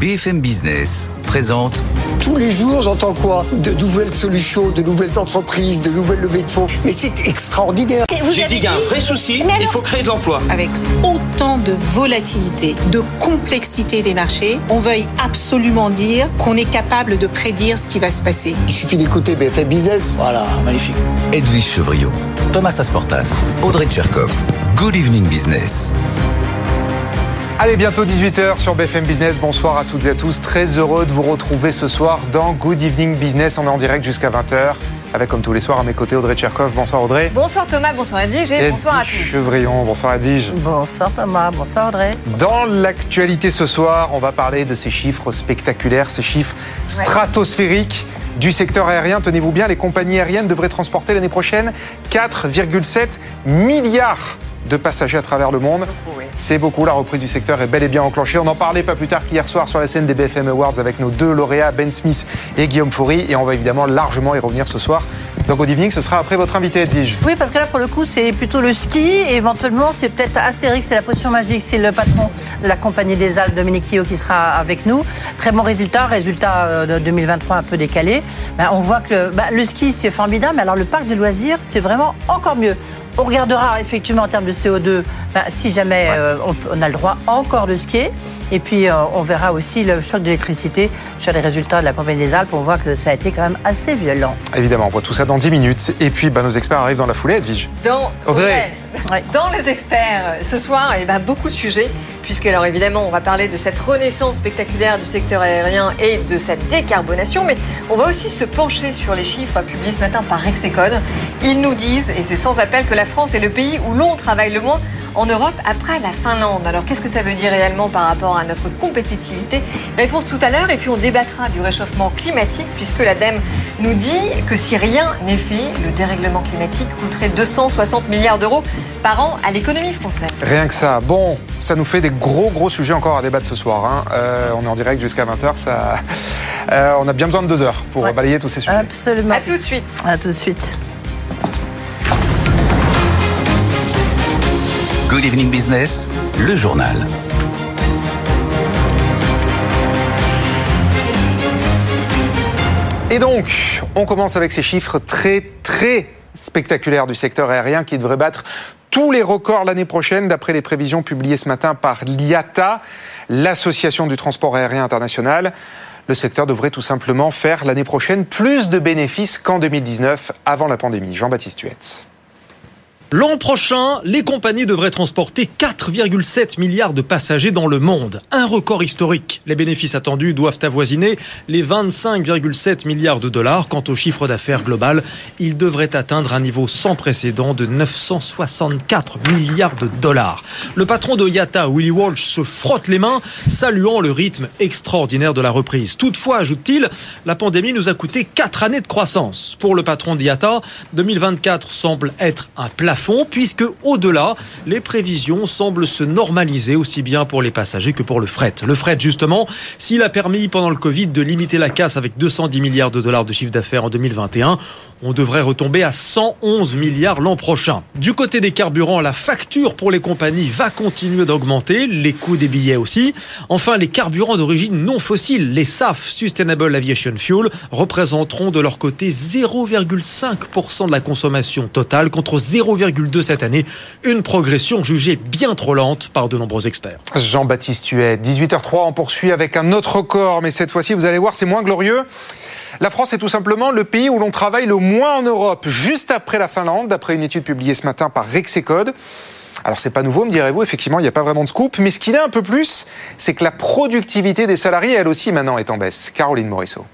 BFM Business présente Tous les jours, j'entends quoi? De nouvelles solutions, de nouvelles entreprises, de nouvelles levées de fonds. Mais c'est extraordinaire. J'ai dit qu'il y a un vrai souci, il faut créer de l'emploi. Avec autant de volatilité, de complexité des marchés, on veuille absolument dire qu'on est capable de prédire ce qui va se passer. Il suffit d'écouter BFM Business. Voilà, magnifique. Edwige Chevriot, Thomas Asportas, Audrey Tcherkov. Good evening business. Allez, bientôt 18h sur BFM Business. Bonsoir à toutes et à tous. Très heureux de vous retrouver ce soir dans Good Evening Business. On est en direct jusqu'à 20h. Avec comme tous les soirs à mes côtés Audrey Tcherkov. Bonsoir Audrey. Bonsoir Thomas, bonsoir Edwige et, bonsoir à tous. Chevrillon, bonsoir Edwige. Bonsoir Thomas, bonsoir Audrey. Dans l'actualité ce soir, on va parler de ces chiffres spectaculaires, ces chiffres stratosphériques du secteur aérien. Tenez-vous bien, les compagnies aériennes devraient transporter l'année prochaine 4,7 milliards de passagers à travers le monde. C'est beaucoup, la reprise du secteur est bel et bien enclenchée. On en parlait pas plus tard qu'hier soir sur la scène des BFM Awards avec nos deux lauréats, Ben Smith et Guillaume Foury. Et on va évidemment largement y revenir ce soir. Donc Good Evening, ce sera après votre invité, Edwige. Oui, parce que là, pour le coup, c'est plutôt le ski. Et éventuellement, c'est peut-être Astérix, c'est la potion magique. C'est le patron de la Compagnie des Alpes, Dominique Thillot, qui sera avec nous. Très bon résultat, résultat euh, de 2023 un peu décalé. Ben, on voit que bah, le ski, c'est formidable. Mais alors, le parc de loisirs, c'est vraiment encore mieux. On regardera effectivement en termes de CO2, ben, si jamais euh, on, on a le droit encore de skier. Et puis, euh, on verra aussi le choc d'électricité sur les résultats de la Compagnie des Alpes. On voit que ça a été quand même assez violent. Évidemment, on voit tout ça dans 10 minutes. Et puis, bah, nos experts arrivent dans la foulée, Edwige. Dans, Audrey. Ouais. Dans les experts, ce soir, eh ben, beaucoup de sujets, puisque alors évidemment, on va parler de cette renaissance spectaculaire du secteur aérien et de sa décarbonation, mais on va aussi se pencher sur les chiffres publiés ce matin par Rexecode. Ils nous disent, et c'est sans appel, que la France est le pays où l'on travaille le moins en Europe après la Finlande. Alors qu'est-ce que ça veut dire réellement par rapport à notre compétitivité Réponse tout à l'heure et puis on débattra du réchauffement climatique puisque l'ADEME nous dit que si rien n'est fait, le dérèglement climatique coûterait 260 milliards d'euros par an à l'économie française. Rien que ça. Bon, ça nous fait des gros gros sujets encore à débattre ce soir. Hein. Euh, on est en direct jusqu'à 20h. Ça... Euh, on a bien besoin de deux heures pour Ouais. balayer tous ces sujets. Absolument. À tout de suite. À tout de suite. Good evening business, le journal. Et donc, on commence avec ces chiffres très très spectaculaires du secteur aérien qui devrait battre tous les records l'année prochaine, d'après les prévisions publiées ce matin par l'IATA, l'Association du transport aérien international. Le secteur devrait tout simplement faire l'année prochaine plus de bénéfices qu'en 2019, avant la pandémie. Jean-Baptiste Huette. L'an prochain, les compagnies devraient transporter 4,7 milliards de passagers dans le monde. Un record historique. Les bénéfices attendus doivent avoisiner les 25,7 milliards de dollars. Quant au chiffre d'affaires global, il devrait atteindre un niveau sans précédent de 964 milliards de dollars. Le patron de IATA, Willy Walsh, se frotte les mains, saluant le rythme extraordinaire de la reprise. Toutefois, ajoute-t-il, la pandémie nous a coûté 4 années de croissance. Pour le patron d'IATA, 2024 semble être un plafond puisque au-delà, les prévisions semblent se normaliser aussi bien pour les passagers que pour le fret. Le fret, justement, s'il a permis pendant le Covid de limiter la casse avec 210 milliards de dollars de chiffre d'affaires en 2021, on devrait retomber à 111 milliards l'an prochain. Du côté des carburants, la facture pour les compagnies va continuer d'augmenter, les coûts des billets aussi. Enfin, les carburants d'origine non fossile, les SAF, Sustainable Aviation Fuel, représenteront de leur côté 0,5% de la consommation totale contre 0,2 cette année, une progression jugée bien trop lente par de nombreux experts. Jean-Baptiste Huet, 18h03, on poursuit avec un autre record, mais cette fois-ci, vous allez voir, c'est moins glorieux. La France est tout simplement le pays où l'on travaille le moins en Europe, juste après la Finlande, d'après une étude publiée ce matin par Rexecode. Alors c'est pas nouveau, me direz-vous, effectivement, il n'y a pas vraiment de scoop, mais ce qu'il est un peu plus, c'est que la productivité des salariés, elle aussi, maintenant, est en baisse. Caroline Morisseau.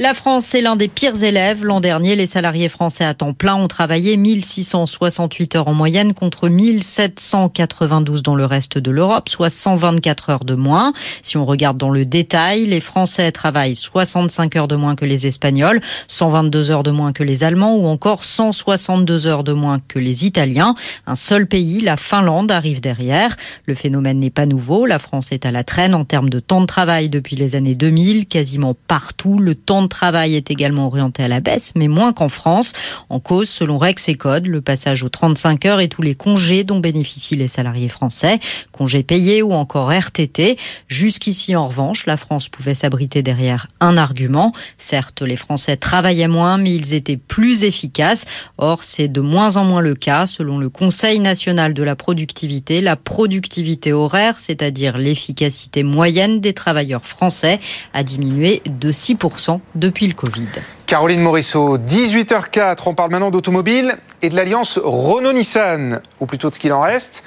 La France est l'un des pires élèves. L'an dernier, les salariés français à temps plein ont travaillé 1668 heures en moyenne contre 1792 dans le reste de l'Europe, soit 124 heures de moins. Si on regarde dans le détail, les Français travaillent 65 heures de moins que les Espagnols, 122 heures de moins que les Allemands ou encore 162 heures de moins que les Italiens. Un seul pays, la Finlande, arrive derrière. Le phénomène n'est pas nouveau. La France est à la traîne en termes de temps de travail depuis les années 2000. Quasiment partout, le temps de travail est également orienté à la baisse, mais moins qu'en France. En cause, selon Rex et Code, le passage aux 35 heures et tous les congés dont bénéficient les salariés français, congés payés ou encore RTT. Jusqu'ici, en revanche, la France pouvait s'abriter derrière un argument. Certes, les Français travaillaient moins, mais ils étaient plus efficaces. Or, c'est de moins en moins le cas. Selon le Conseil national de la productivité, la productivité horaire, c'est-à-dire l'efficacité moyenne des travailleurs français, a diminué de 6% depuis le Covid. Caroline Morisseau, 18h04, on parle maintenant d'automobile et de l'alliance Renault-Nissan, ou plutôt de ce qu'il en reste.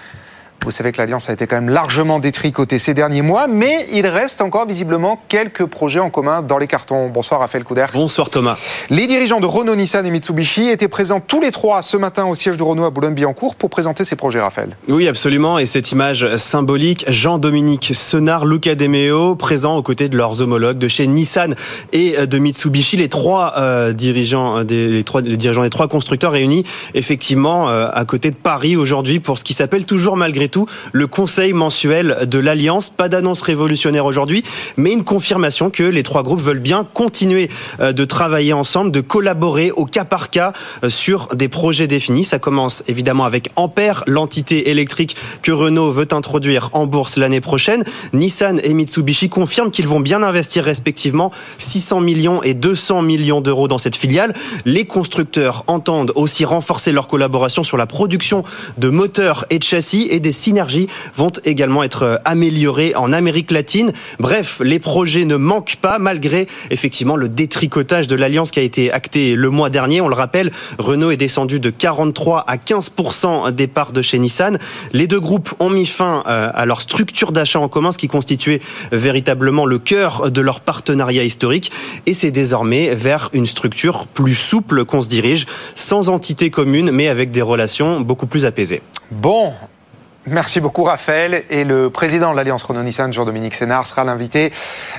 Vous savez que l'Alliance a été quand même largement détricotée ces derniers mois, mais il reste encore visiblement quelques projets en commun dans les cartons. Bonsoir Raphaël Couder. Bonsoir Thomas. Les dirigeants de Renault, Nissan et Mitsubishi étaient présents tous les trois ce matin au siège de Renault à Boulogne-Billancourt pour présenter ces projets, Raphaël. Oui, absolument. Et cette image symbolique, Jean-Dominique Senard, Luca De Meo, présents aux côtés de leurs homologues de chez Nissan et de Mitsubishi, les trois euh, dirigeants des les trois les dirigeants des trois constructeurs réunis effectivement euh, à côté de Paris aujourd'hui pour ce qui s'appelle toujours malgré tout le conseil mensuel de l'Alliance. Pas d'annonce révolutionnaire aujourd'hui, mais une confirmation que les trois groupes veulent bien continuer euh, de travailler ensemble, de collaborer au cas par cas euh, sur des projets définis. Ça commence évidemment avec Ampère, l'entité électrique que Renault veut introduire en bourse l'année prochaine. Nissan et Mitsubishi confirment qu'ils vont bien investir respectivement 600 millions et 200 millions d'euros dans cette filiale. Les constructeurs entendent aussi renforcer leur collaboration sur la production de moteurs et de châssis et des synergies vont également être euh, améliorées en Amérique latine. Bref, les projets ne manquent pas malgré effectivement le détricotage de l'alliance qui a été acté le mois dernier. On le rappelle, Renault est descendu de 43 à 15% des parts de chez Nissan. Les deux groupes ont mis fin euh, à leur structure d'achat en commun, ce qui constituait véritablement le cœur de leur partenariat historique. Et c'est désormais vers une structure plus souple qu'on se dirige, sans entité commune, mais avec des relations beaucoup plus apaisées. Bon, Merci beaucoup Raphaël. Et le président de l'Alliance Renault-Nissan, Jean-Dominique Sénard, sera l'invité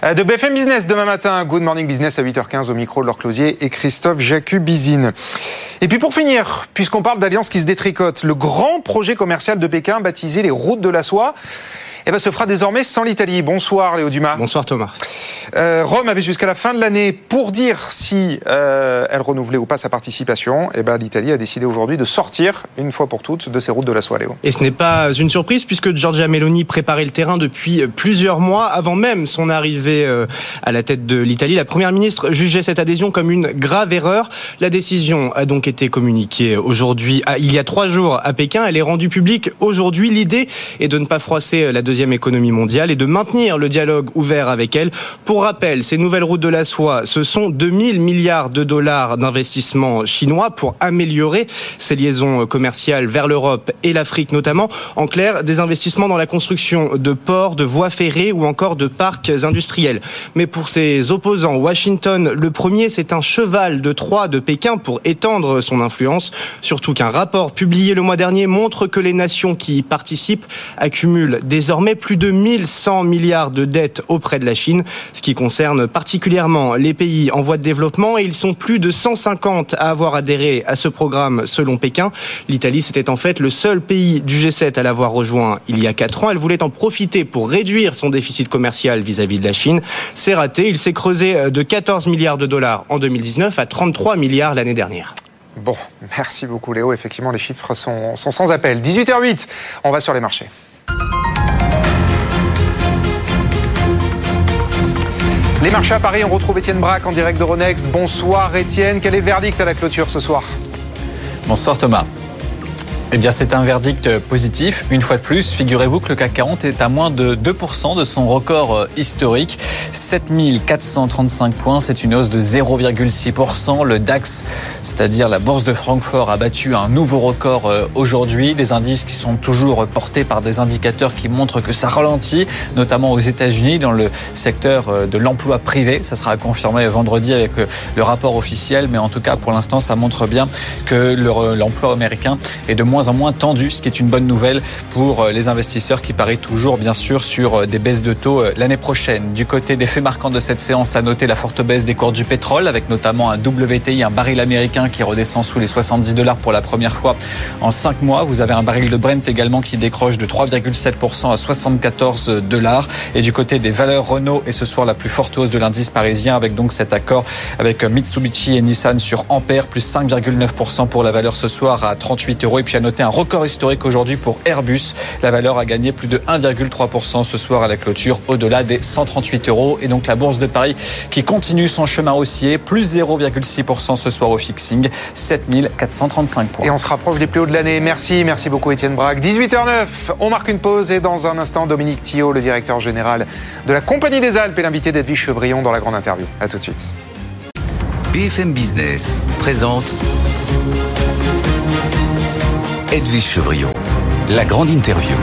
euh, de BFM Business demain matin. Good Morning Business à 8h15 au micro de Laure Closier et Christophe Jacubizine. Et puis pour finir, puisqu'on parle d'Alliance qui se détricote, le grand projet commercial de Pékin baptisé les routes de la soie eh ben, se fera désormais sans l'Italie. Bonsoir Léo Dumas. Bonsoir Thomas. Euh, Rome avait jusqu'à la fin de l'année pour dire si euh, elle renouvelait ou pas sa participation. Eh ben, l'Italie a décidé aujourd'hui de sortir une fois pour toutes de ces routes de la soie, Léo. Et ce n'est pas une surprise puisque Giorgia Meloni préparait le terrain depuis plusieurs mois avant même son arrivée euh, à la tête de l'Italie. La première ministre jugeait cette adhésion comme une grave erreur. La décision a donc été communiquée aujourd'hui, il y a trois jours à Pékin. Elle est rendue publique aujourd'hui. L'idée est de ne pas froisser la deuxième économie mondiale et de maintenir le dialogue ouvert avec elle. Pour rappel, ces nouvelles routes de la soie, ce sont 2000 milliards de dollars d'investissement chinois pour améliorer ces liaisons commerciales vers l'Europe et l'Afrique notamment. En clair, des investissements dans la construction de ports, de voies ferrées ou encore de parcs industriels. Mais pour ses opposants, Washington, le premier, c'est un cheval de Troie de Pékin pour étendre son influence. Surtout qu'un rapport publié le mois dernier montre que les nations qui y participent accumulent désormais plus de 1100 milliards de dettes auprès de la Chine, ce qui concerne particulièrement les pays en voie de développement et ils sont plus de 150 à avoir adhéré à ce programme selon Pékin. L'Italie, c'était en fait le seul pays du G7 à l'avoir rejoint il y a 4 ans. Elle voulait en profiter pour réduire son déficit commercial vis-à-vis de la Chine. C'est raté. Il s'est creusé de 14 milliards de dollars en 2019 à 33 milliards l'année dernière. Bon, merci beaucoup Léo. Effectivement, les chiffres sont, sont sans appel. 18h08, on va sur les marchés. Les marchés à Paris, on retrouve Étienne Braque en direct de Ronex. Bonsoir Étienne, quel est le verdict à la clôture ce soir? Bonsoir Thomas. Eh bien, c'est un verdict positif. Une fois de plus, figurez-vous que le CAC 40 est à moins de 2% de son record euh, historique. 7435 points, c'est une hausse de 0,6%. Le DAX, c'est-à-dire la bourse de Francfort, a battu un nouveau record euh, aujourd'hui. Des indices qui sont toujours portés par des indicateurs qui montrent que ça ralentit, notamment aux États-Unis, dans le secteur euh, de l'emploi privé. Ça sera confirmé vendredi avec le rapport officiel, mais en tout cas, pour l'instant, ça montre bien que l'emploi américain est de moins moins en moins tendu, ce qui est une bonne nouvelle pour les investisseurs qui parient toujours bien sûr sur des baisses de taux l'année prochaine. Du côté des faits marquants de cette séance, à noter la forte baisse des cours du pétrole avec notamment un WTI, un baril américain qui redescend sous les 70 dollars pour la première fois en 5 mois. Vous avez un baril de Brent également qui décroche de 3,7% à 74 dollars. Et du côté des valeurs Renault et ce soir la plus forte hausse de l'indice parisien avec donc cet accord avec Mitsubishi et Nissan sur Ampère, plus 5,9% pour la valeur ce soir à 38 euros. Et puis à noter un record historique aujourd'hui pour Airbus. La valeur a gagné plus de 1,3% ce soir à la clôture au-delà des 138 euros. Et donc la bourse de Paris qui continue son chemin haussier, plus 0,6% ce soir au fixing, 7435 points. Et on se rapproche des plus hauts de l'année. Merci, merci beaucoup Étienne Braque. 18h09, on marque une pause et dans un instant, Dominique Thillot, le directeur général de la Compagnie des Alpes et l'invité d'Edwige Chevrillon dans la grande interview. A tout de suite. BFM Business présente Edwige Chevrillon, la grande interview.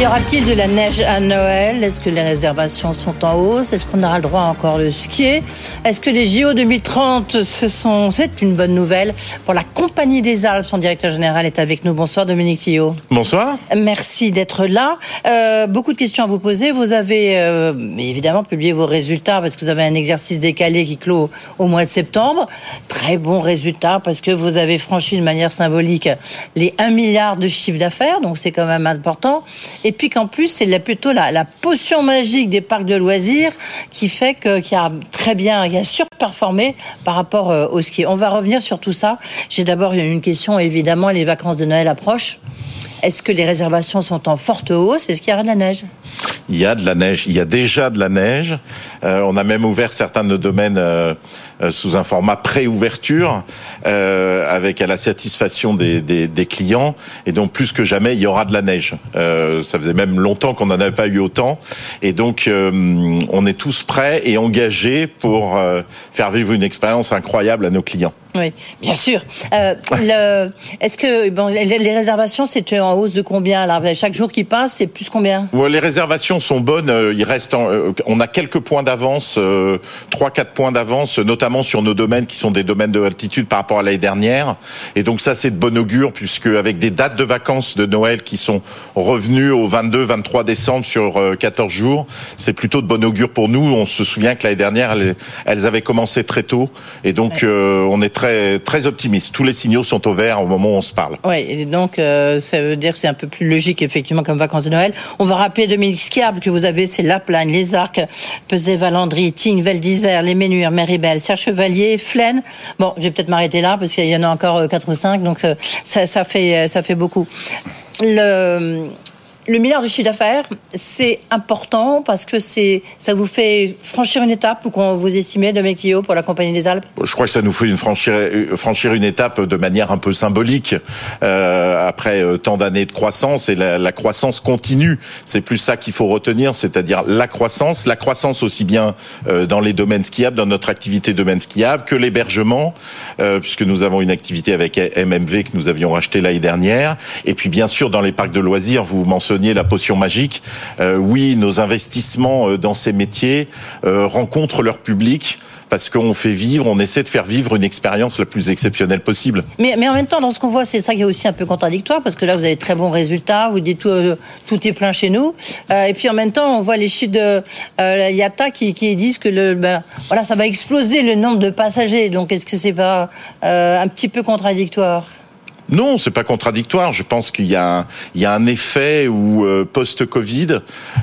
Y aura-t-il de la neige à Noël? Est-ce que les réservations sont en hausse? Est-ce qu'on aura le droit encore de skier? Est-ce que les JO 2030, ce sont, c'est une bonne nouvelle pour la Compagnie des Alpes? Son directeur général est avec nous. Bonsoir Dominique Thillot. Bonsoir. Merci d'être là. Euh, beaucoup de questions à vous poser. Vous avez euh, évidemment publié vos résultats parce que vous avez un exercice décalé qui clôt au mois de septembre. Très bon résultat parce que vous avez franchi de manière symbolique les 1 milliard de chiffre d'affaires, donc c'est quand même important et puis qu'en plus c'est plutôt la, potion magique des parcs de loisirs qui fait que qui a très bien, qui a surperformé par rapport euh, au ski. On va revenir sur tout ça. J'ai d'abord une question évidemment, les vacances de Noël approchent. Est-ce que les réservations sont en forte hausse? Est-ce qu'il y aura de la neige? Il y a de la neige. Il y a déjà de la neige. Euh, on a même ouvert certains de nos domaines euh, sous un format pré-ouverture, euh, avec à la satisfaction des, des, des, clients. Et donc plus que jamais, il y aura de la neige. Euh, ça faisait même longtemps qu'on n'en avait pas eu autant. Et donc euh, on est tous prêts et engagés pour faire vivre une expérience incroyable à nos clients. Oui, bien sûr. Euh, Est-ce que bon, les, réservations, c'est en hausse de combien là? Chaque jour qui passe, c'est plus combien? Ouais, Les réservations sont bonnes. Il reste, en, on a quelques points d'avance, trois, quatre points d'avance, notamment sur nos domaines qui sont des domaines de altitude par rapport à l'année dernière. Et donc ça, c'est de bon augure puisque avec des dates de vacances de Noël qui sont revenues au 22, 23 décembre sur 14 jours, c'est plutôt de bon augure pour nous. On se souvient que l'année dernière, elles, elles, avaient commencé très tôt, et donc ouais. euh, on est très très optimiste. Tous les signaux sont au vert au moment où on se parle. Oui, et donc euh, ça veut dire que c'est un peu plus logique effectivement comme vacances de Noël. On va rappeler 2000 skiables que vous avez, c'est La Plagne, Les Arcs, Pesé, Valandry, Tignes, Val Les Ménuires, Méribel, Serre Chevalier, Flaine. Bon, je vais peut-être m'arrêter là parce qu'il y en a encore 4 ou 5, donc ça, ça, fait, ça fait beaucoup. Le milliard de chiffre d'affaires, c'est important parce que c'est, ça vous fait franchir une étape ou qu'on vous estimez de Mekio pour la Compagnie des Alpes? Je crois que ça nous fait une franchir, une étape de manière un peu symbolique euh, après euh, tant d'années de croissance et la, croissance continue. C'est plus ça qu'il faut retenir, c'est-à-dire la croissance, la croissance aussi bien euh, dans les domaines skiables, dans notre activité domaine skiable, que l'hébergement, euh, puisque nous avons une activité avec MMV que nous avions racheté l'année dernière, et puis bien sûr dans les parcs de loisirs, vous mentionnez la potion magique. Euh, oui, nos investissements dans ces métiers euh, rencontrent leur public parce qu'on fait vivre, on essaie de faire vivre une expérience la plus exceptionnelle possible. Mais, en même temps, dans ce qu'on voit, c'est ça qui est aussi un peu contradictoire, parce que là, vous avez très bons résultats, vous dites tout, euh, est plein chez nous, euh, et puis en même temps, on voit les chiffres de euh, qui, disent que le, ben, voilà, ça va exploser le nombre de passagers. Donc, est-ce que c'est pas un petit peu contradictoire? Non, c'est pas contradictoire. Je pense qu'il y a un, il y a un effet où euh, post-Covid,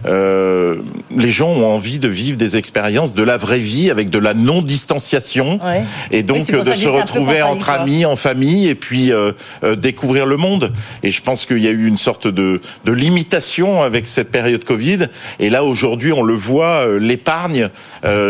euh, les gens ont envie de vivre des expériences de la vraie vie avec de la non-distanciation ouais. et donc oui, de se retrouver entre amis, en famille et puis euh, découvrir le monde. Et je pense qu'il y a eu une sorte de, de limitation avec cette période Covid. Et là aujourd'hui, on le voit, l'épargne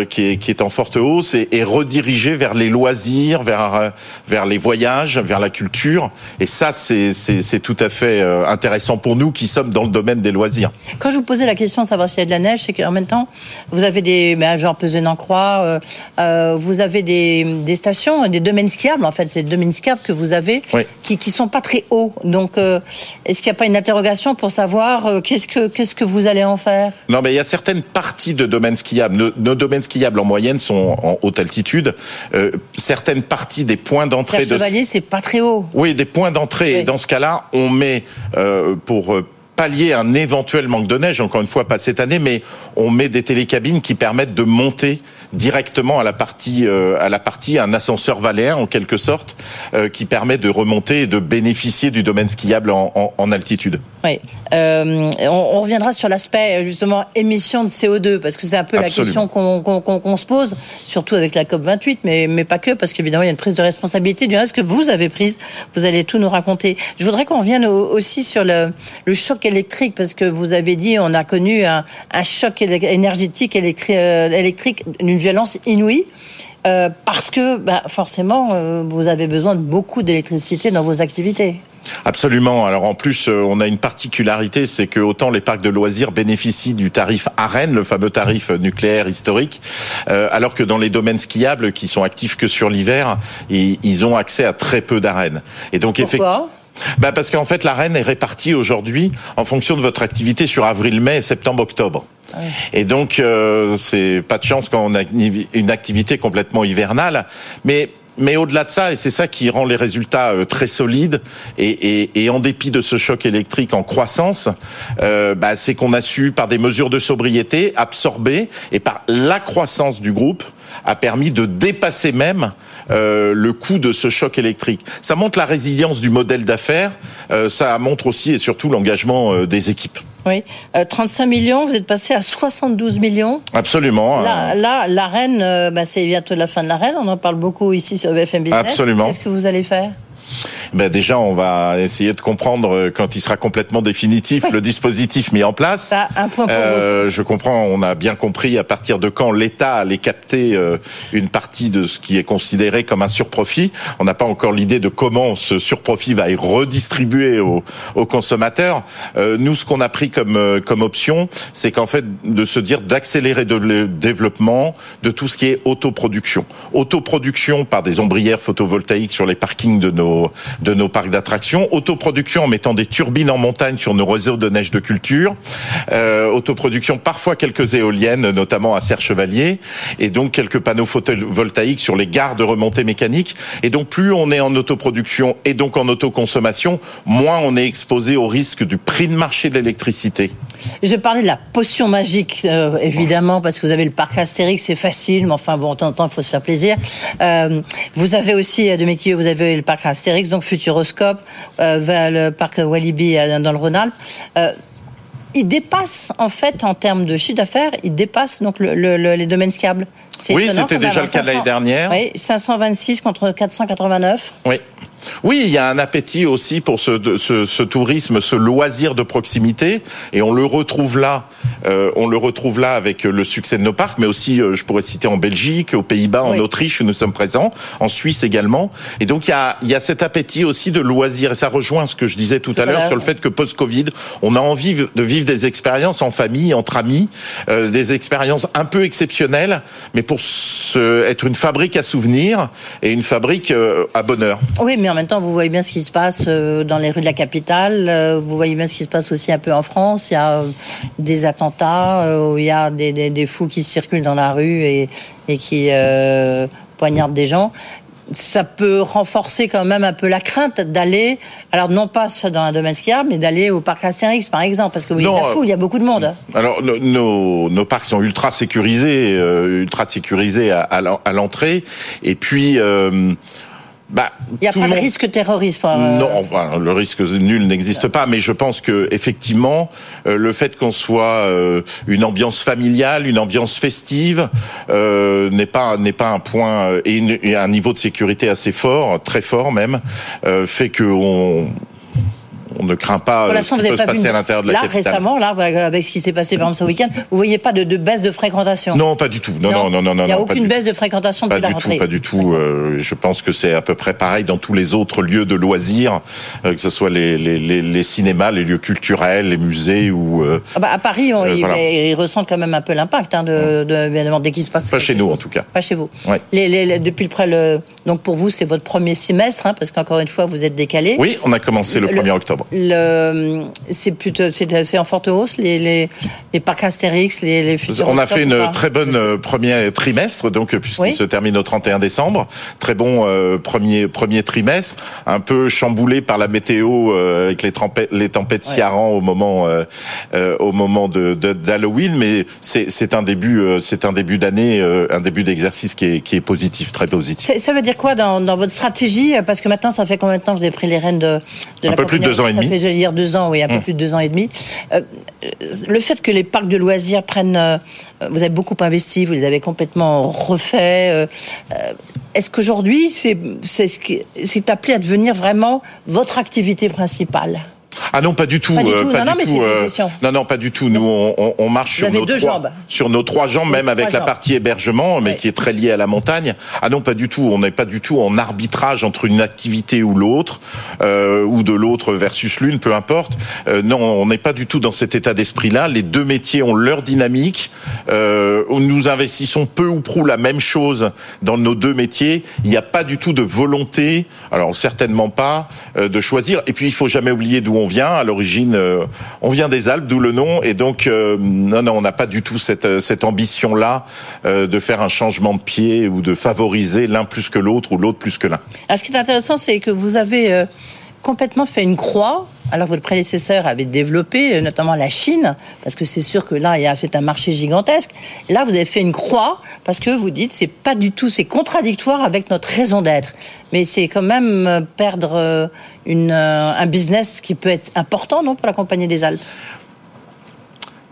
qui est, qui est en forte hausse est, est redirigée vers les loisirs, vers vers les voyages, vers la culture. Et ça, c'est tout à fait euh, intéressant pour nous qui sommes dans le domaine des loisirs. Quand je vous posais la question de savoir s'il y a de la neige, c'est qu'en même temps, vous avez des, ben, genre Pesé-en-Croix, euh, euh, vous avez des, des, stations, des domaines skiables, en fait, c'est des domaines skiables que vous avez, oui. qui ne sont pas très hauts. Donc, euh, est-ce qu'il n'y a pas une interrogation pour savoir euh, qu'est-ce que qu'est-ce que vous allez en faire? Non, mais il y a certaines parties de domaines skiables. Nos, nos domaines skiables en moyenne sont en haute altitude. certaines parties des points d'entrée de... Chevalier, c'est pas très haut. Oui, des points d'entrée. Et dans ce cas-là, on met euh, pour euh, pallier un éventuel manque de neige, encore une fois pas cette année, mais on met des télécabines qui permettent de monter directement à la partie euh, à la partie un ascenseur valéen en quelque sorte euh, qui permet de remonter et de bénéficier du domaine skiable en, en, en altitude. Oui, euh, on, on, reviendra sur l'aspect justement émission de CO2 parce que c'est un peu Absolument. la question qu'on qu qu qu se pose, surtout avec la COP 28, mais mais pas que parce qu'évidemment il y a une prise de responsabilité du reste que vous avez prise. Vous allez tout nous raconter. Je voudrais qu'on revienne au, aussi sur le, le choc électrique parce que vous avez dit on a connu un, un choc énergétique électrique, euh, électrique d'une violence inouïe. Euh, parce que bah, forcément, euh, vous avez besoin de beaucoup d'électricité dans vos activités. Absolument. Alors en plus, euh, on a une particularité, c'est que autant les parcs de loisirs bénéficient du tarif AREN, le fameux tarif nucléaire historique, euh, alors que dans les domaines skiables qui sont actifs que sur l'hiver, ils, ils, ont accès à très peu d'AREN. Et donc effectivement. Bah parce qu'en fait, l'arène est répartie aujourd'hui en fonction de votre activité sur avril, mai, septembre, octobre. Et donc, euh, c'est pas de chance quand on a une activité complètement hivernale. Mais mais au-delà de ça, et c'est ça qui rend les résultats euh, très solides, et, et, et, en dépit de ce choc électrique en croissance, euh, bah, c'est qu'on a su, par des mesures de sobriété, absorber, et par la croissance du groupe, a permis de dépasser même euh, le coût de ce choc électrique. Ça montre la résilience du modèle d'affaires, euh, ça montre aussi et surtout l'engagement euh, des équipes. Oui, euh, 35 millions, vous êtes passé à 72 millions. Absolument. Là, là la reine, euh, bah, c'est bientôt la fin de la reine, on en parle beaucoup ici sur BFM Business. Absolument. Qu'est-ce que vous allez faire? Ben déjà, on va essayer de comprendre euh, quand il sera complètement définitif le dispositif mis en place. Ça, un point pour euh, vous. Je comprends, on a bien compris à partir de quand l'État allait capter euh, une partie de ce qui est considéré comme un surprofit. On n'a pas encore l'idée de comment ce surprofit va être redistribué aux, aux consommateurs. Euh, nous, ce qu'on a pris comme euh, comme option, c'est qu'en fait de se dire d'accélérer le développement de tout ce qui est autoproduction. Autoproduction par des ombrières photovoltaïques sur les parkings de nos de nos parcs d'attractions, autoproduction en mettant des turbines en montagne sur nos réseaux de neige de culture, euh, autoproduction parfois quelques éoliennes, notamment à Serre Chevalier, et donc quelques panneaux photovoltaïques sur les gares de remontée mécanique. Et donc plus on est en autoproduction et donc en autoconsommation, moins on est exposé au risque du prix de marché de l'électricité. Je parlais de la potion magique, euh, évidemment, parce que vous avez le parc Astérix, c'est facile, mais enfin bon, de temps en temps, il faut se faire plaisir. Euh, vous avez aussi, de métier, vous avez le parc Astérix, donc Futuroscope, euh, vers le parc Walibi dans le Rhône-Alpes. Euh, il dépasse en fait en termes de chiffre d'affaires, il dépasse donc le, le, les domaines skiables. Oui, c'était déjà le cas de l'année dernière. Oui, 526 contre 489. Oui. Oui, il y a un appétit aussi pour ce, ce, ce, tourisme, ce loisir de proximité, et on le retrouve là. Euh, on le retrouve là avec le succès de nos parcs, mais aussi, euh, je pourrais citer en Belgique, aux Pays-Bas, en oui. Autriche où nous sommes présents, en Suisse également. Et donc il y a, il y a cet appétit aussi de loisir, et ça rejoint ce que je disais tout, tout à l'heure sur le fait que post-Covid, on a envie de vivre des expériences en famille, entre amis, euh, des expériences un peu exceptionnelles, mais pour se, être une fabrique à souvenirs et une fabrique euh, à bonheur. Oui, mais en même temps, vous voyez bien ce qui se passe euh, dans les rues de la capitale. Vous voyez bien ce qui se passe aussi un peu en France. Il y a des attentats, où il y a des, des, des fous qui circulent dans la rue et, et qui euh, poignardent des gens ça peut renforcer quand même un peu la crainte d'aller, alors non pas dans un domaine skiable, mais d'aller au parc Astérix par exemple, parce que non, il, fou, il y a beaucoup de monde. Alors nos, nos, nos parcs sont ultra sécurisés, euh, ultra sécurisés à, à l'entrée, et puis. Euh, bah, il n'y a pas de risque terroriste. Euh... Non, enfin, le risque nul n'existe pas, mais je pense que effectivement, euh, le fait qu'on soit euh, une ambiance familiale, une ambiance festive, euh, n'est pas n'est pas un point et, une, et, un niveau de sécurité assez fort, très fort même, euh, fait que on on ne craint pas voilà, ce qui peut se passer à l'intérieur de la là, capitale. récemment, là, avec ce qui s'est passé par exemple ce week-end, vous voyez pas de, de, baisse de fréquentation Non, pas du tout. Non, non, non, non, non. Il n'y a aucune baisse de fréquentation depuis la rentrée. Tout, pas du tout. Euh, je pense que c'est à peu près pareil dans tous les autres lieux de loisirs, euh, que ce soit les, les, les, les, cinémas, les lieux culturels, les musées ou. Euh, ah bah à Paris, on, ils, voilà. ils, ressentent quand même un peu l'impact hein, de, de, évidemment dès qu'il se passe. Pas chez nous chose. en tout cas. Pas chez vous. Ouais. Depuis le, près, le donc pour vous c'est votre premier semestre hein, parce qu'encore une fois vous êtes décalé. Oui, on a commencé le, le 1er octobre. C'est plutôt, c'est, en forte hausse les, les, les parcs Astérix, les, les On a fait une très bonne premier trimestre, donc puisqu'il Oui. se termine au 31 décembre. Très bon euh, premier premier trimestre, un peu chamboulé par la météo euh, avec les tempêtes les tempêtes Ciaran au moment euh, euh, au moment de, d'Halloween, mais c'est c'est un début euh, c'est un début d'année, euh, un début d'exercice qui est qui est positif, très positif. Ça veut dire quoi dans, dans votre stratégie? Parce que maintenant, ça fait combien de temps que vous avez pris les rênes de, de Un la peu plus de deux ans et Ça demi. fait, j'allais dire, deux ans, oui, un peu Mm. plus de deux ans et demi. Euh, le fait que les parcs de loisirs prennent... euh, vous avez beaucoup investi, vous les avez complètement refaits. euh, euh, Est-ce qu'aujourd'hui, c'est c'est ce qui- c'est appelé à devenir vraiment votre activité principale? Ah non, pas du tout. Pas du euh, tout. pas Non, non, du mais tout, euh, non, non, pas du tout. Nous, on, on- on marche sur nos deux trois, jambes. sur nos trois jambes, même avec la partie hébergement, mais qui est très liée à la montagne. Ah non, pas du tout. On n'est pas du tout en arbitrage entre une activité ou l'autre, euh, ou de l'autre versus l'une, peu importe. Euh, non, on n'est pas du tout dans cet état d'esprit-là. Les deux métiers ont leur dynamique. Euh, nous investissons peu ou prou la même chose dans nos deux métiers. Il n'y a pas du tout de volonté, alors certainement pas, euh, de choisir. Et puis il faut jamais oublier d'où on vient. À l'origine, euh, on vient des Alpes, d'où le nom. Et donc, euh, non, non, on n'a pas du tout cette, euh, ambition-là de faire un changement de pied ou de favoriser l'un plus que l'autre ou l'autre plus que l'un. Ce qui est intéressant, c'est que vous avez complètement fait une croix. Alors, votre prédécesseur avait développé, euh, notamment la Chine, parce que c'est sûr que là, c'est un marché gigantesque. Là, vous avez fait une croix parce que vous dites, c'est pas du tout, c'est contradictoire avec notre raison d'être. Mais c'est quand même euh, perdre euh, un business qui peut être important, non, pour la Compagnie des Alpes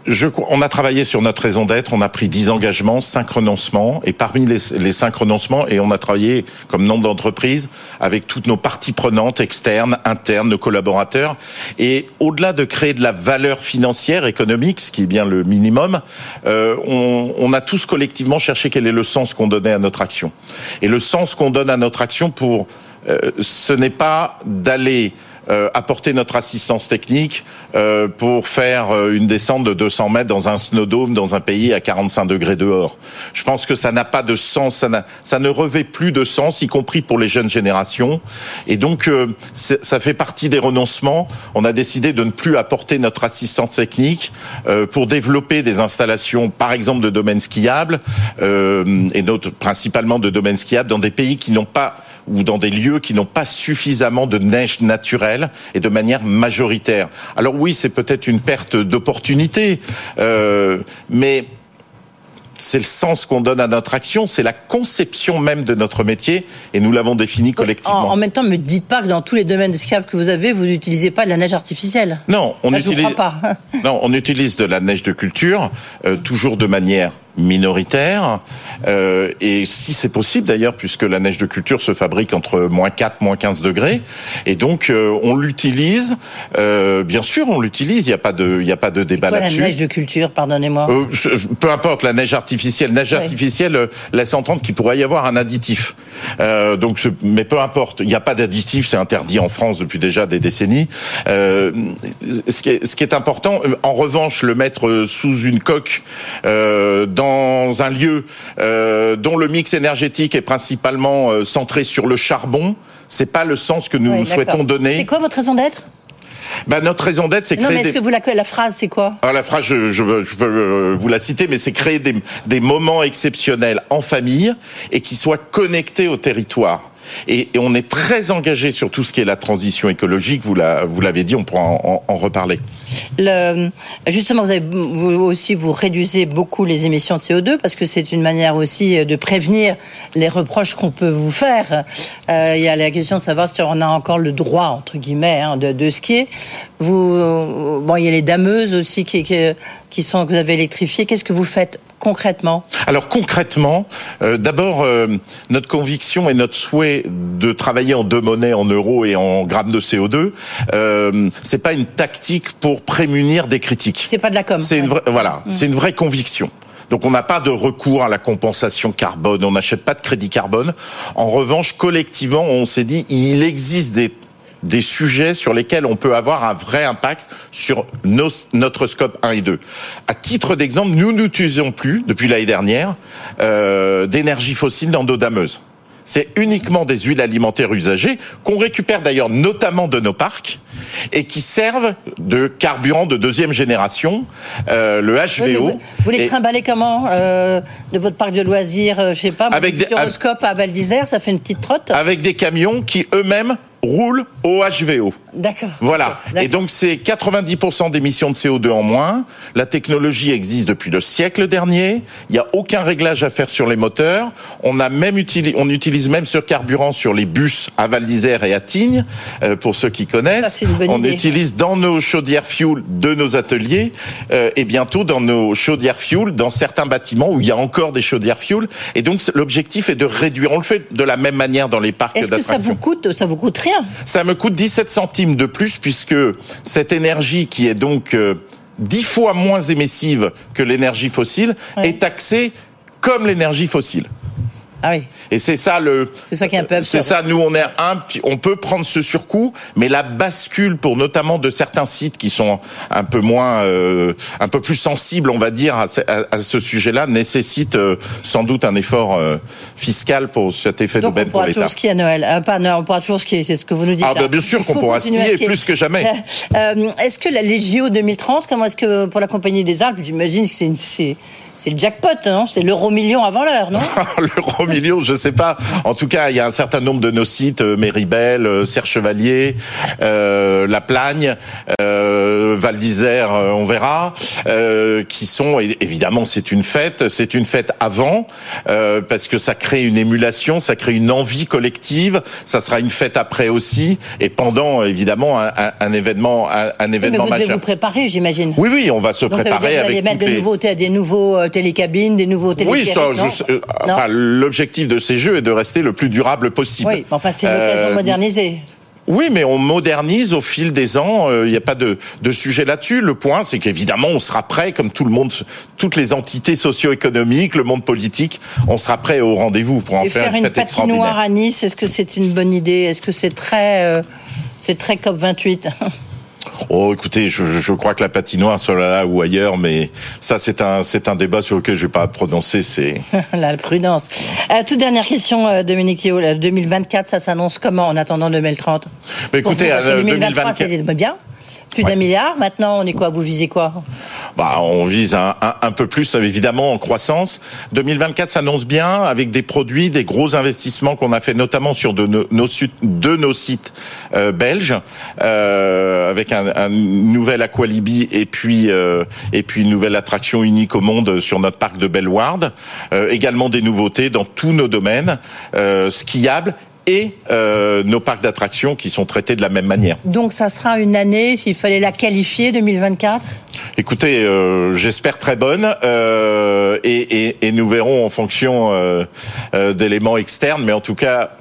Je, on a travaillé sur notre raison d'être, on a pris 10 engagements, 5 renoncements, et parmi les, les 5 renoncements, et on a travaillé comme nombre d'entreprises avec toutes nos parties prenantes, externes, internes, nos collaborateurs, et au-delà de créer de la valeur financière, économique, ce qui est bien le minimum, euh, on, on a tous collectivement cherché quel est le sens qu'on donnait à notre action. Et le sens qu'on donne à notre action pour, euh, ce n'est pas d'aller apporter notre assistance technique euh, pour faire euh, une descente de 200 mètres dans un snowdome dans un pays à 45 degrés dehors. Je pense que ça n'a pas de sens, ça, ça ne revêt plus de sens, y compris pour les jeunes générations. Et donc, euh, ça fait partie des renoncements. On a décidé de ne plus apporter notre assistance technique euh, pour développer des installations, par exemple de domaines skiables, euh, et notre, principalement de domaines skiables dans des pays qui n'ont pas ou dans des lieux qui n'ont pas suffisamment de neige naturelle et de manière majoritaire. Alors oui, c'est peut-être une perte d'opportunité, euh, mais c'est le sens qu'on donne à notre action, c'est la conception même de notre métier, et nous l'avons défini en, collectivement. en même temps, me dites pas que dans tous les domaines de skiable que vous avez, vous n'utilisez pas de la neige artificielle. Non, on je vous utilise. crois pas. non, on utilise de la neige de culture, euh, toujours de manière minoritaire, euh, et si c'est possible d'ailleurs, puisque la neige de culture se fabrique entre moins 4, moins 15 degrés, et donc euh, on l'utilise, euh, bien sûr on l'utilise, il n'y a pas de, il n'y a pas de débat Quoi, la là-dessus. neige de culture, pardonnez-moi. Euh, peu importe la neige artificielle. Neige artificielle laisse entendre qu'il pourrait y avoir un additif. Euh, donc, mais peu importe. Il n'y a pas d'additif. C'est interdit en France depuis déjà des décennies. Euh, ce, qui est, ce qui est important, en revanche, le mettre sous une coque euh, dans un lieu euh, dont le mix énergétique est principalement euh, centré sur le charbon, c'est pas le sens que nous Oui, souhaitons donner. C'est quoi votre raison d'être? Ben, notre raison d'être, c'est Non, créer mais est-ce des... que vous la, la phrase, c'est quoi? Alors la phrase, je, je- je peux euh, vous la citer, mais c'est créer des, des moments exceptionnels en famille et qui soient connectés au territoire. Et, on est très engagé sur tout ce qui est la transition écologique. Vous la- vous l'avez dit, on pourra en, reparler. Le, justement, vous, aussi, vous réduisez beaucoup les émissions de CO2 parce que c'est une manière aussi de prévenir les reproches qu'on peut vous faire. Euh, il y a la question de savoir si on a encore le droit, entre guillemets, hein, de, de skier. Vous, bon, il y a les dameuses aussi qui sont que vous avez électrifiées. Qu'est-ce que vous faites concrètement Alors concrètement, euh, d'abord euh, notre conviction et notre souhait de travailler en deux monnaies, en euros et en grammes de CO2, euh, c'est pas une tactique pour prémunir des critiques. C'est pas de la com. C'est une vraie, voilà, Mm. c'est une vraie conviction. Donc on n'a pas de recours à la compensation carbone, on n'achète pas de crédit carbone. En revanche, collectivement, on s'est dit il existe des des sujets sur lesquels on peut avoir un vrai impact sur nos- notre scope 1 et 2. À titre d'exemple, nous n'utilisons plus, depuis l'année dernière, euh, d'énergie fossile dans nos dameuses. c'est uniquement des huiles alimentaires usagées qu'on récupère d'ailleurs notamment de nos parcs et qui servent de carburant de deuxième génération, euh, le HVO. Vous, vous les trimballez comment euh, De votre parc de loisirs, euh, je sais pas, Avec des- à Val d'Isère, ça fait une petite trotte avec des camions qui eux-mêmes roulent au HVO. D'accord. Voilà. Et donc c'est 90% d'émissions de CO2 en moins. La technologie existe depuis le siècle dernier. Il n'y a aucun réglage à faire sur les moteurs. On a même utilisé, on utilise même ce carburant sur les bus à Val d'Isère et à Tignes, euh, pour ceux qui connaissent. Ça, c'est une bonne on idée. utilise dans nos chaudières fuel de nos ateliers euh, et bientôt dans nos chaudières fuel dans certains bâtiments où il y a encore des chaudières fuel. Et donc l'objectif est de réduire. On le fait de la même manière dans les parcs Est-ce que ça vous coûte Ça vous coûte rien? Ça me coûte 17 centimes de plus puisque cette énergie qui est donc euh, 10 fois moins émissive que l'énergie fossile est taxée comme l'énergie fossile. Ah oui. Et c'est ça le. C'est ça qui est un peu C'est absurde. ça. Nous, on est un. On peut prendre ce surcoût, mais la bascule pour notamment de certains sites qui sont un peu moins, euh, un peu plus sensibles, on va dire, à ce, à- à ce sujet-là, nécessite euh, sans doute un effort euh, fiscal pour cet effet Donc on d'aubaine pour pourra l'État. toujours skier à Noël. Pas à Noël, on pourra toujours skier, c'est ce que vous nous dites. Ah, bah, bien sûr qu'on pourra skier, plus que jamais. Est-ce que la- les JO 2030, comment est-ce que pour la Compagnie des Alpes, j'imagine que c'est c'est c'est le jackpot, non C'est l'euro million avant l'heure, non? L'euro million, je sais pas. En tout cas, il y a un certain nombre de nos sites, euh, Méribel, euh, Serre Chevalier, euh, La Plagne, euh, Val d'Isère, euh, on verra, euh, qui sont évidemment c'est une fête, c'est une fête avant euh, parce que ça crée une émulation, ça crée une envie collective. Ça sera une fête après aussi et pendant évidemment un, un- un événement, un, un Oui, Mais événement vous majeur. vous préparer, j'imagine. Oui, oui, on va se Donc ça veut dire préparer que vous allez avec mettre toutes des les... nouveaux, des nouveaux télécabines, des nouveaux Oui, ça, je- enfin, l'objectif de ces jeux est de rester le plus durable possible. Oui, mais enfin c'est l'occasion Euh, de moderniser. Oui, mais on modernise au fil des ans. euh, Il n'y a pas de, de sujet là-dessus. Le point, c'est qu'évidemment, on sera prêt, comme tout le monde, toutes les entités socio-économiques, le monde politique, on sera prêt au rendez-vous pour en Et faire, faire une une fête extraordinaire. patinoire à Nice, est-ce que c'est une bonne idée? Est-ce que c'est très, euh, c'est très COP 28 Oh, écoutez, je, je crois que la patinoire soit là ou ailleurs, mais ça, c'est un, c'est un débat sur lequel je vais pas prononcer. C'est La prudence. Euh, toute dernière question, euh, Dominique Thio. Là, 2024, ça s'annonce comment en attendant 2030 Mais écoutez, vous, parce que euh, 2023, 2024 c'était bien. Plus d'un milliard. Maintenant, on est quoi Vous visez quoi Bah, on vise un, un, un peu plus, évidemment, en croissance. 2024 s'annonce bien avec des produits, des gros investissements qu'on a fait notamment sur de nos, nos su- de nos sites euh, belges, euh, avec un, un nouvel Aqualibi et puis euh, et puis une nouvelle attraction unique au monde sur notre parc de Bellward. Également des nouveautés dans tous nos domaines skiables et euh, nos parcs d'attractions qui sont traités de la même manière. Donc, ça sera une année, s'il fallait la qualifier, 2024 Écoutez, euh, j'espère très bonne euh, et, et- et nous verrons en fonction euh, euh, d'éléments externes, mais en tout cas,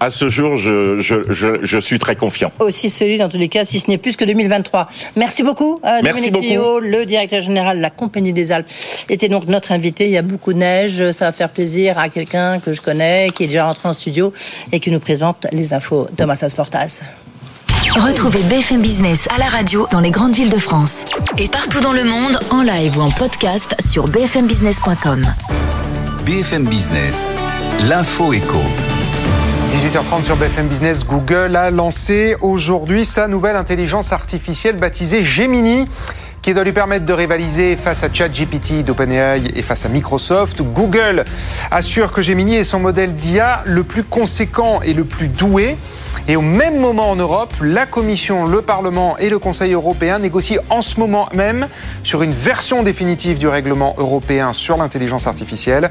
à ce jour, je, je, je, je suis très confiant. aussi celui dans tous les cas, si ce n'est plus que 2023. Merci beaucoup, euh, Merci Dominique beaucoup. Le directeur général de la Compagnie des Alpes, était donc notre invité. Il y a beaucoup de neige, ça va faire plaisir à quelqu'un que je connais, qui est déjà rentré en studio et qui nous présente les infos. Thomas Asportas. Retrouvez BFM Business à la radio dans les grandes villes de France. Et partout dans le monde, en live ou en podcast sur bfmbusiness.com. BFM Business, l'info éco. 18h30 sur BFM Business, Google a lancé aujourd'hui sa nouvelle intelligence artificielle baptisée Gemini qui doit lui permettre de rivaliser face à ChatGPT d'OpenAI et face à Microsoft. Google assure que Gemini est son modèle d'IA le plus conséquent et le plus doué. Et au même moment en Europe, la Commission, le Parlement et le Conseil européen négocient en ce moment même sur une version définitive du règlement européen sur l'intelligence artificielle.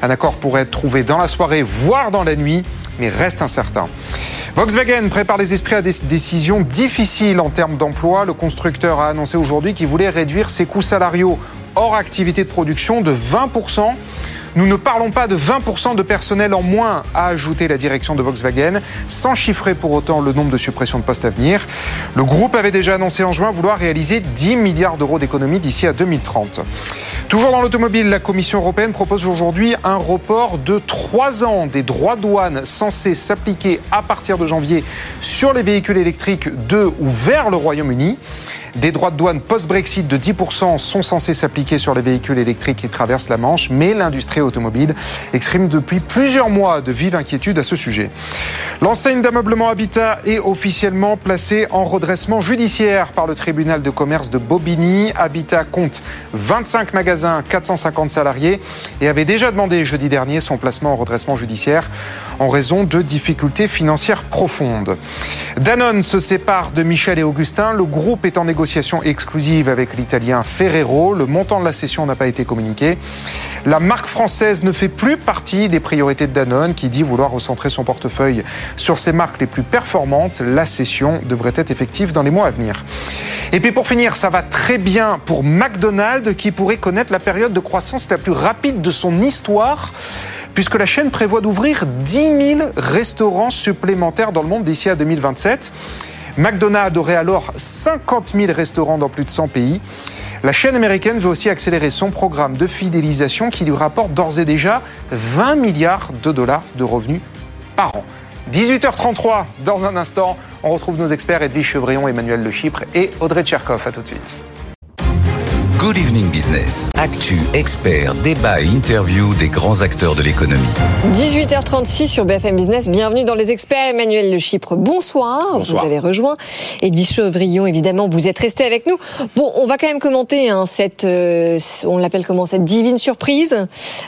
Un accord pourrait être trouvé dans la soirée, voire dans la nuit, mais reste incertain. Volkswagen prépare les esprits à des décisions difficiles en termes d'emploi. Le constructeur a annoncé aujourd'hui qu'il voulait réduire ses coûts salariaux hors activité de production de 20%. Nous ne parlons pas de 20% de personnel en moins, a ajouté la direction de Volkswagen, sans chiffrer pour autant le nombre de suppressions de postes à venir. Le groupe avait déjà annoncé en juin vouloir réaliser 10 milliards d'euros d'économies d'ici à 2030. Toujours dans l'automobile, la Commission européenne propose aujourd'hui un report de 3 ans des droits de douane censés s'appliquer à partir de janvier sur les véhicules électriques de ou vers le Royaume-Uni. Des droits de douane post-Brexit de 10% sont censés s'appliquer sur les véhicules électriques qui traversent la Manche, mais l'industrie automobile exprime depuis plusieurs mois de vives inquiétudes à ce sujet. L'enseigne d'ameublement Habitat est officiellement placée en redressement judiciaire par le tribunal de commerce de Bobigny. Habitat compte 25 magasins, 450 salariés et avait déjà demandé jeudi dernier son placement en redressement judiciaire en raison de difficultés financières profondes. Danone se sépare de Michel et Augustin. Le groupe est en négociation exclusive avec l'italien Ferrero. Le montant de la cession n'a pas été communiqué. La marque française ne fait plus partie des priorités de Danone qui dit vouloir recentrer son portefeuille sur ses marques les plus performantes. La cession devrait être effective dans les mois à venir. Et puis pour finir, ça va très bien pour McDonald's qui pourrait connaître la période de croissance la plus rapide de son histoire puisque la chaîne prévoit d'ouvrir 10 000 restaurants supplémentaires dans le monde d'ici à 2027. McDonald's aurait alors 50 000 restaurants dans plus de 100 pays. La chaîne américaine veut aussi accélérer son programme de fidélisation qui lui rapporte d'ores et déjà 20 milliards de dollars de revenus par an. 18h33, dans un instant, on retrouve nos experts Edwige Chevrillon, Emmanuel Le Chypre et Audrey Tcherkov. À tout de suite. Good Evening Business. Actu, experts, débat et interview des grands acteurs de l'économie. 18h36 sur BFM Business. Bienvenue dans les experts. Emmanuel Le Chypre, bonsoir. Bonsoir. Vous avez rejoint. Edwige Chevrillon, évidemment, vous êtes resté avec nous. Bon, on va quand même commenter hein, cette, euh, on l'appelle comment, cette divine surprise.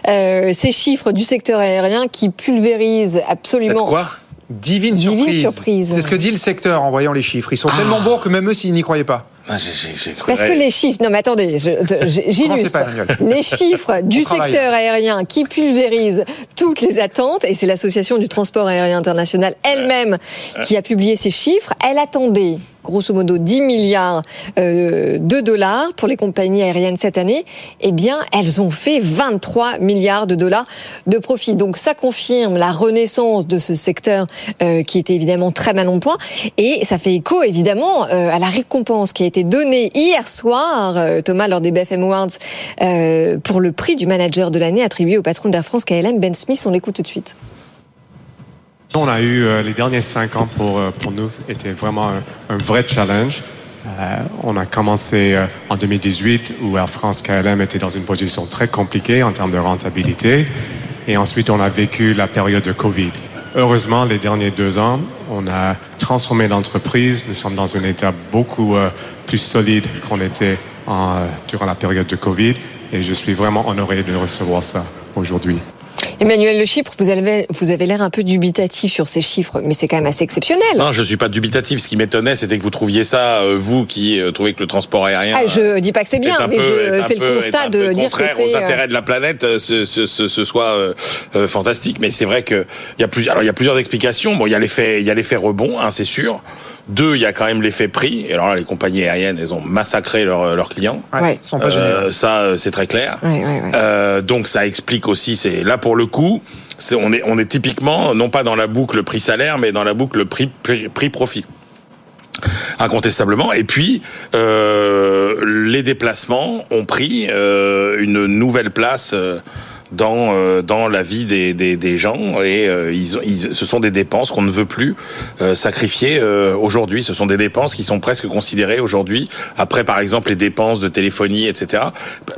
Euh, ces chiffres du secteur aérien qui pulvérisent absolument. quoi? Divine, Divine surprise. surprise. C'est ce que dit le secteur en voyant les chiffres. Ils sont tellement bons que même eux, s'ils n'y croyaient pas. Ah, cru- Parce que les chiffres, non mais attendez, j'illustre. Les chiffres du travaille. secteur aérien qui pulvérisent toutes les attentes, et c'est l'association du transport aérien international elle-même qui a publié ces chiffres. Elle attendait grosso modo 10 milliards euh, de dollars pour les compagnies aériennes cette année, eh bien, elles ont fait 23 milliards de dollars de profit. Donc, ça confirme la renaissance de ce secteur euh, qui était évidemment très mal en point. Et ça fait écho, évidemment, euh, à la récompense qui a été donnée hier soir, euh, Thomas, lors des BFM Awards, euh, pour le prix du manager de l'année attribué au patron d'Air France KLM, Ben Smith. On l'écoute tout de suite. On a eu euh, les derniers cinq ans pour, euh, pour nous était vraiment un, vrai challenge. Euh, on a commencé euh, en 2018 où Air France KLM était dans une position très compliquée en termes de rentabilité. Et ensuite, on a vécu la période de Covid. Heureusement, les derniers deux ans, on a transformé l'entreprise. Nous sommes dans un état beaucoup euh, plus solide qu'on était en, euh, durant la période de Covid. Et je suis vraiment honoré de recevoir ça aujourd'hui. Emmanuel Le Chypre, vous avez, vous avez l'air un peu dubitatif sur ces chiffres, mais c'est quand même assez exceptionnel. Non, je suis pas dubitatif. Ce qui m'étonnait, c'était que vous trouviez ça, euh, vous qui euh, trouvez que le transport aérien. Ah, je dis pas que c'est bien, mais peu- je fais peu- le constat de dire que c'est. aux euh, intérêts de la planète, ce, ce, ce, ce soit euh, euh, fantastique. Mais c'est vrai que il y a plusieurs, alors il y a plusieurs explications. Bon, il y a l'effet, il y a l'effet rebond, hein, c'est sûr. Deux, il y a quand même l'effet prix. Et alors là, les compagnies aériennes, elles ont massacré leurs leurs clients. Ouais. Ils sont pas Euh, ça, euh, c'est très clair. Ouais, ouais, ouais. Euh, donc ça explique aussi. C'est là pour le coup, on est on est typiquement non pas dans la boucle prix salaire, mais dans la boucle prix prix, prix profit. Incontestablement. Et puis, euh, les déplacements ont pris euh, une nouvelle place euh, dans euh, dans la vie des, des, des gens et euh, ils, ils, ce sont des dépenses qu'on ne veut plus euh, sacrifier euh, aujourd'hui. Ce sont des dépenses qui sont presque considérées aujourd'hui, après par exemple les dépenses de téléphonie, etc.,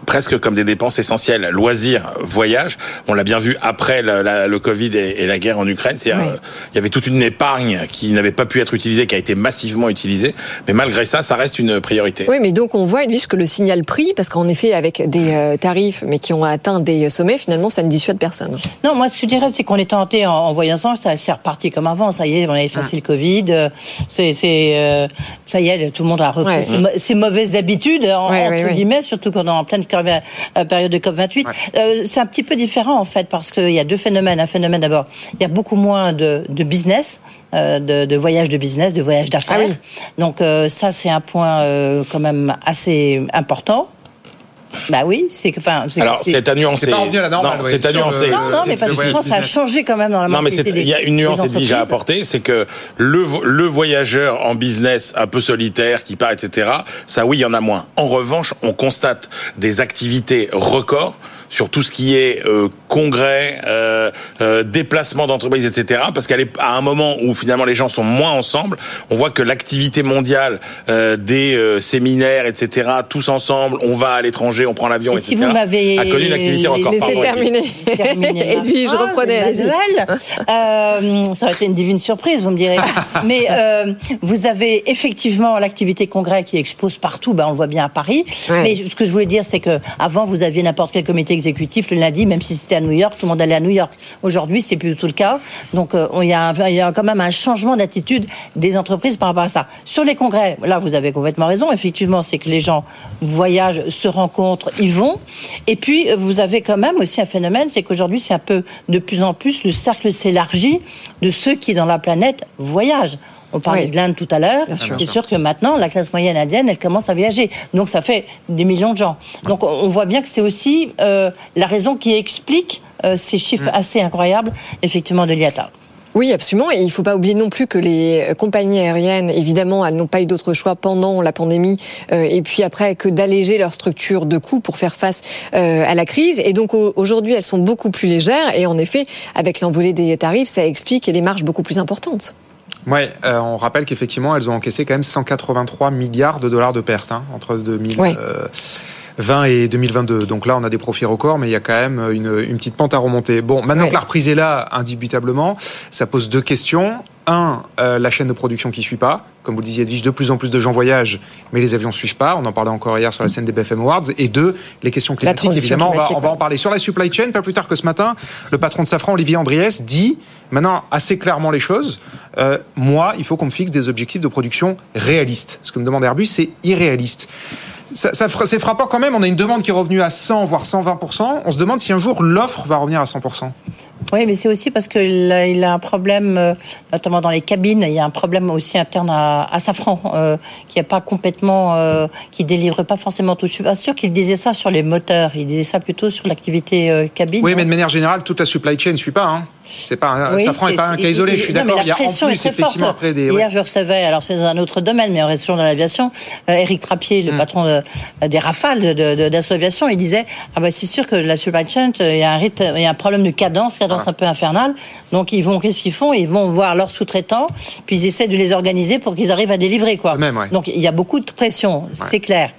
presque comme des dépenses essentielles. Loisirs, voyage, on l'a bien vu après la- la- le Covid et, et la guerre en Ukraine. C'est-à-dire, Ouais. euh, il y avait toute une épargne qui n'avait pas pu être utilisée, qui a été massivement utilisée, mais malgré ça, ça reste une priorité. Oui, mais donc on voit, Edwige, que le signal prix, parce qu'en effet, avec des euh, tarifs, mais qui ont atteint des sommets, finalement, ça ne dissuade personne. Non, moi, ce que je dirais, c'est qu'on est tenté en, en voyant ça, ça c'est reparti comme avant. Ça y est, on a effacé le Covid. euh, C'est, euh, ça y est, tout le monde a repris Ouais. ses, mauvaises habitudes, en- Ouais, entre ouais, ouais. guillemets, surtout quand on est en pleine euh, période de COP 28. Euh, c'est un petit peu différent, en fait, parce qu'il y a deux phénomènes. Un phénomène, d'abord, il y a beaucoup moins de, de business. euh, de, de voyages de business, de voyages d'affaires. Ah oui. Donc euh, ça, c'est un point euh, quand même assez important. Bah oui, c'est que, enfin, c'est- Alors, c'est- c'est à nuancer. C'est pas revenu à la normale, Non, ouais, c'est à nuancer. non, non, mais parce que c'est- je pense que ça a changé quand même dans la Non, mais il y a une nuance Edwige à apporter, c'est que le, le voyageur en business un peu solitaire qui part, etc., ça oui, il y en a moins. En revanche, on constate des activités records sur tout ce qui est euh, congrès, euh, euh, déplacement d'entreprises, etc. Parce qu'à un moment où finalement les gens sont moins ensemble, on voit que l'activité mondiale euh, des euh, séminaires, etc. Tous ensemble, on va à l'étranger, on prend l'avion, Et etc. si vous m'avez a connu une activité record. Laissez terminer. je reprenais. Euh, ça aurait été une divine surprise, vous me direz. Mais euh, vous avez effectivement l'activité congrès qui expose partout. Ben, on le voit bien à Paris. Ouais. Mais ce que je voulais dire, c'est que avant vous aviez n'importe quel comité exécutif le lundi, même si c'était à New York, tout le monde allait à New York. Aujourd'hui, c'est plus du tout le cas. Donc, euh, il y, il y a quand même un changement d'attitude des entreprises par rapport à ça. Sur les congrès, là, vous avez complètement raison. Effectivement, c'est que les gens voyagent, se rencontrent, y vont. Et puis, vous avez quand même aussi un phénomène, c'est qu'aujourd'hui, c'est un peu de plus en plus le cercle s'élargit de ceux qui, dans la planète, voyagent. On parlait Oui. de l'Inde tout à l'heure. C'est sûr que maintenant, la classe moyenne indienne, elle commence à voyager. Donc, ça fait des millions de gens. Donc, on voit bien que c'est aussi euh, la raison qui explique euh, ces chiffres assez incroyables, effectivement, de l'IATA. Oui, absolument. Et il ne faut pas oublier non plus que les compagnies aériennes, évidemment, elles n'ont pas eu d'autre choix pendant la pandémie euh, et puis après que d'alléger leur structure de coûts pour faire face euh, à la crise. Et donc au- aujourd'hui, elles sont beaucoup plus légères. Et en effet, avec l'envolée des tarifs, ça explique des marges beaucoup plus importantes. Ouais, euh, on rappelle qu'effectivement, elles ont encaissé quand même 183 milliards de dollars de pertes hein, entre 2020 et 2022. Donc là, on a des profits records, mais il y a quand même une, une petite pente à remonter. Bon, maintenant Ouais. que la reprise est là, indubitablement, ça pose deux questions. Un, euh, la chaîne de production qui suit pas. Comme vous le disiez, Edwige, de plus en plus de gens voyagent, mais les avions suivent pas. On en parlait encore hier sur la scène des BFM Awards. Et deux, les questions climatiques, évidemment, on va, on va en parler. Sur la supply chain, pas plus tard que ce matin, le patron de Safran, Olivier Andriès, dit maintenant assez clairement les choses. Euh, moi, il faut qu'on me fixe des objectifs de production réalistes. Ce que me demande Airbus, c'est irréaliste. Ça, c'est frappant quand même. On a une demande qui est revenue à 100, voire 120%. On se demande si un jour l'offre va revenir à 100%. Oui, mais c'est aussi parce qu'il a, un problème, euh, notamment dans les cabines, il y a un problème aussi interne à, à Safran, euh, qui n'est pas complètement, euh, qui délivre pas forcément tout. Je suis pas sûr qu'il disait ça sur les moteurs, il disait ça plutôt sur l'activité euh, cabine. Oui, non mais de manière générale, toute la supply chain ne suit pas. Hein. C'est pas un- Oui, Safran n'est pas un cas isolé. Je suis d'accord. la Il y a en pression est plus effectivement forte. après des. Hier, ouais. je recevais, alors c'est un autre domaine, mais on reste toujours dans l'aviation, euh, Eric Trappier, le patron de- des Rafales de, de, il disait ah bah c'est sûr que la supply chain, euh, il y a un rythme, il y a un problème de cadence, cadence Ah. un peu infernale. Donc ils vont, qu'est-ce qu'ils font? Ils vont voir leurs sous-traitants, puis ils essaient de les organiser pour qu'ils arrivent à délivrer quoi. Ouais. Donc il y a beaucoup de pression, c'est clair.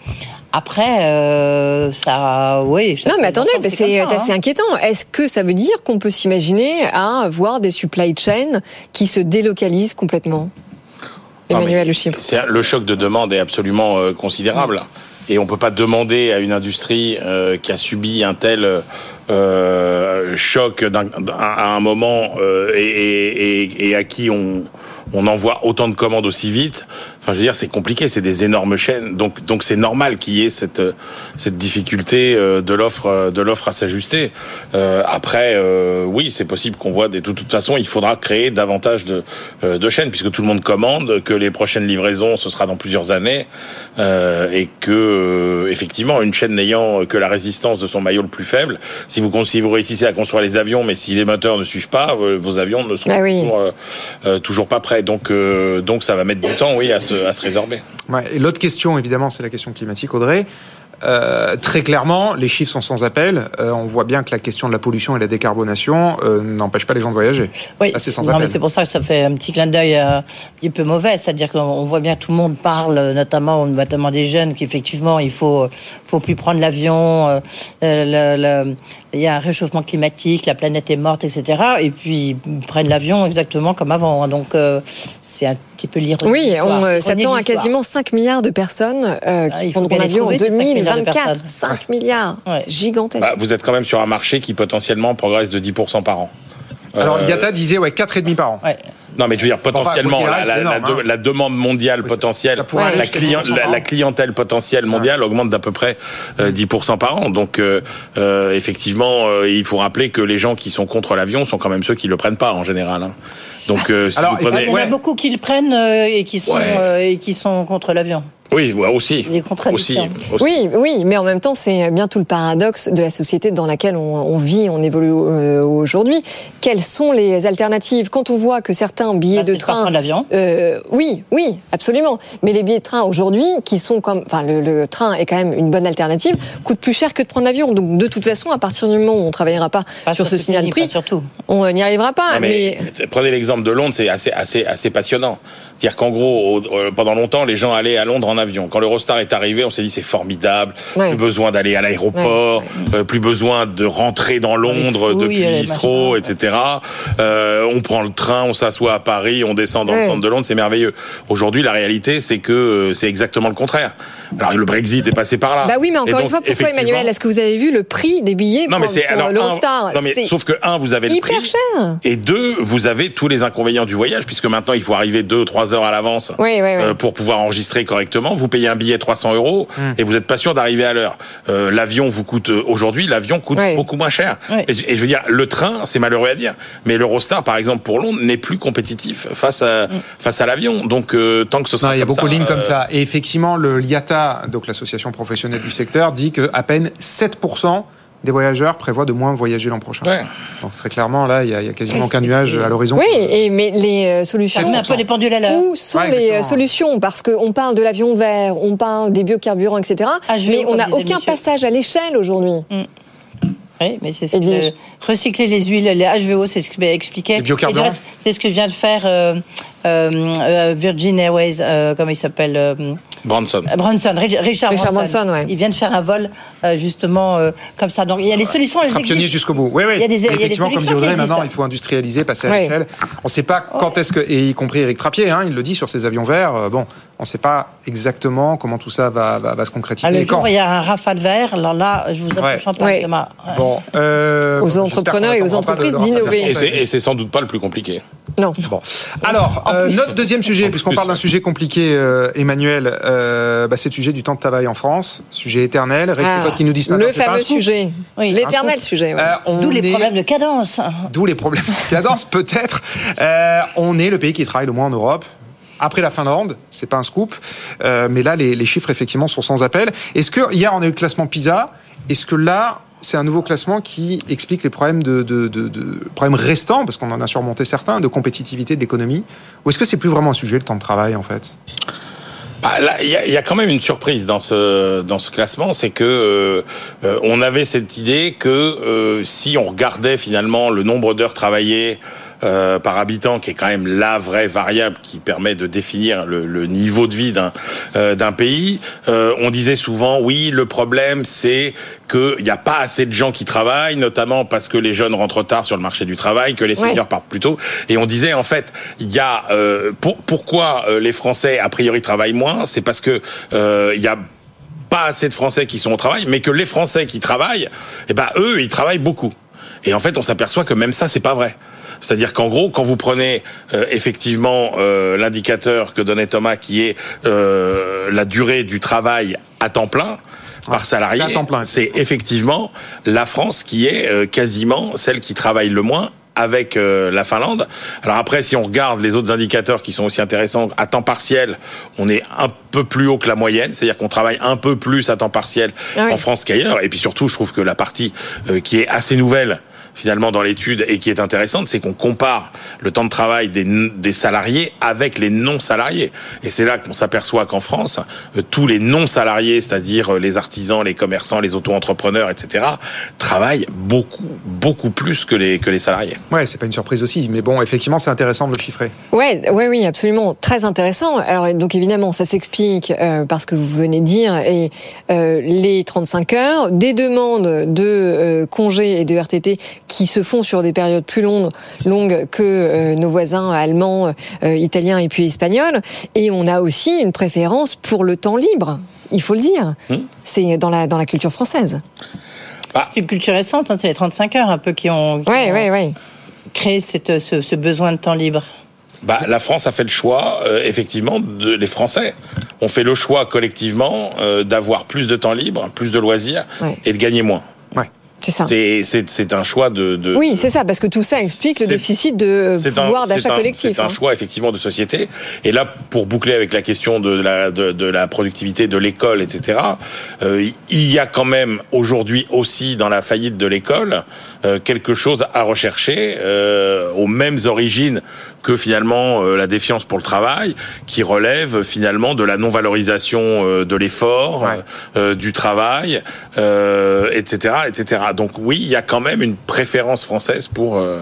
Après, euh, ça, oui. ça Non, mais attendez, bah, c'est assez hein. inquiétant. Est-ce que ça veut dire qu'on peut s'imaginer à avoir des supply chains qui se délocalisent complètement Non, mais Emmanuel c'est- le choc de demande est absolument euh, considérable. Et on peut pas demander à une industrie euh, qui a subi un tel euh, choc à un moment euh, et, et- et- et à qui on, on envoie autant de commandes aussi vite. Enfin, je veux dire, c'est compliqué, c'est des énormes chaînes. Donc, donc c'est normal qu'il y ait cette cette difficulté euh, de l'offre euh, de l'offre à s'ajuster. Euh, après, euh, oui, c'est possible qu'on voit des. De toute façon, il faudra créer davantage de euh, de chaînes puisque tout le monde commande, que les prochaines livraisons ce sera dans plusieurs années euh, et que euh, effectivement une chaîne n'ayant que la résistance de son maillot le plus faible, si vous si vous réussissez à construire les avions, mais si les moteurs ne suivent pas, euh, vos avions ne sont Ah oui. toujours, euh, euh, toujours pas prêts. Donc euh, donc ça va mettre du temps, oui, à se à se résorber. Ouais, et l'autre question, évidemment, c'est la question climatique, Audrey. Euh, très clairement, les chiffres sont sans appel. Euh, on voit bien que la question de la pollution et la décarbonation euh, n'empêche pas les gens de voyager. Oui, c'est sans non, mais appel. c'est pour ça que ça fait un petit clin d'œil euh, un petit peu mauvais. C'est-à-dire qu'on voit bien que tout le monde parle, euh, notamment, notamment des jeunes, qu'effectivement, il faut, faut plus prendre l'avion. euh, euh, il y a un réchauffement climatique, la planète est morte, etc. Et puis, ils prennent l'avion exactement comme avant. hein. Donc, euh, c'est un petit peu l'ironie Oui, on euh, s'attend à quasiment 5 milliards de personnes euh, Ah, qui faut prendront l'avion en trouver, ces 5 milliards de 2024. personnes. 5 milliards, c'est gigantesque. Bah, vous êtes quand même sur un marché qui potentiellement progresse de 10% par an. Alors, Euh, IATA disait ouais, 4,5 par an. Non, mais je veux dire, potentiellement, la, la- la de- hein. la demande mondiale potentielle, la, jusqu'à client- 10% la- par la an. clientèle potentielle mondiale augmente d'à peu près euh, 10% par an. Donc, euh, euh, effectivement, euh, il faut rappeler que les gens qui sont contre l'avion sont quand même ceux qui le prennent pas en général. hein. Donc, euh, si Alors, vous prenez... Il y en a beaucoup qui le prennent euh, et qui sont, Ouais. euh, et qui sont contre l'avion. Oui, aussi. Les contradictions. Aussi, aussi. Oui, oui, mais en même temps, c'est bien tout le paradoxe de la société dans laquelle on, on vit, on évolue euh, aujourd'hui. Quelles sont les alternatives? Quand on voit que certains billets Bah, de train, prendre l'avion. euh, oui, oui, absolument. Mais les billets de train aujourd'hui, qui sont comme, enfin, le, le train est quand même une bonne alternative, coûtent plus cher que de prendre l'avion. Donc, de toute façon, à partir du moment où on travaillera pas, Pas sur ce signal prix, pas surtout. on n'y arrivera pas. Non, mais Prenez l'exemple de Londres, c'est assez, assez, assez passionnant. C'est-à-dire qu'en gros, euh, pendant longtemps, les gens allaient à Londres en avion. Quand l'Eurostar est arrivé, on s'est dit c'est formidable. Ouais. Plus besoin d'aller à l'aéroport, euh, plus besoin de rentrer dans Londres fouilles, depuis les Heathrow, etc. Euh, on prend le train, on s'assoit à Paris, on descend dans le centre de Londres, c'est merveilleux. Aujourd'hui, la réalité, c'est que euh, c'est exactement le contraire. Alors le Brexit est passé par là. Bah oui, mais encore donc, une fois, pourquoi Emmanuel Est-ce que vous avez vu le prix des billets non mais pour, alors un- l'Eurostar non mais C'est sauf que un vous avez le hyper prix cher. et deux vous avez tous les inconvénients du voyage puisque maintenant il faut arriver deux trois heures à l'avance Oui, oui, oui. euh, pour pouvoir enregistrer correctement. Vous payez un billet 300 euros et vous êtes pas sûr d'arriver à l'heure. Euh, l'avion vous coûte euh, aujourd'hui l'avion coûte Oui. beaucoup moins cher. Oui. Et, je- et je veux dire le train c'est malheureux à dire mais l'Eurostar par exemple pour Londres n'est plus compétitif face à face à l'avion. Donc euh, tant que ce Non, sera il y a beaucoup de lignes euh, comme ça. Et effectivement, le l'IATA, donc l'association professionnelle du secteur, dit que à peine 7% des voyageurs prévoient de moins voyager l'an prochain. Ouais. Donc très clairement, là, il y a, quasiment qu'un nuage à l'horizon. Oui, et, mais les euh, solutions. Ça met un peu les pendules à l'heure. Où sont Ouais, les euh, solutions? Parce qu'on parle de l'avion vert, on parle des biocarburants, etc. HVO, mais on n'a aucun monsieur. passage à l'échelle aujourd'hui. Oui, mais c'est ce que recycler les huiles, les HVO, c'est ce que expliqué. Les biocarburants. C'est ce que vient de faire euh, euh, euh, Virgin Airways, euh, comment il s'appelle euh, Branson. Branson, Rich- Richard, Richard Branson. Branson, ouais. Il vient de faire un vol euh, justement euh, comme ça. Donc il y a des solutions, Il sera pionnier jusqu'au bout. Oui, oui. Il y a des- il y a des Effectivement, comme dit Audrey, maintenant, il faut industrialiser, passer à Oui. l'échelle. On ne sait pas quand est-ce que, et y compris Eric Trappier, hein, il le dit sur ses avions verts, euh, bon, on ne sait pas exactement comment tout ça va, va, va se concrétiser. Ah, le jour où il y a un rafale vert, alors là, je vous offre Ouais. champagne Ouais. demain. Bon, euh, Aux entrepreneurs et aux entreprises d'innover. Et c'est sans doute pas le plus compliqué. Non. Bon. Alors, euh, notre deuxième sujet, puisqu'on parle d'un sujet compliqué, euh, Emmanuel, euh, bah, c'est le sujet du temps de travail en France, sujet éternel. Ah, qui nous dit ce matin, le fameux sujet. Oui. L'éternel sujet. Euh, D'où les est- problèmes de cadence. D'où les problèmes de cadence, peut-être. Euh, on est le pays qui travaille le moins en Europe. Après la Finlande, c'est pas un scoop, euh, mais là les, chiffres effectivement sont sans appel. Est-ce que hier on a eu le classement PISA Est-ce que là c'est un nouveau classement qui explique les problèmes de, problèmes restants parce qu'on en a surmonté certains de compétitivité de l'économie Ou est-ce que c'est plus vraiment un sujet le temps de travail en fait? Bah, il y, a- quand même une surprise dans ce dans ce classement, c'est que euh, euh, on avait cette idée que si on regardait finalement le nombre d'heures travaillées euh, par habitant, qui est quand même la vraie variable qui permet de définir le, le niveau de vie d'un euh, d'un pays, euh, on disait souvent oui, le problème c'est qu'il n'y a pas assez de gens qui travaillent, notamment parce que les jeunes rentrent tard sur le marché du travail, que les Ouais. seniors partent plus tôt. Et on disait en fait, il y a euh, pour, pourquoi euh, les Français a priori travaillent moins, c'est parce que euh, il y a pas assez de Français qui sont au travail, mais que les Français qui travaillent, eh ben eux, ils travaillent beaucoup. Et en fait, on s'aperçoit que même ça, c'est pas vrai. C'est-à-dire qu'en gros, quand vous prenez euh, effectivement euh, l'indicateur que donnait Thomas, qui est euh, la durée du travail à temps plein par salarié, à temps plein. c'est effectivement la France qui est euh, quasiment celle qui travaille le moins avec euh, la Finlande. Alors après, si on regarde les autres indicateurs qui sont aussi intéressants, à temps partiel, on est un peu plus haut que la moyenne, c'est-à-dire qu'on travaille un peu plus à temps partiel Ah oui. en France qu'ailleurs. Et puis surtout, je trouve que la partie euh, qui est assez nouvelle finalement dans l'étude et qui est intéressante, c'est qu'on compare le temps de travail des, des salariés avec les non-salariés. Et c'est là qu'on s'aperçoit qu'en France, euh, tous les non-salariés, c'est-à-dire euh, les artisans, les commerçants, les auto-entrepreneurs, etc., travaillent beaucoup, beaucoup plus que les, que les salariés. Ouais, c'est pas une surprise aussi, mais bon, effectivement, c'est intéressant de le chiffrer. Ouais, ouais, oui, absolument, très intéressant. Alors donc évidemment, ça s'explique euh, parce que vous venez de dire et euh, les 35 heures, des demandes de euh, congés et de RTT qui se font sur des périodes plus longues, longues que euh, nos voisins allemands, euh, italiens et puis espagnols. Et on a aussi une préférence pour le temps libre. Il faut le dire. C'est dans la dans la culture française. C'est une culture récente, hein, c'est les 35 heures un peu qui ont, qui Ouais, ont ouais, ouais. créé cette, ce, ce besoin de temps libre. Bah, la France a fait le choix, euh, effectivement, de, les Français ont fait le choix collectivement euh, d'avoir plus de temps libre, plus de loisirs Ouais. et de gagner moins. C'est ça. C'est- C'est c'est un choix de. de Oui, c'est ça, parce que tout ça explique le déficit de pouvoir d'achat collectif. C'est un hein. choix effectivement de société. Et là, pour boucler avec la question de la, de, de la productivité de l'école, etc., euh, il y a quand même aujourd'hui aussi dans la faillite de l'école quelque chose à rechercher euh, aux mêmes origines que finalement euh, la défiance pour le travail, qui relève finalement de la non-valorisation euh, de l'effort, euh, du travail, euh, etc., etc. Donc oui, il y a quand même une préférence française pour euh,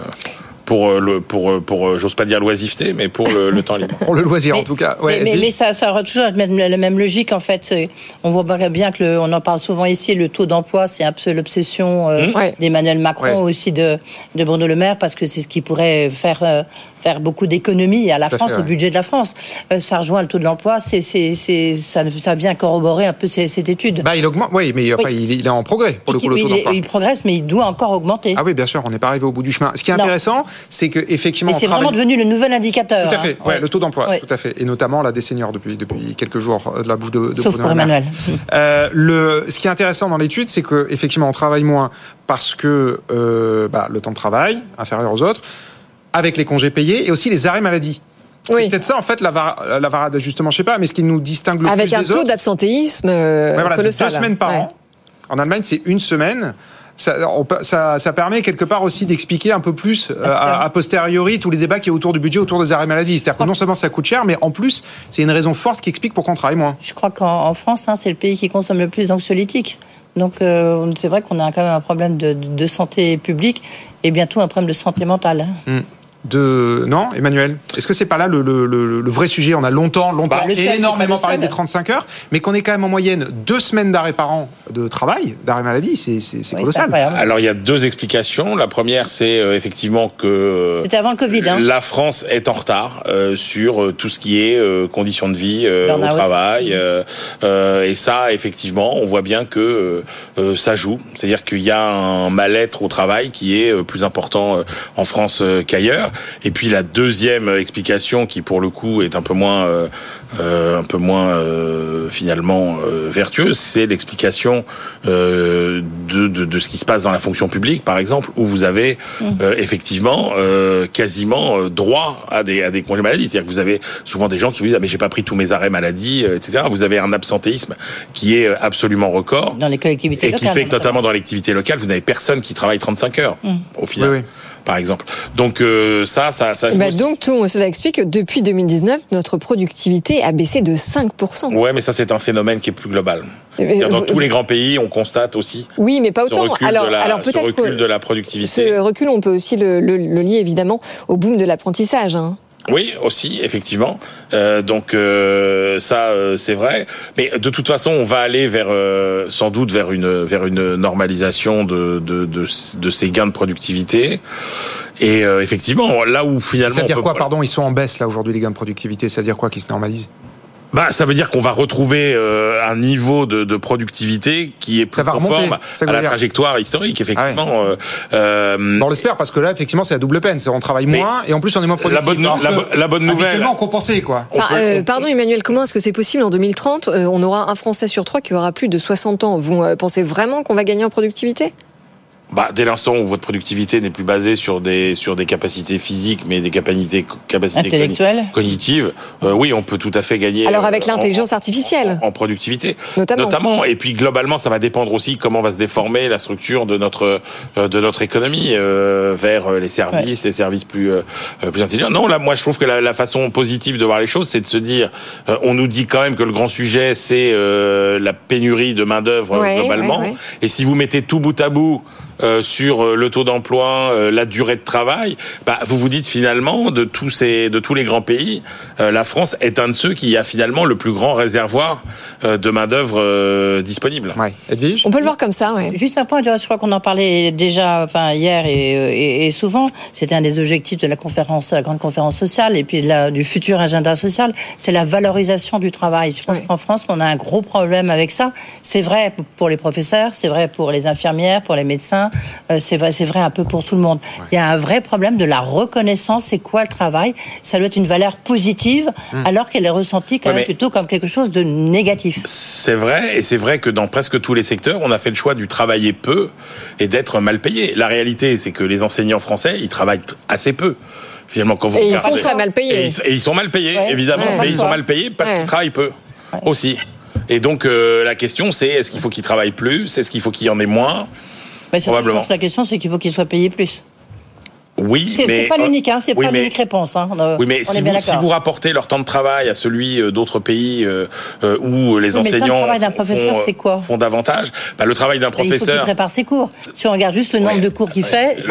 pour euh, le pour euh, pour, euh, j'ose pas dire l'oisiveté, mais pour le, le temps libre. Pour le loisir, en tout cas. Ouais, mais, mais, Edwige mais ça, ça aura toujours la même, la même logique en fait. On voit bien que le, on en parle souvent ici. Le taux d'emploi, c'est un peu l'obsession euh, d'Emmanuel Macron Ouais. aussi de, de Bruno Le Maire parce que c'est ce qui pourrait faire euh, faire beaucoup d'économies à la Tout France, fait, au budget de la France. Euh, ça rejoint le taux de l'emploi. C'est c'est c'est ça, ça vient corroborer un peu ces- cette étude. Bah, il augmente, oui, mais enfin, Oui. il, il est en progrès pour le coup, le taux il, d'emploi. il progresse, mais il doit encore augmenter. Ah oui, bien sûr, on n'est pas arrivé au bout du chemin. Ce qui est Non. intéressant, c'est que effectivement, mais c'est vraiment devenu le nouvel indicateur. Tout à fait, hein. ouais, le taux d'emploi, Ouais. tout à fait, et notamment la des seniors depuis depuis quelques jours euh, de la bouche de, de Sauf Bruno pour. Emmanuel. Euh, le, ce qui est intéressant dans l'étude, c'est que effectivement, on travaille moins parce que euh, bah, le temps de travail inférieur aux autres, avec les congés payés et aussi les arrêts maladie. C'est peut-être ça en fait la, var- la variable d'ajustement, je sais pas, mais ce qui nous distingue le Avec plus un des taux autres. d'absentéisme euh, Ouais, voilà, de colossal. deux semaines par Ouais. an. En Allemagne, c'est une semaine. Ça, on peut- ça, ça permet quelque part aussi d'expliquer un peu plus euh, a, a posteriori tous les débats qui est autour du budget, autour des arrêts maladie. C'est-à-dire que non seulement ça coûte cher, mais en plus, c'est une raison forte qui explique pourquoi on travaille moins. Je crois qu'en en France, hein, c'est le pays qui consomme le plus d'anxiolytiques. Donc euh, c'est vrai qu'on a quand même un problème de, de santé publique et bientôt un problème de santé mentale. Hmm. De non, Emmanuel. Est-ce que c'est pas là le, le- le- le vrai sujet? On a longtemps, longtemps, Bah, énormément parlé des 35 heures, mais qu'on est quand même en moyenne deux semaines d'arrêt par an de travail, d'arrêt maladie, c'est c'est- c'est colossal. Alors il y a deux explications. La première, c'est euh, effectivement que C'était avant le Covid. Hein. la France est en retard euh, sur euh, tout ce qui est euh, conditions de vie euh, au travail. euh, euh, et ça, effectivement, on voit bien que ça joue. C'est-à-dire qu'il y a un mal-être au travail qui est euh, plus important euh, en France euh, qu'ailleurs. Et puis la deuxième explication, qui pour le coup est un peu moins, euh, un peu moins euh, finalement euh, vertueuse, c'est l'explication euh, de, de, de ce qui se passe dans la fonction publique, par exemple, où vous avez euh, effectivement euh, quasiment euh, droit à des, à des congés maladie. C'est-à-dire que vous avez souvent des gens qui vous disent ah mais j'ai pas pris tous mes arrêts maladie, euh, etc. Vous avez un absentéisme qui est euh, absolument record Dans les collectivités et qui locales, fait que notamment dans l'activité locale, vous n'avez personne qui travaille 35 heures Mm. au final. Par exemple. Donc euh, ça, ça, ça Bah, donc tout cela explique que depuis 2019, notre productivité a baissé de 5%. Ouais, mais ça c'est un phénomène qui est plus global. Dans vous- tous les grands pays, on constate aussi Oui, mais pas ce autant. recul, Alors, la, peut-être recul que de la productivité. ce recul, on peut aussi le, le- le lier évidemment au boom de l'apprentissage. hein. Oui, aussi, effectivement. Euh, donc euh, ça, euh, c'est vrai. Mais de toute façon, on va aller vers, euh, sans doute, vers une vers une normalisation de de, de, de ces gains de productivité. Et euh, effectivement, là où finalement, Ça veut dire peut- quoi, pardon, ils sont en baisse là aujourd'hui les gains de productivité, ça veut dire quoi qu'ils se normalisent? Bah, ça veut dire qu'on va retrouver euh, un niveau de, de productivité qui est plus va conforme ça à la dire. trajectoire historique, effectivement. euh, euh, Bon, on l'espère parce que là, effectivement, c'est la double peine. C'est on travaille moins et en plus on est moins productif. la bonne Alors la que, bo- la bonne nouvelle- compensait quoi. Euh, pardon Emmanuel, comment est-ce que c'est possible en 2030 euh, On aura un Français sur trois qui aura plus de 60 ans? Vous euh, pensez vraiment qu'on va gagner en productivité? Bah, dès l'instant où votre productivité n'est plus basée sur des sur des capacités physiques, mais des capacités capacités Intellectuelles. cognitives, euh, oui, on peut tout à fait gagner. Alors avec en- l'intelligence artificielle. en productivité, Notamment. Et puis globalement, ça va dépendre aussi comment va se déformer la structure de notre euh, de notre économie euh, vers euh, les services, les services plus euh, euh, plus intelligents. Non, là, moi, je trouve que la, la façon positive de voir les choses, c'est de se dire, euh, on nous dit quand même que le grand sujet, c'est euh, la pénurie de main d'œuvre Ouais, globalement. ouais, ouais. Et si vous mettez tout bout à bout euh, sur euh, le taux d'emploi, euh, la durée de travail, bah, vous vous dites finalement de tous ces, de tous les grands pays, euh, la France est un de ceux qui a finalement le plus grand réservoir euh, de main d'œuvre euh, disponible. On peut le voir comme ça, ouais. Juste un point, je crois qu'on en parlait déjà enfin, hier et, et- et souvent. C'était un des objectifs de la conférence, la grande conférence sociale et puis la- du futur agenda social. C'est la valorisation du travail. Je pense qu'en France, on a un gros problème avec ça. C'est vrai pour les professeurs, c'est vrai pour les infirmières, pour les médecins, euh, c'est vrai, c'est vrai un peu pour tout le monde. Il y a un vrai problème de la reconnaissance. C'est quoi le travail? Ça doit être une valeur positive, Hmm. alors qu'elle est ressentie quand Ouais, même mais- plutôt comme quelque chose de négatif. C'est vrai, et c'est vrai que dans presque tous les secteurs, on a fait le choix du travailler peu et d'être mal payé. La réalité, c'est que les enseignants français, ils travaillent assez peu. Finalement, quand vous Et ils sont très mal payés. Et ils, et ils sont mal payés, Ouais. évidemment, Ouais. mais ils sont mal payés parce Ouais. qu'ils travaillent peu aussi. Et donc euh, la question, c'est est-ce qu'il faut qu'ils travaillent plus? Est-ce qu'il faut qu'il y en ait moins? Mais surtout, je Probablement. pense que la question, c'est qu'il faut qu'ils soient payés plus. Oui, mais c'est pas l'unique, hein, c'est oui, pas mais- l'unique réponse. Hein. Euh, Oui, mais on si est bien vous, si d'accord. vous rapportez leur temps de travail à celui euh, d'autres pays euh, euh, où les Oui, le enseignants travail d'un font- professeur, c'est quoi font davantage, bah, le travail d'un Il faut qu'il professeur. prépare ses cours. Si on regarde juste le nombre de cours qu'il fait, c'est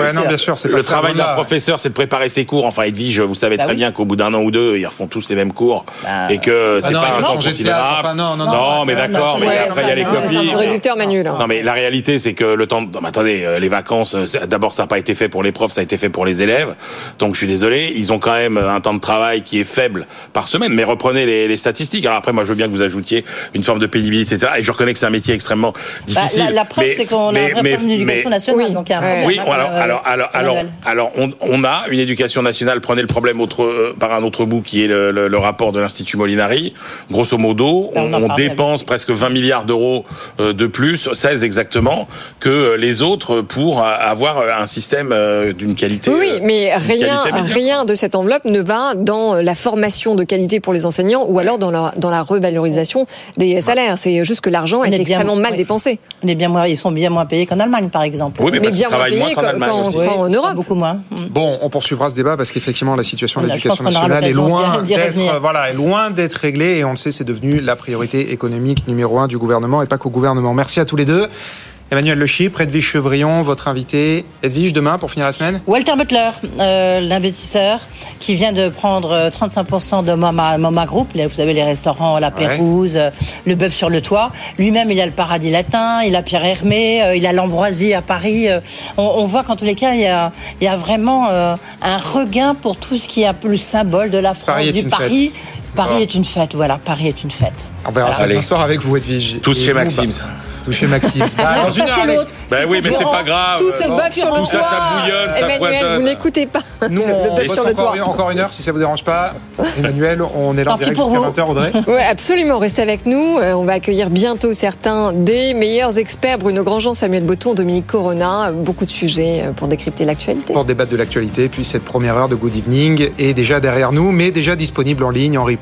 Le travail d'un professeur, c'est de préparer ses cours. Enfin, Edwige, vous savez Bah très oui. bien qu'au bout d'un an ou deux, ils refont tous les mêmes cours et que Ah c'est non, pas un temps considérable. non, non, non. mais Non, d'accord, non, mais ouais, après il y a les Non, mais C'est un copies. réducteur, Manu, là. Non mais la réalité c'est que le temps. Non, attendez, euh, les vacances. euh, D'abord ça n'a pas été fait pour les profs, ça a été fait pour les élèves. Donc je suis désolé, ils ont quand même un temps de travail qui est faible par semaine. Mais reprenez les, les statistiques. Alors après moi je veux bien que vous ajoutiez une forme de pénibilité, etc. Et je reconnais que c'est un métier extrêmement Bah, difficile. la, la preuve, c'est qu'on a un vrai mais- problème d'éducation nationale. Donc il y a un problème. oui, alors, euh, alors, alors, alors, alors, on, on a une éducation nationale. Prenez le problème autre, euh, par un autre bout, qui est le, le- le rapport de l'Institut Molinari. Grosso modo, Ben, on dépense presque 20 milliards d'euros euh, de plus, 16 exactement, que les autres pour avoir un système euh, d'une qualité. Oui, oui, euh, mais rien, rien de cette enveloppe ne va dans la formation de qualité pour les enseignants ou alors dans la, dans la revalorisation des salaires. C'est juste que l'argent est, est bien- extrêmement mal oui. dépensé. On est bien moins, ils sont bien moins payés qu'en Allemagne, par exemple. Oui, mais bien moins payés qu'en Europe. Beaucoup moins. Bon, on poursuivra ce débat parce qu'effectivement la situation de l'éducation nationale est loin d'être voilà, est loin d'être réglée et on le sait, c'est devenu la priorité économique numéro un du gouvernement et pas qu'au gouvernement. Merci à tous les deux. Emmanuel Le Chypre, Edwige Chevrillon, votre invité. Edwige, demain pour finir la semaine Walter Butler, euh, l'investisseur, qui vient de prendre euh, 35% de Mama, Mama Group. Là, vous avez les restaurants, la Pérouse, euh, le bœuf sur le toit. Lui-même, il a le Paradis Latin, il a Pierre Hermé, euh, il a l'Ambroisie à Paris. Euh, on, on voit qu'en tous les cas, il y a, il y a vraiment euh, un regain pour tout ce qui est un peu le symbole de la France, Paris du Paris. fête. Paris est une fête, voilà, Paris est une fête. On verra Voilà. ça demain soir avec vous, Edwige. Tous chez Maxime, ça. Tous chez Maxime. Bah, dans ça, une heure, c'est allez. l'autre. Ben oui, mais c'est pas grave. Tout ce bœuf sur le Tout ça, toit. ça bouillonne, ça Emmanuel, vous n'écoutez pas Nous, le on bosse sur le encore, toit. encore une heure, si ça vous dérange pas. Emmanuel, on est là en direct pour jusqu'à vous. 20h, Audrey. Oui, absolument. Restez avec nous. Euh, On va accueillir bientôt certains des meilleurs experts. Bruno Grandjean, Samuel Botton, Dominique Corona. Euh, Beaucoup de sujets euh, pour décrypter l'actualité. pour débattre de l'actualité. Puis cette première heure de Good Evening est déjà derrière nous, mais déjà disponible en ligne, en replay,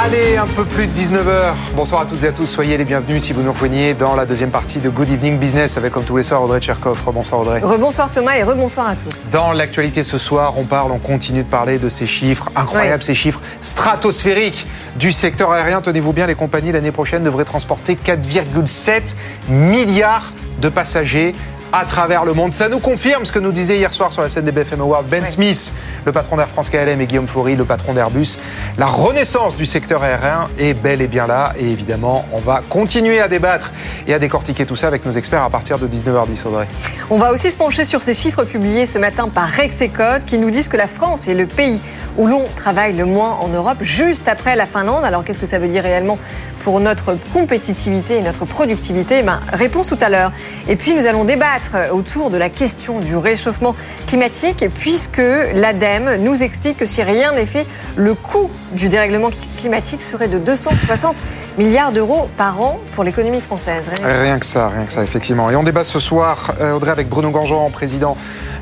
Allez, un peu plus de 19h. Bonsoir à toutes et à tous. Soyez les bienvenus si vous nous rejoignez dans la deuxième partie de Good Evening Business avec, comme tous les soirs, Audrey Tcherkov. Bonsoir Audrey. Rebonsoir Thomas et rebonsoir à tous. Dans l'actualité ce soir, on parle, on continue de parler de ces chiffres incroyables, Ouais. ces chiffres stratosphériques du secteur aérien. Tenez-vous bien, les compagnies l'année prochaine devraient transporter 4,7 milliards de passagers à travers le monde. Ça nous confirme ce que nous disait hier soir sur la scène des BFM Awards Ben Smith, le patron d'Air France KLM, et Guillaume Faury, le patron d'Airbus. La renaissance du secteur aérien est bel et bien là. Et évidemment, on va continuer à débattre et à décortiquer tout ça avec nos experts à partir de 19h10, Audrey. On va aussi se pencher sur ces chiffres publiés ce matin par Rexecode qui nous disent que la France est le pays où l'on travaille le moins en Europe, juste après la Finlande. Alors qu'est-ce que ça veut dire réellement pour notre compétitivité et notre productivité? Ben, Réponse tout à l'heure. Et puis nous allons débattre autour de la question du réchauffement climatique puisque l'ADEME nous explique que si rien n'est fait, le coût du dérèglement climatique serait de 260 milliards d'euros par an pour l'économie française. Rien Rien que ça, rien que ça, effectivement. Et on débat ce soir, euh, Audrey, avec Bruno Gangean, président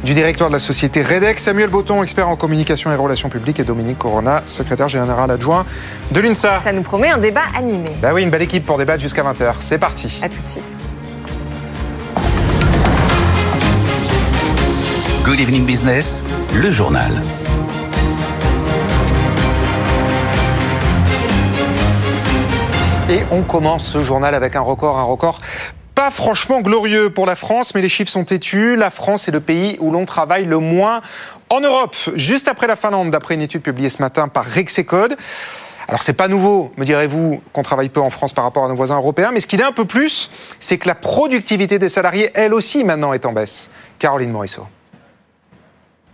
du directoire de la société Redex, Samuel Botton, expert en communication et relations publiques, et Dominique Corona, secrétaire général adjoint de l'UNSA. Ça nous promet un débat animé. Bah oui, une belle équipe pour débattre jusqu'à 20h. C'est parti. À tout de suite. Good Evening Business, le journal. Et on commence ce journal avec un record, un record pas franchement glorieux pour la France, mais les chiffres sont têtus. La France est le pays où l'on travaille le moins en Europe, juste après la Finlande, d'après une étude publiée ce matin par Rexecode. Alors c'est pas nouveau, me direz-vous, qu'on travaille peu en France par rapport à nos voisins européens, mais ce qui est un peu plus, c'est que la productivité des salariés, elle aussi, maintenant est en baisse. Caroline Morisseau.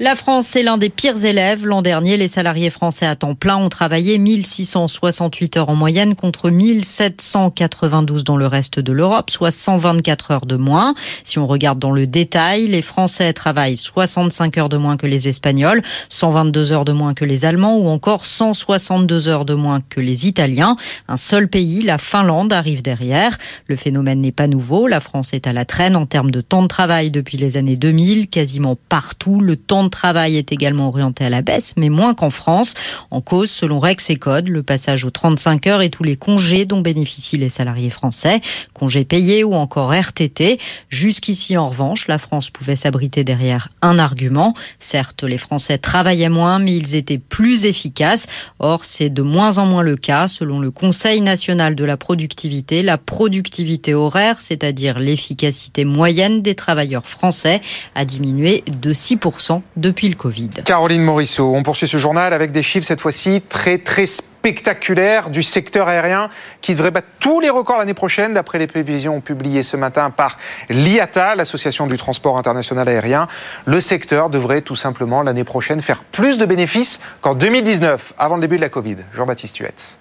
La France est l'un des pires élèves. L'an dernier, les salariés français à temps plein ont travaillé 1668 heures en moyenne contre 1792 dans le reste de l'Europe, soit 124 heures de moins. Si on regarde dans le détail, les Français travaillent 65 heures de moins que les Espagnols, 122 heures de moins que les Allemands ou encore 162 heures de moins que les Italiens. Un seul pays, la Finlande, arrive derrière. Le phénomène n'est pas nouveau. La France est à la traîne en termes de temps de travail depuis les années 2000. Quasiment partout, le temps de travail est également orienté à la baisse, mais moins qu'en France. En cause, selon Rex et Code, le passage aux 35 heures et tous les congés dont bénéficient les salariés français, congés payés ou encore RTT. Jusqu'ici, en revanche, la France pouvait s'abriter derrière un argument. Certes, les Français travaillaient moins, mais ils étaient plus efficaces. Or, c'est de moins en moins le cas. Selon le Conseil national de la productivité, la productivité horaire, c'est-à-dire l'efficacité moyenne des travailleurs français, a diminué de 6% depuis le Covid. Caroline Morisseau, on poursuit ce journal avec des chiffres cette fois-ci très très spectaculaires du secteur aérien qui devrait battre tous les records l'année prochaine d'après les prévisions publiées ce matin par l'IATA, l'association du transport international aérien. Le secteur devrait tout simplement l'année prochaine faire plus de bénéfices qu'en 2019, avant le début de la Covid. Jean-Baptiste Huette.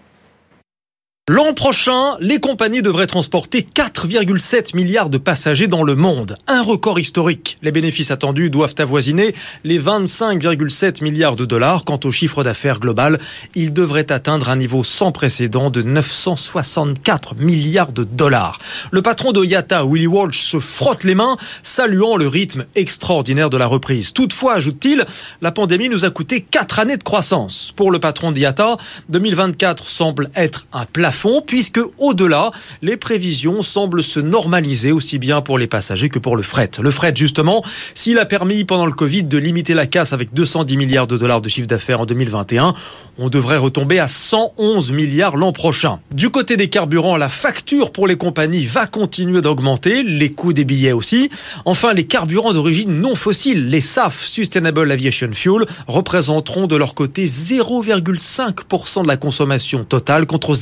L'an prochain, les compagnies devraient transporter 4,7 milliards de passagers dans le monde. Un record historique. Les bénéfices attendus doivent avoisiner les 25,7 milliards de dollars. Quant au chiffre d'affaires global, il devrait atteindre un niveau sans précédent de 964 milliards de dollars. Le patron de IATA, Willy Walsh, se frotte les mains, saluant le rythme extraordinaire de la reprise. Toutefois, ajoute-t-il, la pandémie nous a coûté 4 années de croissance. Pour le patron d'IATA, 2024 semble être un plafond puisque au-delà, les prévisions semblent se normaliser aussi bien pour les passagers que pour le fret. Le fret, justement, s'il a permis pendant le Covid de limiter la casse avec 210 milliards de dollars de chiffre d'affaires en 2021, on devrait retomber à 111 milliards l'an prochain. Du côté des carburants, la facture pour les compagnies va continuer d'augmenter, les coûts des billets aussi. Enfin, les carburants d'origine non fossile, les SAF, Sustainable Aviation Fuel, représenteront de leur côté 0,5% de la consommation totale contre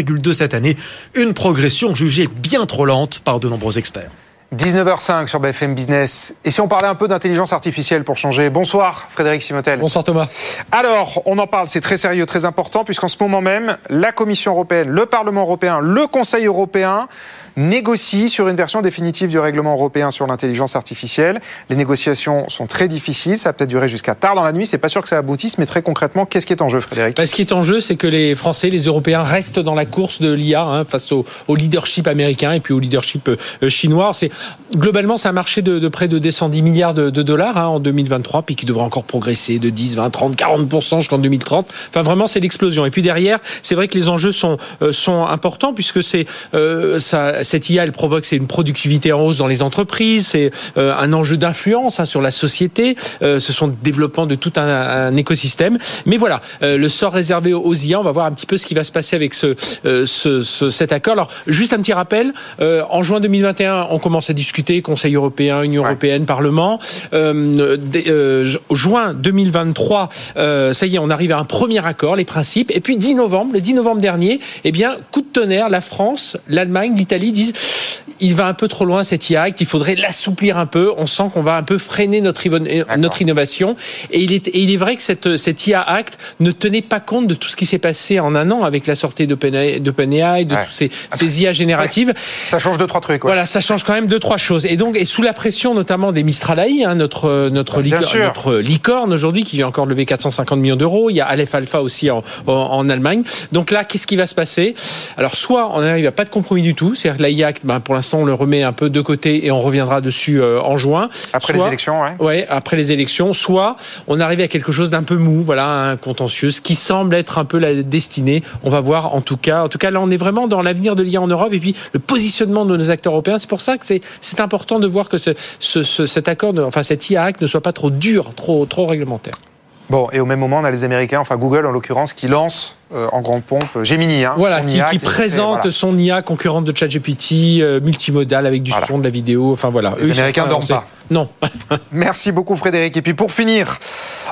0,2 cette année, une progression jugée bien trop lente par de nombreux experts. 19h05 sur BFM Business. Et si on parlait un peu d'intelligence artificielle pour changer? Bonsoir Frédéric Simotel. Bonsoir Thomas. Alors, on en parle, c'est très sérieux, très important, puisqu'en ce moment même, la Commission européenne, le Parlement européen, le Conseil européen négocient sur une version définitive du règlement européen sur l'intelligence artificielle. Les négociations sont très difficiles, ça va peut-être durer jusqu'à tard dans la nuit, c'est pas sûr que ça aboutisse, mais très concrètement, qu'est-ce qui est en jeu Frédéric? Bah, Ce qui est en jeu, c'est que les Français, les Européens restent dans la course de l'IA hein, face au, leadership américain et puis au leadership euh, chinois. C'est globalement, c'est un marché de, près de 210 milliards de, dollars hein, en 2023, puis qui devra encore progresser de 10, 20, 30, 40% jusqu'en 2030. Enfin, vraiment, c'est l'explosion. Et puis derrière, c'est vrai que les enjeux sont euh, sont importants puisque c'est euh, ça, cette IA, elle provoque c'est une productivité en hausse dans les entreprises, c'est euh, un enjeu d'influence hein, sur la société. ce sont le développement de tout un, écosystème. Mais voilà, le sort réservé aux IA, on va voir un petit peu ce qui va se passer avec ce, cet accord. Alors, juste un petit rappel. en juin 2021, on commence à discuter Conseil européen, Union européenne, Parlement. Euh, euh, juin 2023, euh, ça y est, on arrive à un premier accord, les principes. Et puis 10 novembre, le 10 novembre dernier, eh bien, coup de tonnerre, la France, l'Allemagne, l'Italie disent il va un peu trop loin cet IA Act, il faudrait l'assouplir un peu. On sent qu'on va un peu freiner notre, notre innovation. Et il, est, et il est vrai que cette, cet IA Act ne tenait pas compte de tout ce qui s'est passé en un an avec la sortie d'OpenAI, de tous ces, ces IA génératives. Ça change deux, trois trucs. Voilà, ça change quand même deux, trois choses. Et donc, et sous la pression notamment des Mistral AI, hein, notre, notre, notre licorne aujourd'hui qui vient encore lever 450 millions d'euros. Il y a Aleph Alpha aussi en, en, Allemagne. Donc là, qu'est-ce qui va se passer? Alors, soit on n'arrive à pas de compromis du tout, c'est-à-dire que l'AIA, ben, pour l'instant, on le remet un peu de côté et on reviendra dessus euh, en juin. Après les élections, ouais. Ouais, après les élections. Soit on arrive à quelque chose d'un peu mou, voilà, un contentieux, ce qui semble être un peu la destinée. On va voir en tout cas. En tout cas, là, on est vraiment dans l'avenir de l'IA en Europe et puis le positionnement de nos acteurs européens. C'est pour ça que c'est important de voir que ce, cet accord, enfin cet IA Act ne soit pas trop dur, trop, trop réglementaire. Bon, et au même moment, on a les Américains, enfin Google en l'occurrence, qui lance euh, en grande pompe Gemini. Hein, voilà, qui, présente son IA concurrente de ChatGPT, euh, multimodal avec du son, de la vidéo. Enfin voilà. Les Américains ne dorment pas. Non. Merci beaucoup Frédéric. Et puis pour finir,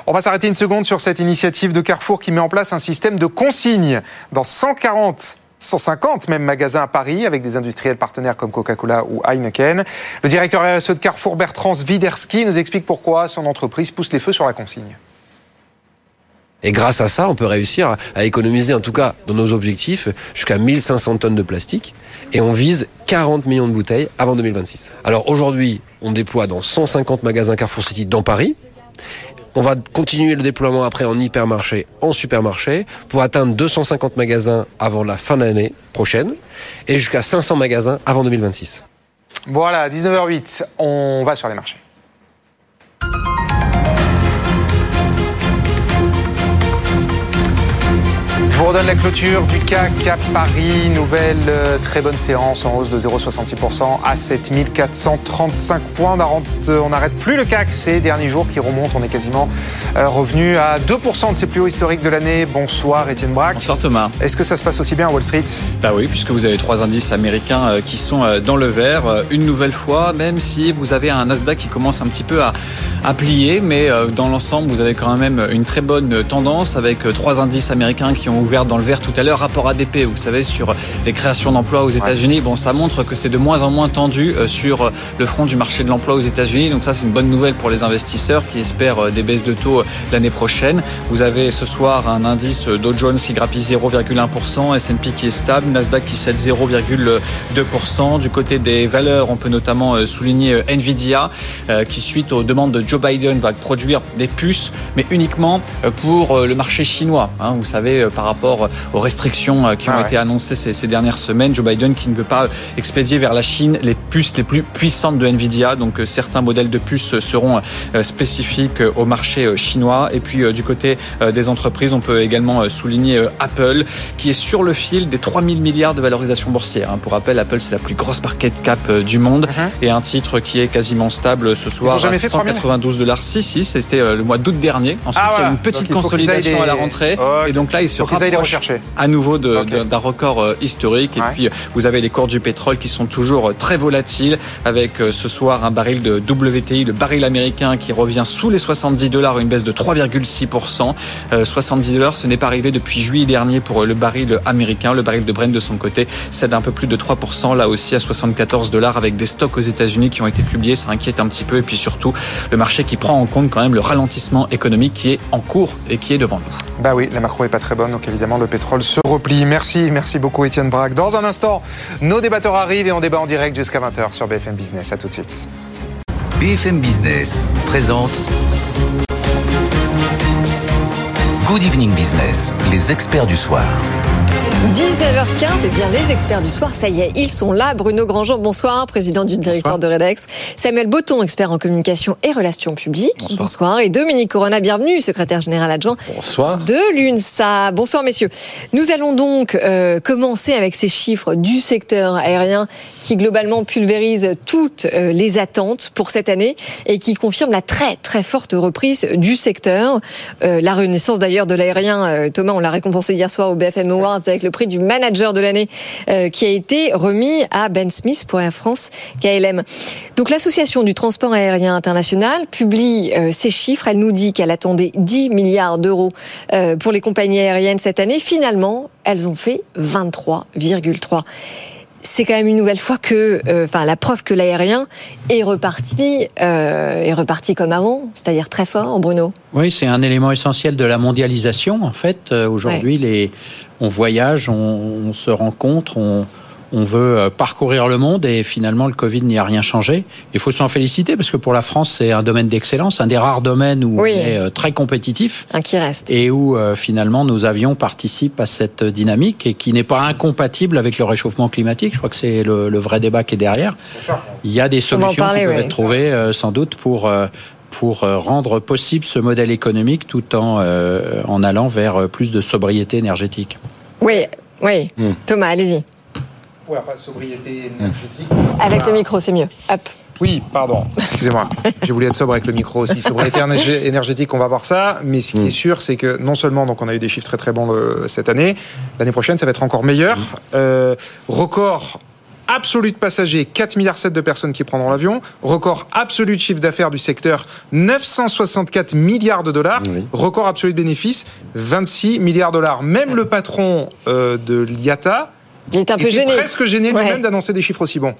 on va s'arrêter une seconde sur cette initiative de Carrefour qui met en place un système de consigne dans 140 150 même magasins à Paris avec des industriels partenaires comme Coca-Cola ou Heineken. Le directeur RSE de Carrefour, Bertrand Swiderski, nous explique pourquoi son entreprise pousse les feux sur la consigne. Et grâce à ça, on peut réussir à économiser, en tout cas dans nos objectifs, jusqu'à 1500 tonnes de plastique. Et on vise 40 millions de bouteilles avant 2026. Alors aujourd'hui, on déploie dans 150 magasins Carrefour City dans Paris. On va continuer le déploiement après en hypermarché, en supermarché, pour atteindre 250 magasins avant la fin de l'année prochaine et jusqu'à 500 magasins avant 2026. Voilà, 19h08, on va sur les marchés. Vous redonne la clôture du CAC à Paris. Nouvelle euh, très bonne séance en hausse de 0,66% à 7435 points. On n'arrête plus le CAC ces derniers jours qui remontent. On est quasiment euh, revenu à 2% de ses plus hauts historiques de l'année. Bonsoir Étienne Braque. Bonsoir Thomas. Est-ce que ça se passe aussi bien à Wall Street? Bah oui, puisque vous avez trois indices américains euh, qui sont dans le vert. Une nouvelle fois, même si vous avez un Nasdaq qui commence un petit peu à, à plier, mais dans l'ensemble, vous avez quand même une très bonne tendance avec trois indices américains qui ont ouvert dans le vert tout à l'heure. Rapport ADP, vous savez, sur les créations d'emplois aux États-Unis. Bon, ça montre que c'est de moins en moins tendu euh, sur le front du marché de l'emploi aux États-Unis. Donc ça, c'est une bonne nouvelle pour les investisseurs qui espèrent euh, des baisses de taux euh, l'année prochaine. Vous avez ce soir un indice Dow Jones qui grappille 0,1%, S&P qui est stable, Nasdaq qui cède 0,2%. Du côté des valeurs, on peut notamment souligner Nvidia qui, suite aux demandes de Joe Biden, va produire des puces, mais uniquement pour le marché chinois. Hein. Vous savez, par rapport aux restrictions euh, qui ont ah été annoncées ces, dernières semaines. Joe Biden qui ne veut pas expédier vers la Chine les puces les plus puissantes de Nvidia. Donc euh, certains modèles de puces seront euh, spécifiques au marché chinois. Et puis du côté des entreprises, on peut également souligner Apple qui est sur le fil des 3000 milliards de valorisation boursière. Hein. Pour rappel, Apple c'est la plus grosse market cap du monde uh-huh. et un titre qui est quasiment stable ce soir à 192 dollars. Si, si, c'était le mois d'août dernier. Ensuite, ah, une petite consolidation à la rentrée. Et donc là, il se rapproche à nouveau d'un record euh, historique. Et puis, vous avez les cours du pétrole qui sont toujours euh, très volatiles avec euh, ce soir un baril de WTI, le baril américain qui revient sous les 70 dollars, une baisse de 3,6%. 70 dollars, ce n'est pas arrivé depuis juillet dernier pour le baril américain. Le baril de Brent de son côté cède un peu plus de 3%, là aussi à 74 dollars avec des stocks aux États-Unis qui ont été publiés. Ça inquiète un petit peu. Et puis surtout, le marché qui prend en compte quand même le ralentissement économique qui est en cours et qui est devant nous. Bah oui, la macro est pas très bonne, donc évidemment le pétrole se replie. Merci, merci beaucoup Étienne Braque. Dans un instant, nos débatteurs arrivent et on débat en direct jusqu'à 20h sur BFM Business. À tout de suite. BFM Business présente Good Evening Business, les experts du soir. 19h15, et bien les experts du soir, ça y est, ils sont là. Bruno Grandjean, bonsoir, président du directeur de Redex. Samuel Botton, expert en communication et relations publiques. Bonsoir. Et Dominique Corona, bienvenue, secrétaire général adjoint bonsoir. de l'UNSA. Bonsoir messieurs. Nous allons donc euh, commencer avec ces chiffres du secteur aérien qui globalement pulvérisent toutes euh, les attentes pour cette année et qui confirment la très très forte reprise du secteur. Euh, la renaissance d'ailleurs de l'aérien, Thomas, on l'a récompensé hier soir au BFM Awards avec le prix du manager de l'année euh, qui a été remis à Ben Smith pour Air France KLM. Donc l'association du transport aérien international publie euh, ces chiffres. Elle nous dit qu'elle attendait 10 milliards d'euros euh, pour les compagnies aériennes cette année. Finalement, elles ont fait 23,3 c'est quand même une nouvelle fois que, enfin, la preuve que l'aérien est reparti, est reparti comme avant, c'est-à-dire très fort, Bruno. Oui, c'est un élément essentiel de la mondialisation. En fait, aujourd'hui, les on voyage, on, se rencontre, on, veut euh, parcourir le monde et finalement le Covid n'y a rien changé. Il faut s'en féliciter parce que pour la France c'est un domaine d'excellence, un des rares domaines où on est euh, très compétitif. Un qui reste. Et où euh, finalement nos avions participent à cette dynamique et qui n'est pas incompatible avec le réchauffement climatique. Je crois que c'est le, vrai débat qui est derrière. Il y a des solutions qui peuvent être trouvées sans doute pour pour euh, rendre possible ce modèle économique tout en, euh, en allant vers euh, plus de sobriété énergétique. Oui, oui. Hmm. Thomas, allez-y. Oui, enfin, sobriété énergétique. Avec le micro, c'est mieux. Hop. Oui, pardon, excusez-moi. J'ai voulu être sobre avec le micro aussi. Sobriété énergétique, on va voir ça. Mais ce qui est hmm. sûr, c'est que non seulement donc on a eu des chiffres très très bons cette année, l'année prochaine, ça va être encore meilleur. record absolu de passagers, 4 milliards 7 de personnes qui prendront l'avion. Record absolu de chiffre d'affaires du secteur, 964 milliards de dollars. Record absolu de bénéfices, 26 milliards de dollars. Même le patron euh, de l'IATA il est un peu gêné. presque gêné lui-même d'annoncer des chiffres aussi bons.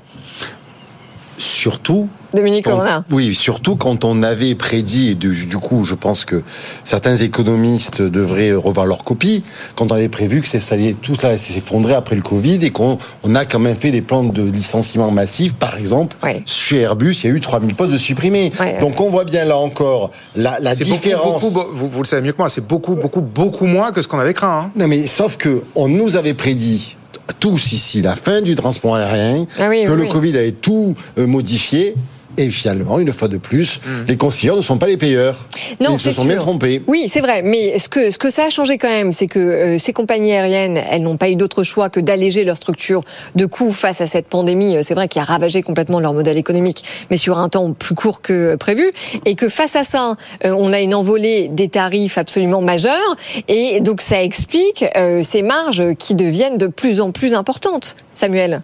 Surtout. Dominique Oui, surtout quand on avait prédit, et du, coup, je pense que certains économistes devraient revoir leur copie, quand on avait prévu que ça allait, tout ça s'effondrer après le Covid et qu'on on a quand même fait des plans de licenciement massifs. Par exemple, chez Airbus, il y a eu 3000 postes de supprimés. Donc on voit bien là encore la, la différence. Beaucoup, vous, vous, le savez mieux que moi, c'est beaucoup, beaucoup, beaucoup moins que ce qu'on avait craint. Hein. Non, mais sauf que on nous avait prédit tous ici la fin du transport aérien, ah que le Covid allait tout euh, modifier. Et finalement, une fois de plus, hmm. les concilieurs ne sont pas les payeurs. Non, Ils se sont bien trompés. Oui, c'est vrai. Mais ce que, ce que ça a changé quand même, c'est que euh, ces compagnies aériennes, elles n'ont pas eu d'autre choix que d'alléger leur structure de coûts face à cette pandémie. Euh, c'est vrai qui a ravagé complètement leur modèle économique, mais sur un temps plus court que prévu. Et que face à ça, euh, on a une envolée des tarifs absolument majeure. Et donc ça explique ces marges qui deviennent de plus en plus importantes. Samuel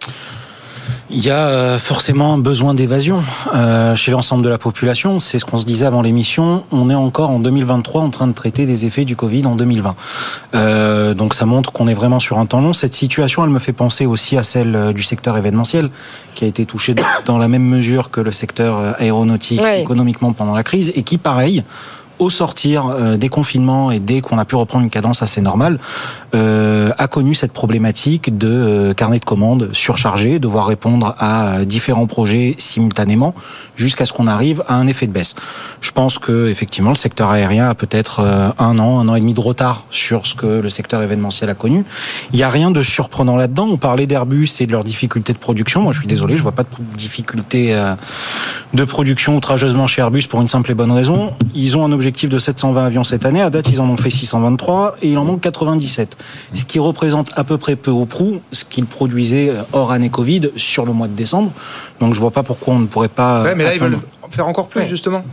il y a euh, forcément besoin d'évasion euh, chez l'ensemble de la population. C'est ce qu'on se disait avant l'émission. On est encore en 2023 en train de traiter des effets du Covid en 2020. Euh, donc ça montre qu'on est vraiment sur un temps long. Cette situation, elle me fait penser aussi à celle du secteur événementiel, qui a été touché dans la même mesure que le secteur aéronautique économiquement pendant la crise, et qui, pareil, au sortir euh, des confinements et dès qu'on a pu reprendre une cadence assez normale, euh, a connu cette problématique de euh, carnet de commandes surchargé, devoir répondre à différents projets simultanément jusqu'à ce qu'on arrive à un effet de baisse. Je pense que effectivement le secteur aérien a peut-être un an, un an et demi de retard sur ce que le secteur événementiel a connu. Il n'y a rien de surprenant là-dedans. On parlait d'Airbus et de leurs difficultés de production. Moi, je suis désolé, je vois pas de difficultés de production outrageusement chez Airbus pour une simple et bonne raison. Ils ont un objectif de 720 avions cette année. À date, ils en ont fait 623 et il en manque 97. Ce qui représente à peu près peu ou prou ce qu'ils produisaient hors année Covid sur le mois de décembre. Donc je vois pas pourquoi on ne pourrait pas. mais là, ils veulent faire encore plus, justement.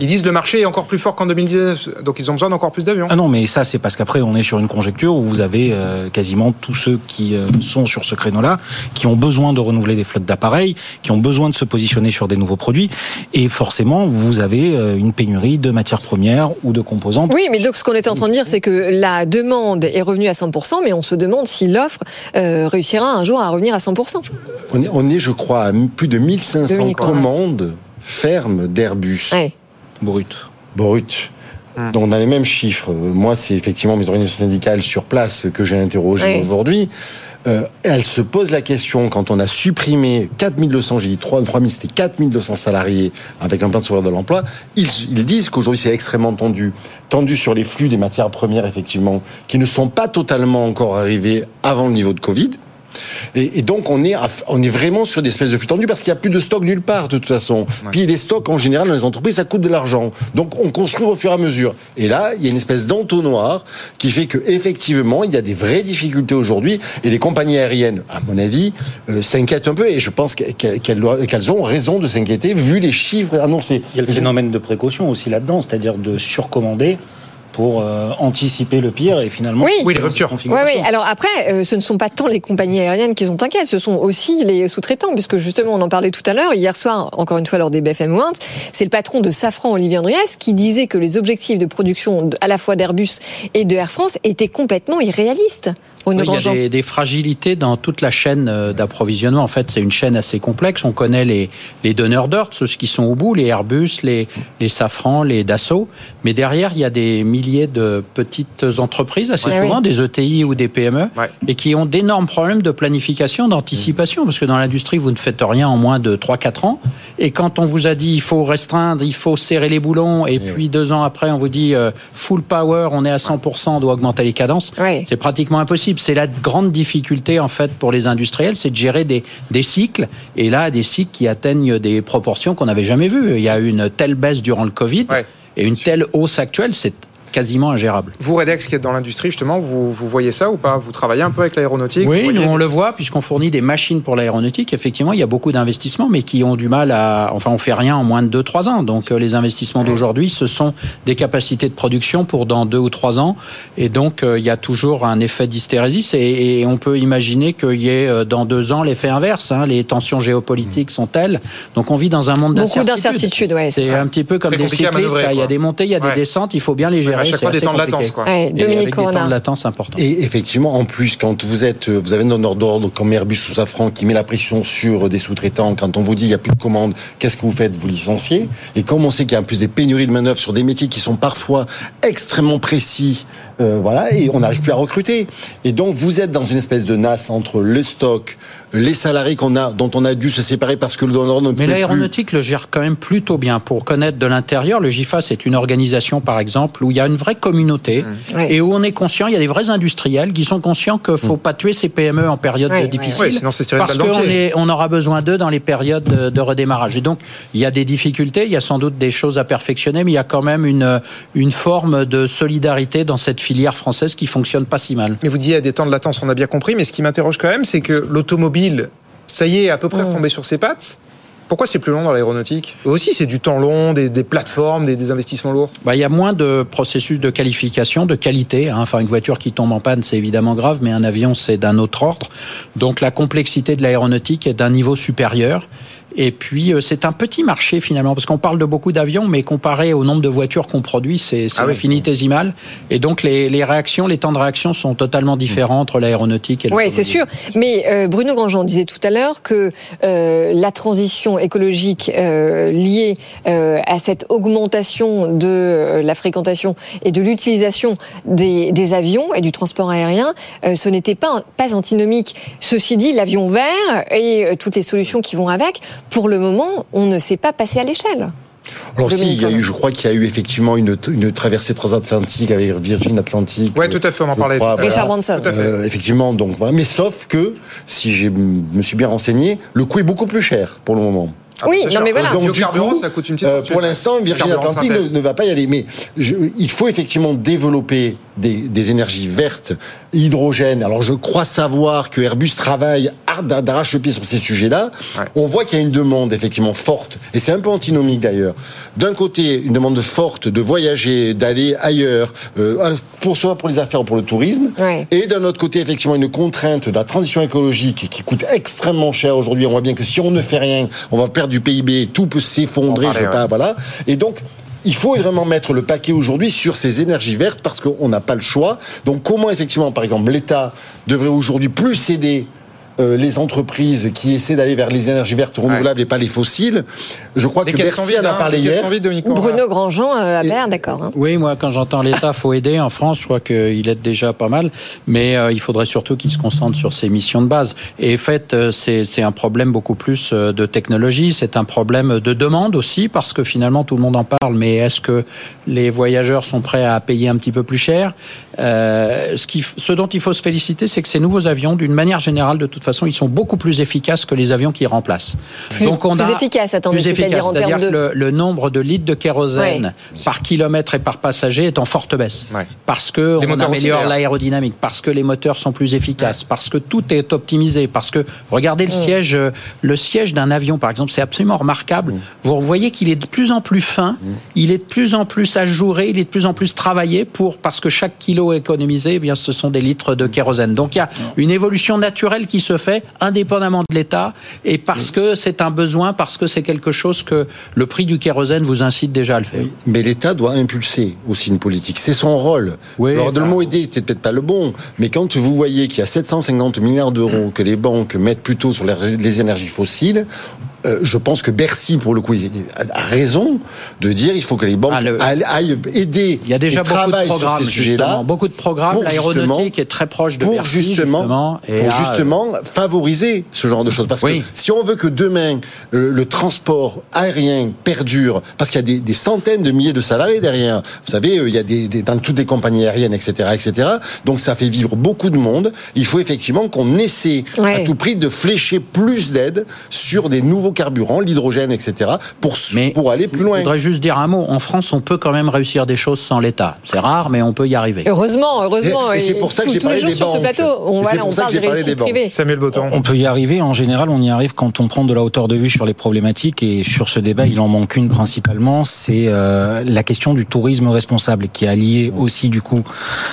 Ils disent le marché est encore plus fort qu'en 2019, donc ils ont besoin d'encore plus d'avions. Ah non, mais ça c'est parce qu'après on est sur une conjecture où vous avez euh, quasiment tous ceux qui euh, sont sur ce créneau-là, qui ont besoin de renouveler des flottes d'appareils, qui ont besoin de se positionner sur des nouveaux produits, et forcément vous avez euh, une pénurie de matières premières ou de composantes. Oui, mais donc ce qu'on était en train de dire, c'est que la demande est revenue à 100%, mais on se demande si l'offre réussira un jour à revenir à 100%. On est, on est je crois, à plus de 1500 commandes fermes d'Airbus. Brut. Brut. Hmm. Donc on a les mêmes chiffres. Moi, c'est effectivement mes organisations syndicales sur place que j'ai interrogées aujourd'hui. Euh, elles se posent la question quand on a supprimé 4200, j'ai dit 3, 3000, c'était 4200 salariés avec un plan de sauvegarde de l'emploi. Ils, ils, disent qu'aujourd'hui c'est extrêmement tendu, tendu sur les flux des matières premières effectivement, qui ne sont pas totalement encore arrivés avant le niveau de Covid. Et, donc on est, on est vraiment sur des espèces de flux tendus parce qu'il n'y a plus de stock nulle part de toute façon. Puis les stocks en général dans les entreprises ça coûte de l'argent. Donc on construit au fur et à mesure. Et là il y a une espèce d'entonnoir qui fait que effectivement il y a des vraies difficultés aujourd'hui et les compagnies aériennes, à mon avis, euh, s'inquiètent un peu et je pense qu'elles ont raison de s'inquiéter vu les chiffres annoncés. Il y a le phénomène de précaution aussi là-dedans, c'est-à-dire de surcommander pour euh, anticiper le pire et finalement oui, les ruptures. Oui, oui. Alors après, euh, ce ne sont pas tant les compagnies aériennes qui sont inquiètes, ce sont aussi les sous-traitants, puisque justement on en parlait tout à l'heure hier soir, encore une fois lors des BFM World, c'est le patron de Safran, Olivier Andriès, qui disait que les objectifs de production à la fois d'Airbus et de Air France étaient complètement irréalistes il y a des, des, fragilités dans toute la chaîne euh, d'approvisionnement. En fait, c'est une chaîne assez complexe. On connaît les, les donneurs d'ordre, ceux qui sont au bout, les Airbus, les, les Safran, les Dassault. Mais derrière, il y a des milliers de petites entreprises, assez souvent, des ETI ou des PME, et qui ont d'énormes problèmes de planification, d'anticipation. Parce que dans l'industrie, vous ne faites rien en moins de 3-4 ans. Et quand on vous a dit il faut restreindre, il faut serrer les boulons, et, puis deux ans après, on vous dit euh, full power, on est à 100%, on doit augmenter les cadences, c'est pratiquement impossible. C'est la grande difficulté en fait pour les industriels, c'est de gérer des, des cycles. Et là, des cycles qui atteignent des proportions qu'on n'avait jamais vues. Il y a eu une telle baisse durant le Covid et une telle hausse actuelle, c'est quasiment ingérable. Vous, Redex, qui êtes dans l'industrie, justement, vous, vous voyez ça ou pas? Vous travaillez un peu avec l'aéronautique? Oui, nous on le voit, puisqu'on fournit des machines pour l'aéronautique. Effectivement, il y a beaucoup d'investissements, mais qui ont du mal à. Enfin, on fait rien en moins de 2-3 ans. Donc, euh, les investissements d'aujourd'hui, ce sont des capacités de production pour dans 2 ou 3 ans. Et donc, euh, il y a toujours un effet d'hystérésis. Et, et, on peut imaginer qu'il y ait euh, dans 2 ans l'effet inverse. Hein. Les tensions géopolitiques sont telles. Donc, on vit dans un monde d'incertitude. Beaucoup d'incertitudes, ouais. C'est un petit peu comme des cyclistes. Il y a des montées, il y a des descentes. Il faut bien les gérer. À chaque fois, des temps de latence, quoi. Ouais, Dominique Des temps de latence importants. Et effectivement, en plus, quand vous êtes, vous avez un donneur d'ordre comme Airbus ou Safran qui met la pression sur des sous-traitants, quand on vous dit il n'y a plus de commandes, qu'est-ce que vous faites Vous licenciez? Et comme on sait qu'il y a en plus des pénuries de manœuvres sur des métiers qui sont parfois extrêmement précis, euh, voilà, et on n'arrive plus à recruter. Et donc vous êtes dans une espèce de nasse entre les stocks, les salariés qu'on a, dont on a dû se séparer parce que le donneur ne Mais l'aéronautique le gère quand même plutôt bien. Pour connaître de l'intérieur, le GIFA c'est une organisation par exemple où il y a une vraie communauté Mmh. et où on est conscient, il y a des vrais industriels qui sont conscients qu'il faut pas tuer ces PME en période Ouais, difficile. sinon une parce qu'on on aura besoin d'eux dans les périodes de, de redémarrage. Et donc il y a des difficultés, il y a sans doute des choses à perfectionner, mais il y a quand même une une forme de solidarité dans cette filière française qui fonctionne pas si mal. Mais vous disiez à des temps de latence, on a bien compris, mais ce qui m'interroge quand même, c'est que l'automobile, ça y est, est à peu près retombé sur ses pattes. Pourquoi c'est plus long dans l'aéronautique Aussi, c'est du temps long, des, plateformes, des, des investissements lourds. Bah, il y a moins de processus de qualification, de qualité. hein. Enfin, une voiture qui tombe en panne, c'est évidemment grave, mais un avion, c'est d'un autre ordre. Donc, la complexité de l'aéronautique est d'un niveau supérieur. Et puis, euh, c'est un petit marché finalement, parce qu'on parle de beaucoup d'avions, mais comparé au nombre de voitures qu'on produit, c'est c'est Ah oui. infinitésimal. Et donc, les, les réactions, les temps de réaction sont totalement différents entre l'aéronautique et Oui, c'est sûr. Mais euh, Bruno Grandjean disait tout à l'heure que euh, la transition écologique euh, liée euh, à cette augmentation de euh, la fréquentation et de l'utilisation des, des avions et du transport aérien, euh, ce n'était pas, pas antinomique. Ceci dit, l'avion vert et euh, toutes les solutions qui vont avec, pour le moment, on ne s'est pas passé à l'échelle. Alors si, il y a eu, je crois qu'il y a eu effectivement une, une traversée transatlantique avec Virgin Atlantic. Ouais, tout à fait, on en parlait crois, tout à l'heure. Richard Branson. Tout à fait. Euh, effectivement, donc voilà. Mais sauf que, si je me suis bien renseigné, le coût est beaucoup plus cher pour le moment. Oui, bien non sûr. mais voilà. Donc, du coup, ça coûte une petite Euh, pour l'instant, Virgin Atlantic ne, ne va pas y aller. Mais je- il faut effectivement développer des, des énergies vertes, hydrogène. Alors, je crois savoir que Airbus travaille hard- d'arrache le pied sur ces sujets-là. Ouais. On voit qu'il y a une demande effectivement forte, et c'est un peu antinomique d'ailleurs. D'un côté, une demande forte de voyager, d'aller ailleurs, euh, pour soit pour les affaires ou pour le tourisme, Ouais. et d'un autre côté, effectivement, une contrainte de la transition écologique qui coûte extrêmement cher aujourd'hui. On voit bien que si on ne fait rien, on va perdre du PIB, tout peut s'effondrer, On je sais pas, voilà. Et donc, il faut vraiment mettre le paquet aujourd'hui sur ces énergies vertes parce qu'on n'a pas le choix. Donc, comment effectivement, par exemple, l'État devrait aujourd'hui plus céder euh, les entreprises qui essaient d'aller vers les énergies vertes renouvelables et pas les fossiles. Je crois Les que Bercy en a parlé hier. Bruno Grandjean euh, avait l'air d'accord. hein. Oui, moi, quand j'entends l'État, faut aider. En France, je crois qu'il aide déjà pas mal, mais euh, il faudrait surtout qu'il se concentre sur ses missions de base. Et en fait, euh, c'est c'est un problème beaucoup plus euh, de technologie, c'est un problème de demande aussi, parce que finalement, tout le monde en parle, mais est-ce que les voyageurs sont prêts à payer un petit peu plus cher? Euh, ce, qui, ce dont il faut se féliciter, c'est que ces nouveaux avions, d'une manière générale, de toute façon, ils sont beaucoup plus efficaces que les avions qui remplacent. Plus- plus efficaces, attendez, plus c'est-à-dire efficaces. en termes C'est-à-dire de- que le, le nombre de litres de kérosène par kilomètre et par passager est en forte baisse. Parce que Les on améliore l'aérodynamique, parce que les moteurs sont plus efficaces, parce que tout est optimisé, parce que regardez le Mm. siège, euh, le siège d'un avion par exemple, c'est absolument remarquable. Vous voyez qu'il est de plus en plus fin, il est de plus en plus ajouré, il est de plus en plus travaillé pour parce que chaque kilo économisé, eh bien ce sont des litres de kérosène. Donc il y a une évolution naturelle qui se fait indépendamment de l'État et parce que c'est un besoin, parce que c'est quelque chose que le prix du kérosène vous incite déjà à le faire. Mais l'État doit impulser aussi une politique. C'est son rôle. Alors, le mot aider, c'est peut-être pas le bon, mais quand vous voyez qu'il y a 750 milliards d'euros que les banques mettent plutôt sur les énergies fossiles, euh, je pense que Bercy, pour le coup, a raison de dire il faut que les banques aillent, aillent aider. Il y a déjà et beaucoup de travaillent sur programmes, ces sujets-là. Beaucoup de programmes. L'aéronautique est très proche de pour Bercy, justement, justement, et pour là, justement favoriser ce genre de choses. Parce que si on veut que demain euh, le transport aérien perdure, parce qu'il y a des, des centaines de milliers de salariés derrière. Vous savez, euh, il y a des, des- dans toutes les compagnies aériennes, etc., etc. Donc ça fait vivre beaucoup de monde. Il faut effectivement qu'on essaie Ouais. à tout prix de flécher plus d'aide sur des nouveaux biocarburants, l'hydrogène, etc., pour, pour aller plus loin. Je voudrais juste dire un mot. En France, on peut quand même réussir des choses sans l'État. C'est rare, mais on peut y arriver. Heureusement, heureusement. Et, c'est pour ça que j'ai parlé des sur ce plateau, on, voilà, on parle de réussite privée. Samuel Botton. On peut y arriver. En général, on y arrive quand on prend de la hauteur de vue sur les problématiques. Et sur ce débat, il en manque une principalement. C'est euh, la question du tourisme responsable, qui est alliée aussi du coup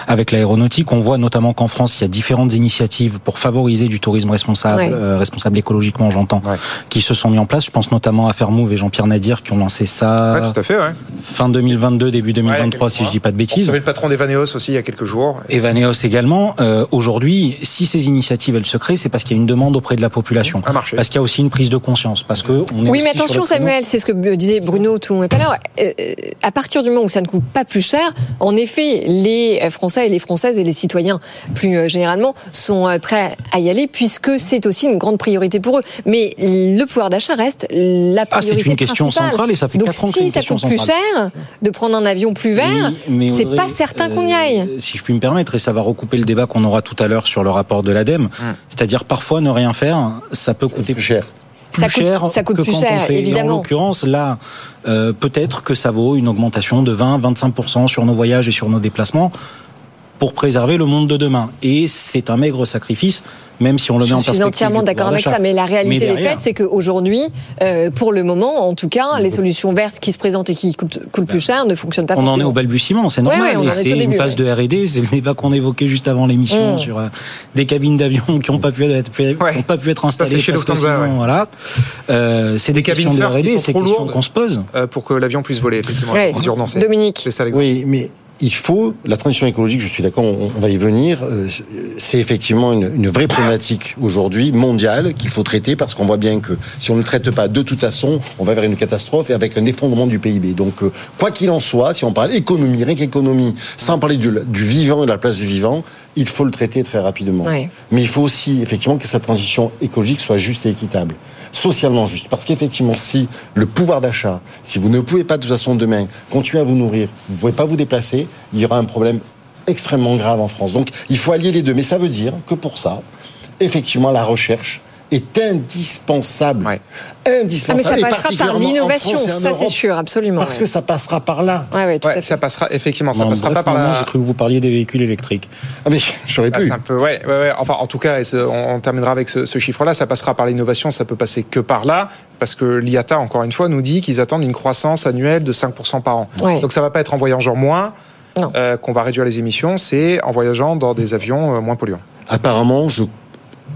avec l'aéronautique. On voit notamment qu'en France, il y a différentes initiatives pour favoriser du tourisme responsable, euh, responsable écologiquement, j'entends, qui se sont mis en place. Je pense notamment à Fairmove et Jean-Pierre Nadir qui ont lancé ça. tout à fait, Fin 2022, début 2023, si je dis pas de bêtises. Vous savez le patron d'Evaneos aussi il y a quelques jours. Evaneos également. Euh, Aujourd'hui, si ces initiatives elles se créent, c'est parce qu'il y a une demande auprès de la population, parce qu'il y a aussi une prise de conscience, parce que on est oui, mais attention Samuel, c'est ce que disait Bruno tout à l'heure. Euh, à partir du moment où ça ne coûte pas plus cher, en effet, les Français et les Françaises et les citoyens plus euh, généralement sont prêts à y aller puisque c'est aussi une grande priorité pour eux. Mais le pouvoir d'achat reste la priorité ah, c'est une question centrale et ça fait Donc ans si ça coûte plus cher de prendre un avion plus vert, c'est pas certain qu'on y aille. si je puis me permettre, et ça va recouper le débat qu'on aura tout à l'heure sur le rapport de l'ADEME, hum. c'est-à-dire parfois ne rien faire, ça peut coûter plus cher ça coûte, cher ça coûte que plus quand cher, on fait. évidemment. en l'occurrence, là, euh, peut-être que ça vaut une augmentation de 20-25% sur nos voyages et sur nos déplacements pour préserver le monde de demain. Et c'est un maigre sacrifice même si on le met en perspective. Je suis entièrement d'accord avec ça, mais la réalité des faits, c'est qu'aujourd'hui, euh, pour le moment, en tout cas, les solutions vertes qui se présentent et qui coûtent, plus cher ne fonctionnent pas. On en est au balbutiement, c'est normal. c'est une phase de R&D, c'est le débat qu'on évoquait juste avant l'émission mm. sur euh, des cabines d'avion qui n'ont pas pu être, pas pu être installées chez parce que sinon, voilà. Euh, c'est des, cabines de R&D, c'est des questions qu'on se pose euh, pour que l'avion puisse voler. Effectivement, Dominique, c'est ça l'exemple. Oui, mais il faut, la transition écologique, je suis d'accord, on, va y venir, euh, c'est effectivement une, une, vraie problématique aujourd'hui mondiale qu'il faut traiter parce qu'on voit bien que si on ne traite pas de toute façon, on va vers une catastrophe et avec un effondrement du PIB. Donc, euh, quoi qu'il en soit, si on parle économie, rien qu'économie, sans parler du, du, vivant et de la place du vivant, il faut le traiter très rapidement. Mais il faut aussi, effectivement, que cette transition écologique soit juste et équitable socialement juste. Parce qu'effectivement, si le pouvoir d'achat, si vous ne pouvez pas de toute façon demain continuer à vous nourrir, vous ne pouvez pas vous déplacer, il y aura un problème extrêmement grave en France. Donc il faut allier les deux. Mais ça veut dire que pour ça, effectivement, la recherche est indispensable. Indispensable. Ah, mais ça passera par l'innovation, ça c'est sûr, absolument. Parce que ça passera par là. Ouais, tout ça passera, effectivement, ça passera pas par là. J'ai cru que vous parliez des véhicules électriques. Ah mais j'aurais ah, pu. Un peu, ouais, ouais, Enfin, en tout cas, on, terminera avec ce, chiffre-là. Ça passera par l'innovation, ça peut passer que par là. Parce que l'IATA, encore une fois, nous dit qu'ils attendent une croissance annuelle de 5% par an. Donc ça va pas être en voyageant moins euh, qu'on va réduire les émissions, c'est en voyageant dans des avions euh, moins polluants. Apparemment, je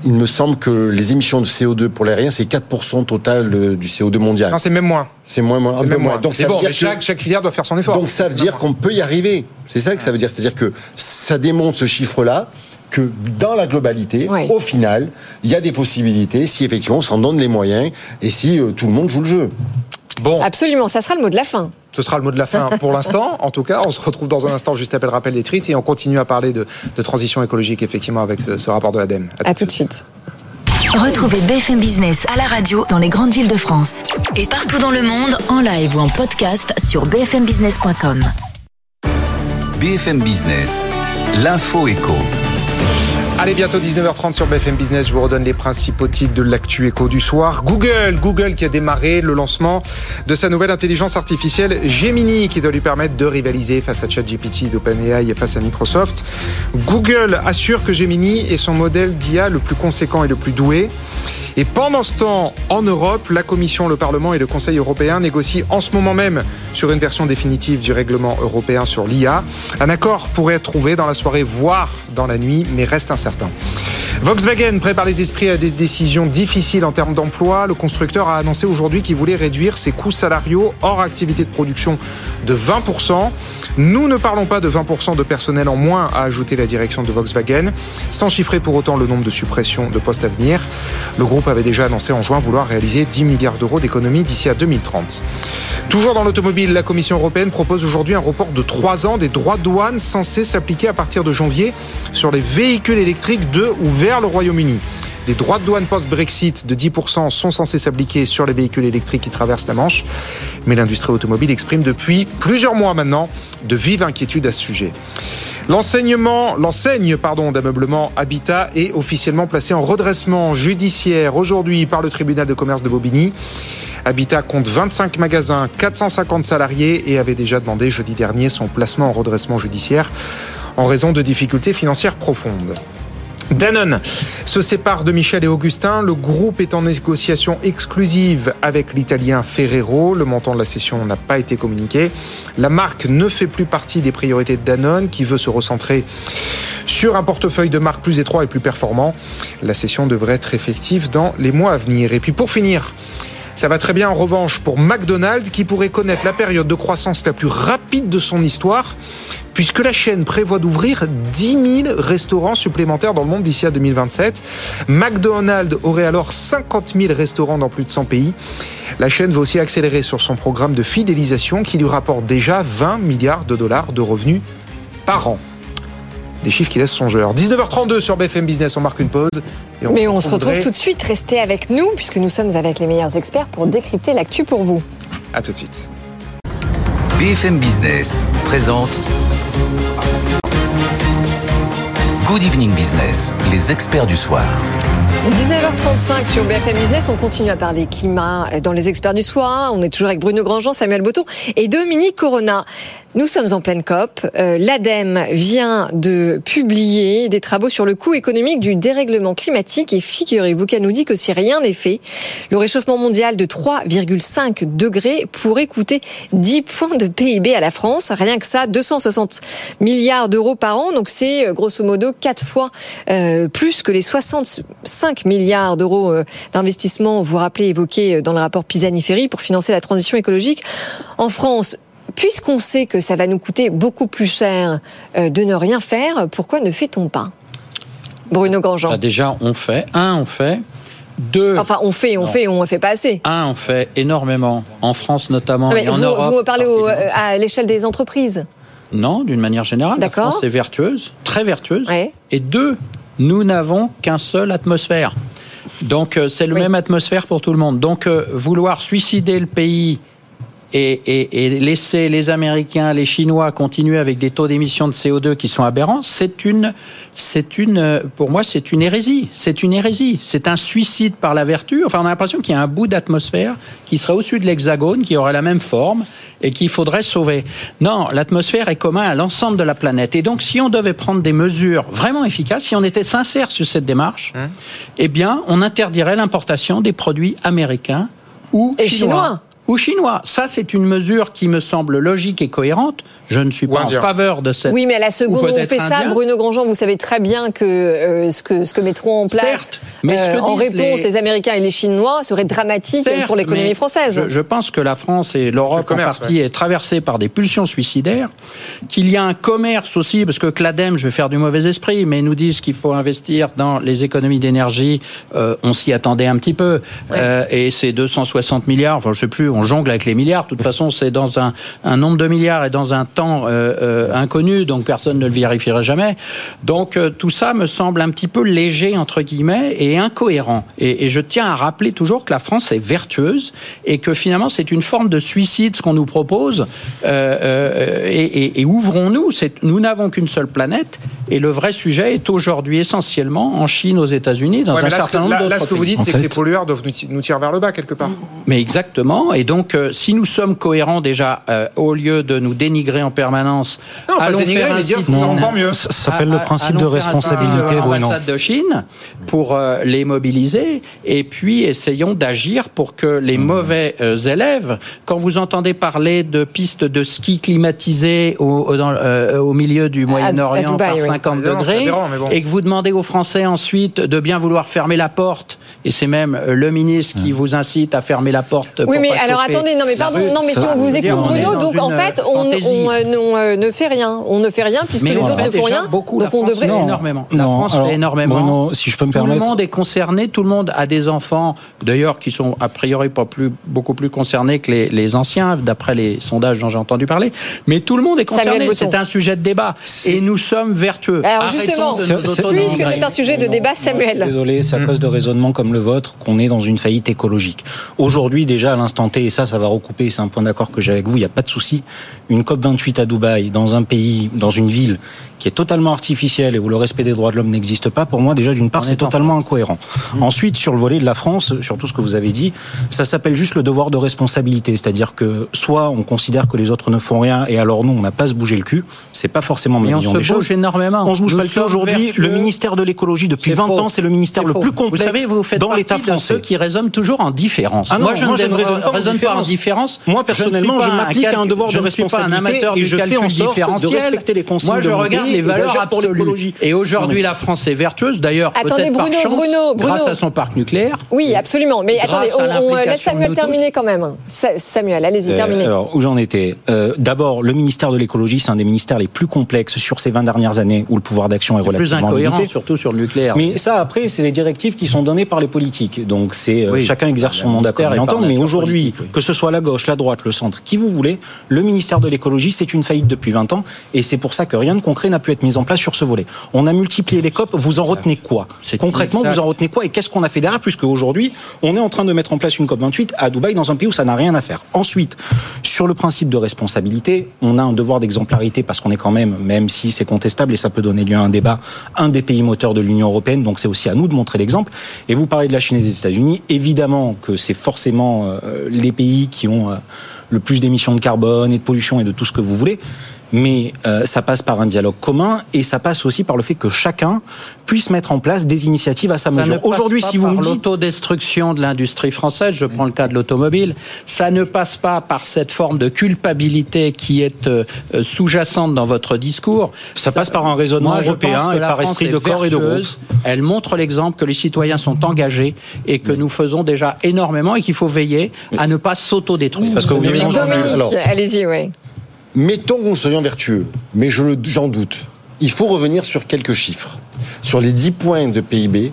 il me semble que les émissions de CO2 pour l'aérien, c'est 4% total du CO2 mondial. Non, c'est même moins. C'est moins, moins, un peu moins. Donc, ça bon, veut dire chaque, chaque, filière doit faire son effort. Donc, ça veut dire qu'on peut y arriver. C'est ça que ça veut dire. C'est-à-dire que ça démontre ce chiffre-là que dans la globalité, au final, il y a des possibilités si effectivement on s'en donne les moyens et si euh, tout le monde joue le jeu. Bon. Absolument, ça sera le mot de la fin. Ce sera le mot de la fin pour l'instant. En tout cas, on se retrouve dans un instant juste après le rappel des trites et on continue à parler de, transition écologique effectivement avec ce, rapport de l'ADEME. À, tout, de suite. Retrouvez BFM Business à la radio dans les grandes villes de France et partout dans le monde en live ou en podcast sur bfmbusiness.com. BFM Business, l'info éco. Allez, bientôt 19h30 sur BFM Business. Je vous redonne les principaux titres de l'actu éco du soir. Google, Google qui a démarré le lancement de sa nouvelle intelligence artificielle Gemini qui doit lui permettre de rivaliser face à ChatGPT d'OpenAI et face à Microsoft. Google assure que Gemini est son modèle d'IA le plus conséquent et le plus doué. Et pendant ce temps, en Europe, la Commission, le Parlement et le Conseil européen négocient en ce moment même sur une version définitive du règlement européen sur l'IA. Un accord pourrait être trouvé dans la soirée, voire dans la nuit, mais reste incertain. Volkswagen prépare les esprits à des décisions difficiles en termes d'emploi. Le constructeur a annoncé aujourd'hui qu'il voulait réduire ses coûts salariaux hors activité de production de 20%. Nous ne parlons pas de 20% de personnel en moins, a ajouté la direction de Volkswagen, sans chiffrer pour autant le nombre de suppressions de postes à venir. Le groupe avait déjà annoncé en juin vouloir réaliser 10 milliards d'euros d'économies d'ici à 2030. Toujours dans l'automobile, la Commission européenne propose aujourd'hui un report de 3 ans des droits de douane censés s'appliquer à partir de janvier sur les véhicules électriques de ou vers le Royaume-Uni. Des droits de douane post-Brexit de 10% sont censés s'appliquer sur les véhicules électriques qui traversent la Manche. Mais l'industrie automobile exprime depuis plusieurs mois maintenant de vives inquiétudes à ce sujet. L'enseigne pardon d'ameublement Habitat est officiellement placée en redressement judiciaire aujourd'hui par le tribunal de commerce de Bobigny. Habitat compte 25 magasins, 450 salariés et avait déjà demandé jeudi dernier son placement en redressement judiciaire en raison de difficultés financières profondes. Danone se sépare de Michel et Augustin. Le groupe est en négociation exclusive avec l'italien Ferrero. Le montant de la cession n'a pas été communiqué. La marque ne fait plus partie des priorités de Danone qui veut se recentrer sur un portefeuille de marques plus étroit et plus performant. La cession devrait être effective dans les mois à venir. Et puis pour finir, ça va très bien en revanche pour McDonald's qui pourrait connaître la période de croissance la plus rapide de son histoire puisque la chaîne prévoit d'ouvrir 10 000 restaurants supplémentaires dans le monde d'ici à 2027. McDonald's aurait alors 50 000 restaurants dans plus de 100 pays. La chaîne va aussi accélérer sur son programme de fidélisation qui lui rapporte déjà 20 milliards de dollars de revenus par an. Des chiffres qui laissent songeur. 19h32 sur BFM Business, on marque une pause. Et on Mais on se retrouve tout de suite. Restez avec nous puisque nous sommes avec les meilleurs experts pour décrypter l'actu pour vous. A tout de suite. BFM Business présente Good Evening Business, les experts du soir. 19h35 sur BFM Business, on continue à parler climat dans les experts du soir. On est toujours avec Bruno Grandjean, Samuel Botton et Dominique Corona. Nous sommes en pleine COP. Euh, L'ADEME vient de publier des travaux sur le coût économique du dérèglement climatique et figurez-vous qu'elle nous dit que si rien n'est fait, le réchauffement mondial de 3,5 degrés pourrait coûter 10 points de PIB à la France. Rien que ça, 260 milliards d'euros par an. Donc c'est euh, grosso modo 4 fois euh, plus que les 65 milliards d'euros d'investissement, vous vous rappelez, évoqués dans le rapport Pisani-Ferry pour financer la transition écologique. En France, puisqu'on sait que ça va nous coûter beaucoup plus cher euh, de ne rien faire, pourquoi ne fait-on pas? Bruno Grandjean. Bah, déjà, on fait. Un, on fait. Deux. Enfin, on fait, on fait, on ne fait pas assez. Un, on fait énormément. En France notamment et en vous, Europe. Vous parlez à l'échelle des entreprises Non, d'une manière générale. La France est vertueuse, très vertueuse. Et deux, nous n'avons qu'un seul atmosphère. Donc, euh, c'est le même atmosphère pour tout le monde. Donc, euh, vouloir suicider le pays et, laisser les Américains, les Chinois continuer avec des taux d'émission de CO2 qui sont aberrants, c'est une, c'est une, pour moi, c'est une hérésie. C'est une hérésie. C'est un suicide par la vertu. Enfin, on a l'impression qu'il y a un bout d'atmosphère qui serait au-dessus de l'hexagone, qui aurait la même forme et qu'il faudrait sauver. Non, l'atmosphère est commun à l'ensemble de la planète. Et donc, si on devait prendre des mesures vraiment efficaces, si on était sincère sur cette démarche, hein eh bien, on interdirait l'importation des produits américains ou chinois ou chinois. Ça, c'est une mesure qui me semble logique et cohérente. Je ne suis pas en faveur de cette. Oui, mais à la seconde où on fait ça, Bruno Grandjean, vous savez très bien que euh, ce que ce que mettront en place mais euh, en réponse les... Américains et les Chinois serait dramatique pour l'économie française. Je, pense que la France et l'Europe en partie est traversée par des pulsions suicidaires, qu'il y a un commerce aussi, parce que l'ADEME, je vais faire du mauvais esprit, mais nous disent qu'il faut investir dans les économies d'énergie. Euh, on s'y attendait un petit peu, et c'est 260 milliards. Enfin, je sais plus. On jongle avec les milliards. De toute façon, c'est dans un, un nombre de milliards et dans un temps euh, euh, inconnu, donc personne ne le vérifierait jamais. Donc euh, tout ça me semble un petit peu léger entre guillemets et incohérent. Et, je tiens à rappeler toujours que la France est vertueuse et que finalement c'est une forme de suicide ce qu'on nous propose. et, et ouvrons-nous. Nous n'avons qu'une seule planète et le vrai sujet est aujourd'hui essentiellement en Chine, aux États-Unis, dans un certain nombre d'autres Là, ce que vous dites, c'est que les pollueurs doivent nous tirer vers le bas quelque part. Mais exactement. Et donc, si nous sommes cohérents déjà, au lieu de nous dénigrer en permanence. Non, pas dénigrer, mais dire encore mieux. Ça s'appelle le principe de responsabilité, Bruno. de Chine pour euh, les mobiliser et puis essayons d'agir pour que les mmh. mauvais euh, élèves, quand vous entendez parler de pistes de ski climatisées au, euh, au milieu du Moyen-Orient par 50 degrés et que vous demandez aux Français ensuite de bien vouloir fermer la porte et c'est même le ministre qui mmh. vous incite à fermer la porte. Oui, mais alors attendez, non mais pardon, non mais si on vous écoute Bruno, donc en fait on, on euh, ne fait rien. On ne fait rien puisque les autres ne font rien. Beaucoup, donc on devrait énormément. La France fait énormément. si je peux me permettre. Tout le monde est concerné. Tout le monde a des enfants, d'ailleurs, qui sont a priori pas plus beaucoup plus concernés que les, anciens, d'après les sondages dont j'ai entendu parler. Mais tout le monde est concerné. C'est un sujet de débat. Et nous sommes vertueux. Alors justement, puisque c'est un sujet de débat, Samuel. Désolé, c'est à cause de raisonnements comme le vôtre qu'on est dans une faillite écologique. Aujourd'hui, déjà à l'instant T, et ça, ça va recouper, c'est un point d'accord que j'ai avec vous, il n'y a pas de souci. Une COP28 à Dubaï, dans un pays, dans une ville qui est totalement artificielle et où le respect des droits de l'homme n'existe pas, pour moi, déjà, d'une part, c'est totalement incohérent. Mmh. Ensuite, sur le volet de la France, sur tout ce que vous avez dit, ça s'appelle juste le devoir de responsabilité. C'est-à-dire que soit on considère que les autres ne font rien et alors nous, on n'a pas se bouger le cul. C'est pas forcément ma vision des choses. énormément. On se bouge pas le cul aujourd'hui. Le ministère de l'écologie, depuis 20 ans, c'est le ministère le plus complexe vous savez, vous faites dans l'État français. De ceux qui raisonnent toujours en différence. Ah non, moi, je moi, ne, raisonne pas en différence. Moi, personnellement, je, m'applique à un devoir de responsabilité et je fais en sorte de respecter les consignes Moi, je regarde les valeurs absolues. Et aujourd'hui, la France est vertueuse, d'ailleurs, peut-être par chance, grâce à son parc nucléaire. Oui, absolument. Mais attendez, on laisse Samuel terminer quand même. Samuel, allez-y, euh, terminez. Alors, où j'en étais? Euh, D'abord, le ministère de l'écologie, c'est un des ministères les plus complexes sur ces 20 dernières années où le pouvoir d'action est relativement limité. surtout sur le nucléaire. Mais ça, après, c'est les directives qui sont données par les politiques. Donc, c'est euh, chacun exerce son mandat comme il entend. Mais aujourd'hui, que ce soit la gauche, la droite, le centre, qui vous voulez, le ministère de l'écologie, c'est une faillite depuis 20 ans. Et c'est pour ça que rien de concret n'a pu être mis en place sur ce volet. On a multiplié les COP. Vous en retenez quoi Concrètement, vous en retenez quoi Et qu'est-ce qu'on a fait derrière Puisque aujourd'hui, on est en train de mettre en place une COP 28 à Dubaï, dans un pays où ça n'a rien à faire. Ensuite, sur le principe de responsabilité, on a un devoir d'exemplarité parce qu'on est quand même, même si c'est contestable et ça peut donner lieu à un débat, un des pays moteurs de l'Union européenne. Donc c'est aussi à nous de montrer l'exemple. Et vous parlez de la Chine et des États-Unis. Évidemment que c'est forcément euh, les pays qui ont euh, le plus d'émissions de carbone et de pollution et de tout ce que vous voulez mais euh, ça passe par un dialogue commun et ça passe aussi par le fait que chacun puisse mettre en place des initiatives à sa mesure. Aujourd'hui, si vous par l'autodestruction de l'industrie française, je prends le cas de l'automobile, ça ne passe pas par cette forme de culpabilité qui est euh, sous-jacente dans votre discours. Ça, passe par un raisonnement européen et par esprit de corps et de groupe. Elle montre l'exemple que les citoyens sont engagés et que nous faisons déjà énormément et qu'il faut veiller à ne pas s'autodétruire. Parce que vous Dominique, allez-y, oui. Mettons que nous soyons vertueux, mais j'en doute. Il faut revenir sur quelques chiffres. Sur les 10 points de PIB,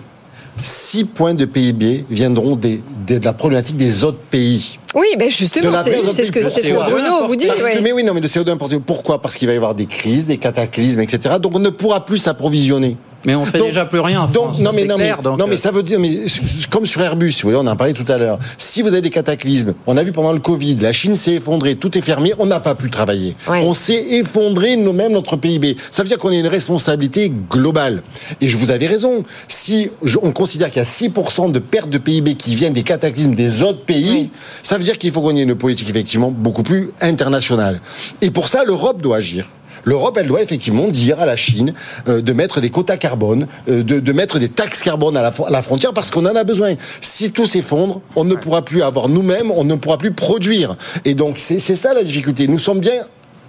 6 points de PIB viendront des, de la problématique des autres pays. Oui, mais justement, c'est ce que, ce que Bruno vous dit. Mais oui, non, mais le CO2 importé. Pourquoi? Parce qu'il va y avoir des crises, des cataclysmes, etc. Donc on ne pourra plus s'approvisionner. Mais on fait déjà plus rien en France. non, mais, non, mais, non, mais euh. ça veut dire, mais comme sur Airbus, vous voyez, on en a parlé tout à l'heure. Si vous avez des cataclysmes, on a vu pendant le Covid, la Chine s'est effondrée, tout est fermé, on n'a pas pu travailler. On s'est effondré nous-mêmes notre PIB. Ça veut dire qu'on a une responsabilité globale. Et je vous avais raison. Si on considère qu'il y a 6% de perte de PIB qui viennent des cataclysmes des autres pays, ça veut dire qu'il faut qu'on ait une politique effectivement beaucoup plus internationale. Et pour ça, l'Europe doit agir. L'Europe, elle doit effectivement dire à la Chine euh, de mettre des quotas carbone, euh, de, mettre des taxes carbone à la, frontière parce qu'on en a besoin. Si tout s'effondre, on ne pourra plus avoir nous-mêmes, on ne pourra plus produire. Et donc c'est ça la difficulté. Nous sommes bien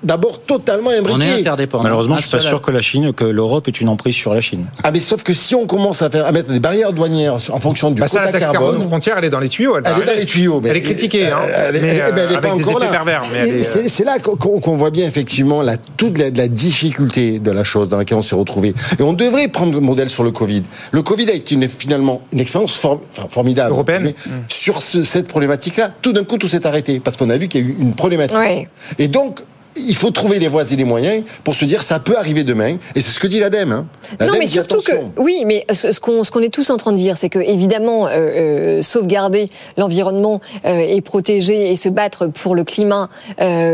d'abord totalement imbriqués. On est interdépendant. Malheureusement, je suis pas sûr que la Chine, que l'Europe est une emprise sur la Chine. Ah, mais sauf que si on commence à faire, à mettre des barrières douanières en fonction du bah quota ça, la taxe carbone, frontière, elle est dans les tuyaux. Elle, est dans les tuyaux. Mais elle est critiquée, hein. Elle, mais, elle, est pas encore là. C'est là qu'on voit bien effectivement la, toute la, la, difficulté de la chose dans laquelle on s'est retrouvé. Et on devrait prendre le modèle sur le Covid. Le Covid a été une, finalement une expérience formidable. Européenne. Sur cette problématique-là, tout d'un coup, tout s'est arrêté parce qu'on a vu qu'il y a eu une problématique. Et donc, il faut trouver les voies et les moyens pour se dire ça peut arriver demain. Et c'est ce que dit l'ADEME. Hein. Non, mais surtout que oui, mais ce qu'on ce qu'on est tous en train de dire, c'est que évidemment euh, euh, sauvegarder l'environnement euh, et protéger et se battre pour le climat,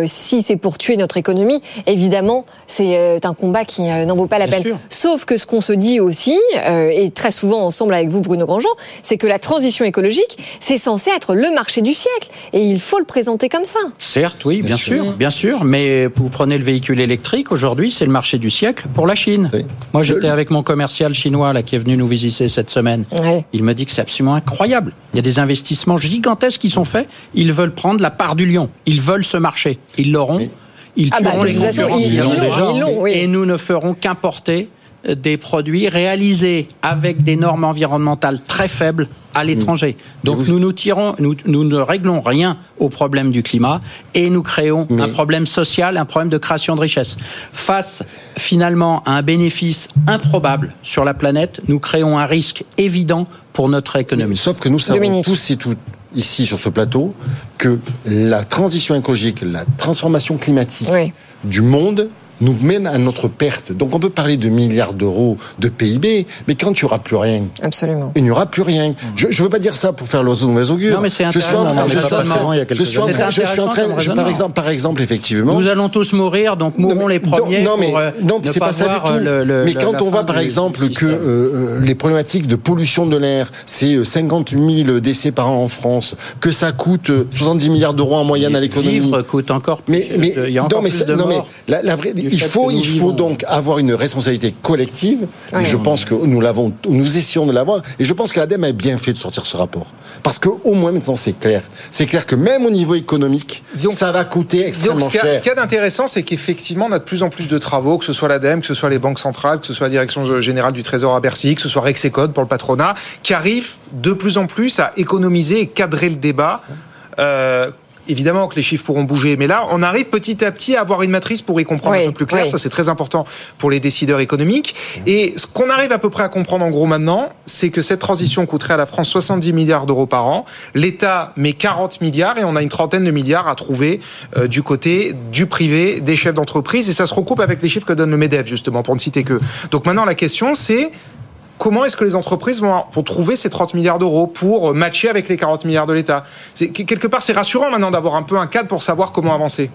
si c'est pour tuer notre économie, évidemment c'est un combat qui n'en vaut pas la peine. Sauf que ce qu'on se dit aussi, et très souvent ensemble avec vous Bruno Grandjean, c'est que la transition écologique, c'est censé être le marché du siècle, et il faut le présenter comme ça. Certes, oui, bien, sûr, bien sûr, mais vous prenez le véhicule électrique, aujourd'hui, c'est le marché du siècle pour la Chine. Moi, j'étais avec mon commercial chinois là, qui est venu nous visiter cette semaine. Il me dit que c'est absolument incroyable. Il y a des investissements gigantesques qui sont faits. Ils veulent prendre la part du lion. Ils veulent ce marché. Ils l'auront. Ils ah bah, tueront les concurrents. Ils l'ont déjà. Et nous ne ferons qu'importer des produits réalisés avec des normes environnementales très faibles à l'étranger. Donc nous nous tirons, nous, nous, ne réglons rien au problème du climat et nous créons un problème social, un problème de création de richesse. Face finalement à un bénéfice improbable sur la planète, nous créons un risque évident pour notre économie. sauf que nous savons tous et toutes ici sur ce plateau que la transition écologique, la transformation climatique du monde nous mène à notre perte. Donc on peut parler de milliards d'euros de PIB, mais quand il n'y aura plus rien, Absolument. il n'y aura plus rien. Je ne veux pas dire ça pour faire l'oiseau de mauvais augure. Non, mais c'est je suis en train, intéressant, je suis en train, forcément, il y a quelques je suis en années. train, je suis en train, C'est je- par exemple, par exemple, effectivement. Nous allons tous mourir, donc mourrons les premiers non, mais, pour euh, non, c'est pas, ça du tout. euh, le- le- mais quand on voit par exemple que euh, les problématiques de pollution de l'air, c'est euh, 50 000 décès par an en France, que ça coûte euh, 70 milliards d'euros en moyenne à l'économie. Vivre coûte encore plus. Mais, mais, il y a encore non, mais, plus ça- de non, mais morts. la, la vraie, du il fait faut, que nous il faut donc avoir une responsabilité collective. Et je pense que nous l'avons, nous essayons de l'avoir. Et je pense que l'ADEME a bien fait de sortir ce rapport. Parce que, au moins, maintenant, c'est clair. C'est clair que même au niveau économique, Disons- ça va coûter extrêmement ce a, cher. ce qu'il y a d'intéressant, c'est qu'effectivement, on a de plus en plus de travaux, que ce soit l'ADEME, que ce soit les banques centrales, que ce soit la Direction générale du Trésor à Bercy, que ce soit Rexecode pour le patronat, qui arrivent de plus en plus à économiser et cadrer le débat. Euh, Évidemment que les chiffres pourront bouger, mais là, on arrive petit à petit à avoir une matrice pour y comprendre Oui, un peu plus clair. oui. Ça, c'est très important pour les décideurs économiques. Et ce qu'on arrive à peu près à comprendre en gros maintenant, c'est que cette transition coûterait à la France 70 milliards d'euros par an. L'État met 40 milliards et on a une trentaine de milliards à trouver euh, du côté du privé, des chefs d'entreprise. Et ça se recoupe avec les chiffres que donne le MEDEF, justement, pour ne citer que. Donc maintenant, la question, c'est comment est-ce que les entreprises vont, vont trouver ces 30 milliards d'euros pour matcher avec les 40 milliards de l'État? Quelque part, c'est rassurant maintenant d'avoir un peu un cadre pour savoir comment avancer.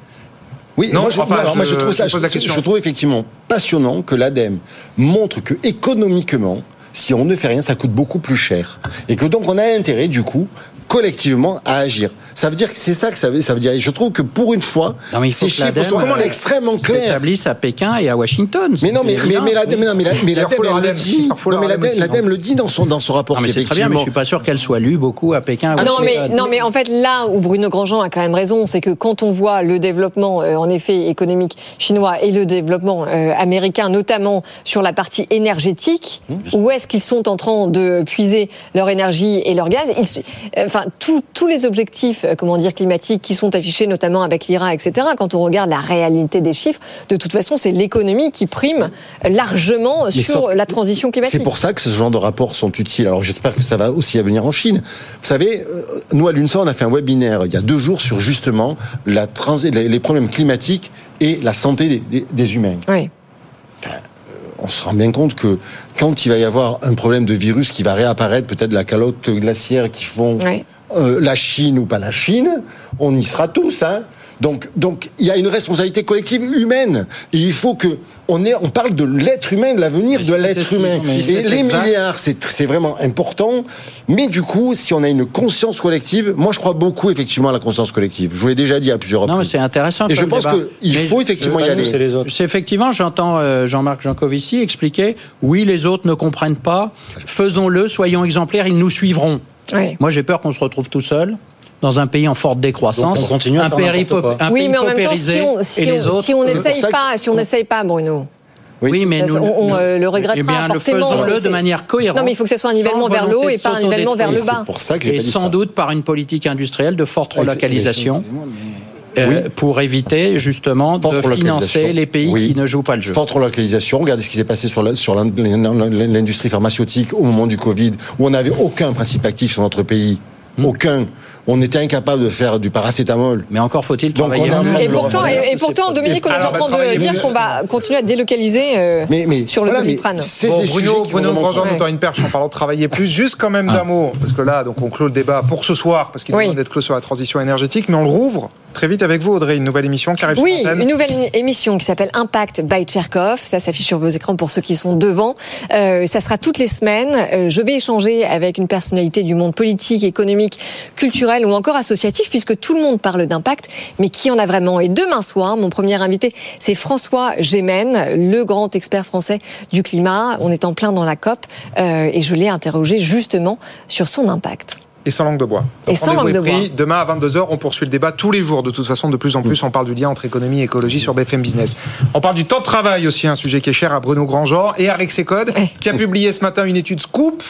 Oui, Non, moi, je, enfin, alors, moi, je- je trouve ça, je trouve effectivement passionnant que l'ADEME montre que économiquement, si on ne fait rien, ça coûte beaucoup plus cher. Et que donc on a intérêt, du coup, collectivement, à agir. Ça veut dire que c'est ça que ça veut, ça veut dire. Et je trouve que pour une fois, Non, mais il faut ces chiffres sont euh, extrêmement clairs. s'établisse à Pékin et à Washington. Mais non, mais, mais, mais, oui. le dit. Non, mais l'ADEME le dans son, dans son rapport. Non, mais c'est très bien, mais je suis pas sûr qu'elle soit lue beaucoup à Pékin. à Ah non, mais, non, mais en fait, là où Bruno Grandjean a quand même raison, c'est que quand on voit le développement, euh, en effet, économique chinois et le développement euh, américain, notamment sur la partie énergétique, où est-ce qu'ils sont en train de puiser leur énergie et leur gaz? Ils, euh, Enfin, tous- tous les objectifs, euh, comment dire, climatiques qui sont affichés, notamment avec l'IRA, etc., quand on regarde la réalité des chiffres, de toute façon, c'est l'économie qui prime largement Mais sur la transition climatique. C'est pour ça que ce genre de rapports sont utiles. Alors j'espère que ça va aussi à venir en Chine. Vous savez, euh, nous à l'UNSA, on a fait un webinaire il y a deux jours sur justement la trans les problèmes climatiques et la santé des, des- des humains. Oui. On se rend bien compte que quand il va y avoir un problème de virus qui va réapparaître, peut-être la calotte glaciaire qui font. Euh, la Chine ou pas la Chine, on y sera tous. Hein. Donc, donc, il y a une responsabilité collective humaine. Et il faut que on est, on parle de l'être humain, de l'avenir de l'être humain. Et les exact. milliards, c'est c'est vraiment important. Mais du coup, si on a une conscience collective, moi, je crois beaucoup effectivement à la conscience collective. Je vous l'ai déjà dit à plusieurs reprises. Non, mais c'est intéressant. Et je pense qu'il faut effectivement y aller. nous. C'est effectivement, j'entends euh, Jean-Marc Jancovici expliquer oui, les autres ne comprennent pas, faisons-le, soyons exemplaires, ils nous suivront. Oui. Moi, j'ai peur qu'on se retrouve tout seul. Dans un pays en forte décroissance, Donc, on continue à un, faire pays un oui, pays mais en même temps, si on si et les on- autres. si on C'est pour n'essaye que- pas, si on n'essaye pas, Bruno. Oui, mais nous, on, nous- euh, le regrettera eh bien, forcément. faisons-le de manière cohérente. Non, mais il faut que ce soit un nivellement vers le haut et pas un nivellement vers le bas. Pour ça que Et pas dit sans ça. doute par une politique industrielle de forte Ah, Oui. euh, pour éviter justement Forte de financer les pays Oui. qui ne jouent pas le jeu. Forte relocalisation. Regardez ce qui s'est passé sur la- sur l'in- l'industrie pharmaceutique au moment du Covid, où on n'avait aucun principe actif sur notre pays. Hmm. Aucun. On était incapable de faire du paracétamol. Mais encore faut-il Donc, travailler on train de Et pourtant, et, et pourtant, Dominique, on est en on va train de dire qu'on va continuer à délocaliser euh, Mais, mais sur le voilà, Doliprane. c'est Bon, Bruno, Bruno Grandjean nous tend une perche en parlant de travailler plus. Juste quand même d'un mot, parce que là, donc on clôt le débat pour ce soir, parce qu'il Oui. demande d'être clos sur la transition énergétique, mais on le rouvre très vite avec vous, Audrey, une nouvelle émission qui arrive Oui, sur une nouvelle émission qui s'appelle Impact by Tcherkov. Ça s'affiche sur vos écrans pour ceux qui sont devant. Euh, ça sera toutes les semaines. Euh, je vais échanger avec une personnalité du monde politique, économique, culturel ou encore associatif, puisque tout le monde parle d'impact, mais qui en a vraiment? Et demain soir, mon premier invité, c'est François Gémen, le grand expert français du climat. On est en plein dans la COP euh, et je l'ai interrogé justement sur son impact. Et sans langue de bois. Et sans langue de pris. Demain à 22h, on poursuit le débat tous les jours. De toute façon, de plus en plus, on parle du lien entre économie et écologie sur BFM Business. On parle du temps de travail aussi, un sujet qui est cher à Bruno Grandjean et à Rexecode, qui a publié ce matin une étude Scoop.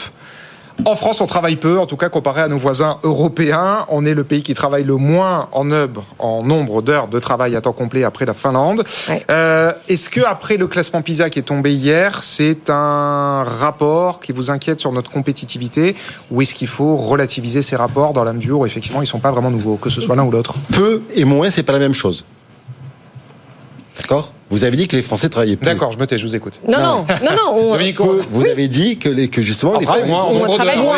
En France, on travaille peu, en tout cas comparé à nos voisins européens. On est le pays qui travaille le moins en œuvre, en nombre d'heures de travail à temps complet après la Finlande. Euh, Est-ce que après le classement PISA qui est tombé hier, c'est un rapport qui vous inquiète sur notre compétitivité, ou est-ce qu'il faut relativiser ces rapports dans la mesure où effectivement ils sont pas vraiment nouveaux, que ce soit l'un ou l'autre? Peu et moins, c'est pas la même chose. D'accord? Vous avez dit que les Français travaillaient peu. D'accord, je me tais, je vous écoute. Non, non, non, non. On... Dominique. Vous avez dit que, les, que justement On les travaille moins, on travaille moins.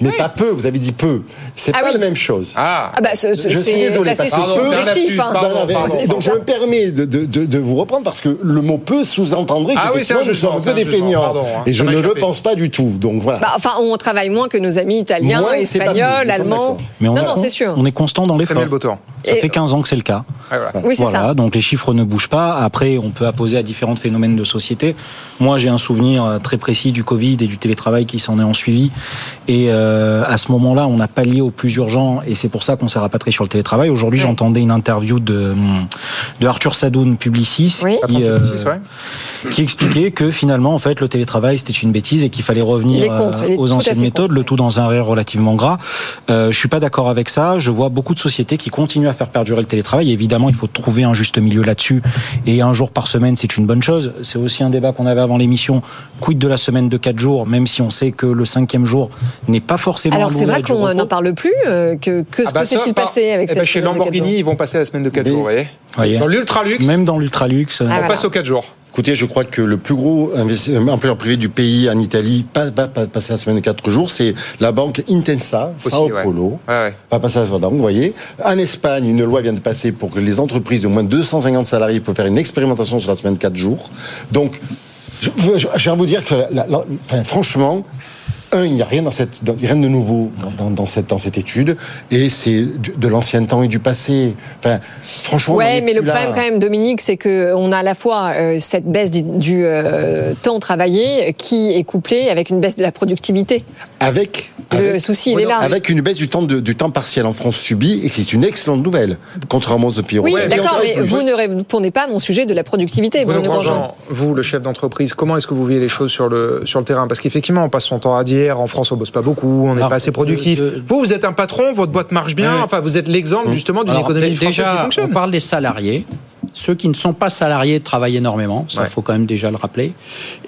Mais pas peu. Vous avez dit peu. C'est Ah pas oui. la même chose. Ah, Ah bah, ce- ce- Je suis c'est désolé parce que peu- hein. donc je me permets de, de, de, de vous reprendre parce que le mot peu sous-entendrait Ah un qu'effectivement nous jugement, sommes un peu des feignants. hein. Et je ne le pense pas du tout. Donc voilà. Bah, enfin, on travaille moins que nos amis italiens, espagnols, plus, allemands. non, non, c'est sûr. on est constant dans l'effort. Samuel. Ça Et- fait 15 ans que c'est le cas. Ah, voilà. Oui, c'est voilà, ça. donc les chiffres ne bougent pas. Après, on peut apposer à différents phénomènes de société. Moi, j'ai un souvenir euh, très précis du Covid et du télétravail qui s'en est en suivi. Et euh, à ce moment-là, on a pallié au plus urgent, et c'est pour ça qu'on s'est rapatrié sur le télétravail. Aujourd'hui, Ouais. j'entendais une interview de, hum, de Arthur Sadoun, Publicis, Oui. qui, euh, Publicis, ouais. qui expliquait que finalement, en fait, le télétravail c'était une bêtise et qu'il fallait revenir contre, euh, aux anciennes méthodes, contre, le tout dans un rire relativement gras. Euh, je suis pas d'accord avec ça. Je vois beaucoup de sociétés qui continuent à faire perdurer le télétravail. Évidemment, il faut trouver un juste milieu là-dessus. Et un jour par semaine, c'est une bonne chose. C'est aussi un débat qu'on avait avant l'émission. Quid de la semaine de quatre jours, même si on sait que le cinquième jour n'est pas forcément. Alors, c'est vrai qu'on n'en parle plus. euh, que que, Ah bah s'est-il par- passé avec eh cette Chez Lamborghini, ils vont passer la semaine de 4 Mais- jours, vous voyez. Dans l'ultra-luxe, Même dans l'ultralux. Ah, on voilà. passe aux 4 jours. Écoutez, je crois que le plus gros euh, employeur privé du pays en Italie, pas, pas, pas passer la semaine de 4 jours, c'est la banque Intensa, Sao. Paulo. Ouais, ouais. Pas passer à vous voyez. En Espagne, une loi vient de passer pour que les entreprises de moins de 250 salariés peuvent faire une expérimentation sur la semaine de 4 jours. Donc, je, je, je vais vous dire que, la- la- la- enfin, franchement, un, il n'y a rien dans cette, dans- il y a rien de nouveau dans, dans, dans cette, dans cette étude, et c'est de l'ancien temps et du passé. Enfin, franchement, Ouais, mais le là. problème quand même, Dominique, c'est que on a à la fois euh, cette baisse du, du, euh, temps travaillé qui est couplée avec une baisse de la productivité. Avec, Le avec- souci, il Ouais, est non, là. Avec une baisse du temps, de- du temps partiel en France subie, et c'est une excellente nouvelle, contrairement aux pays Oui, d'accord, mais vous ne répondez pas à mon sujet de la productivité, Bruno Bruno Grandjean. Grandjean, vous, le chef d'entreprise, comment est-ce que vous voyez les choses sur le, sur le terrain? Parce qu'effectivement, on passe son temps à dire, en France, on bosse pas beaucoup, on n'est pas assez productif. Vous, vous êtes un patron, votre boîte marche bien, Oui. enfin, vous êtes l'exemple justement d'une économie française qui déjà, fonctionne. on parle des salariés. Ceux qui ne sont pas salariés travaillent énormément, ça Ouais. faut quand même déjà le rappeler.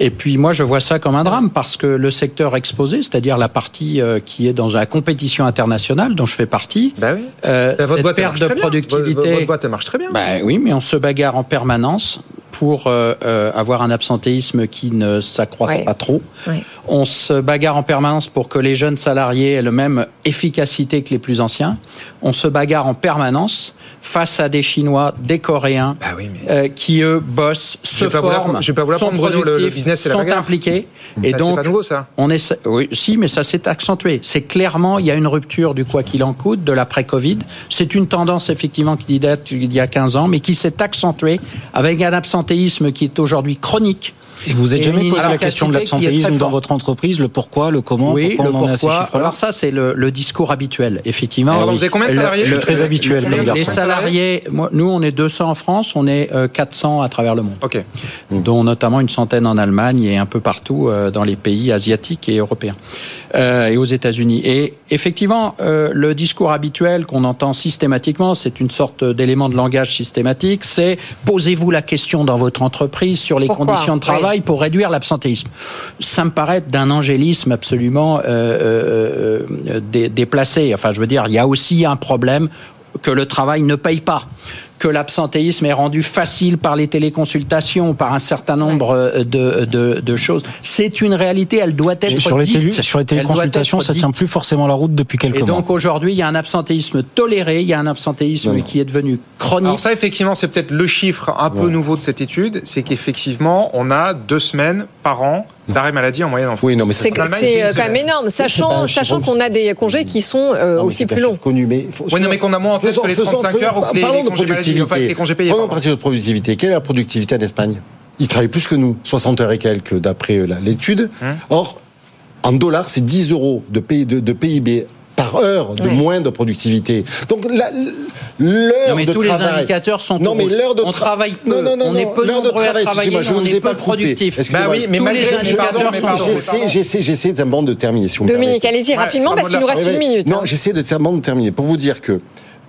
Et puis moi je vois ça comme un drame parce que le secteur exposé, c'est-à-dire la partie euh, qui est dans la compétition internationale dont je fais partie, Bah oui. euh, Bah, votre cette boîte, perte de productivité, Votre, votre boîte, elle marche très bien. bah oui, mais on se bagarre en permanence pour euh, euh, avoir un absentéisme qui ne s'accroisse Ouais. pas trop. Ouais. On se bagarre en permanence pour que les jeunes salariés aient la même efficacité que les plus anciens. On se bagarre en permanence face à des Chinois, des Coréens, Bah oui, mais- euh, qui eux bossent, Je se forment, l'apprendre- je vais pas vous sont le- business, c'est la sont bagarre. impliqués. Et c'est donc, pas nouveau, ça. on est, oui, si, mais ça s'est accentué. C'est clairement, il y a une rupture du quoi qu'il en coûte, de l'après-Covid. C'est une tendance, effectivement, qui date il y a 15 ans, mais qui s'est accentuée avec un absentéisme qui est aujourd'hui chronique. Et vous n'êtes jamais posé la question de l'absentéisme dans votre entreprise, le pourquoi, le comment, Oui, pourquoi le on en est à ces pourquoi. chiffres-là Alors ça, c'est le, le discours habituel, effectivement. Pardon, vous avez combien de Le- salariés Je suis très habituel comme les, garçon. les salariés, moi, nous on est 200 en France, on est euh, 400 à travers le monde, Ok. dont notamment une centaine en Allemagne et un peu partout euh, dans les pays asiatiques et européens euh, et aux États-Unis. Et effectivement, euh, le discours habituel qu'on entend systématiquement, c'est une sorte d'élément de langage systématique, c'est posez-vous la question dans votre entreprise sur les Pourquoi conditions de travail pour réduire l'absentéisme. Ça me paraît d'un angélisme absolument euh, euh, euh, dé- déplacé. Enfin, je veux dire, il y a aussi un problème que le travail ne paye pas que l'absentéisme est rendu facile par les téléconsultations, par un certain nombre euh, de, de, de choses. C'est une réalité, elle doit être Sur les, dite. télé- sur les téléconsultations, ça dite. tient plus forcément la route depuis quelques Et mois. donc aujourd'hui, il y a un absentéisme toléré, il y a un absentéisme Non, non. qui est devenu chronique. Alors ça, effectivement, c'est peut-être le chiffre un peu nouveau de cette étude, c'est qu'effectivement, on a deux semaines par an d'arrêt maladie en moyenne en France. Oui, non, mais C'est c'est euh, quand même énorme, sachant, sachant qu'on a des congés qui sont euh, aussi plus longs. chiffre connu, mais faut- Oui, non, mais qu'on a moins en faisons- que les faisons- 35 heures ou que les- Parlons les de congés maladie, productivité. enfin, les congés payés, de productivité. Quelle est la productivité en Espagne? Ils travaillent plus que nous, 60 heures et quelques d'après euh, l'étude. Hum. Or, en dollars, c'est 10 euros de, P- de- de PIB par heure de Oui. moins de productivité. Donc l'heure Non, mais de tous les travail. indicateurs sont Non mais l'heure de On tra- travaille peu, Non non non on est non, peu l'heure de travail. travailler, excusez-moi, je on vous est ai pas. Excusez-moi. Bah oui, mais Tous malgré les indicateurs sont. J'essaie, j'essaie, d'un de terminer. Si vous Dominique, allez-y rapidement parce qu'il nous reste une minute. Non, hein. j'essaie de de terminer. Pour vous dire que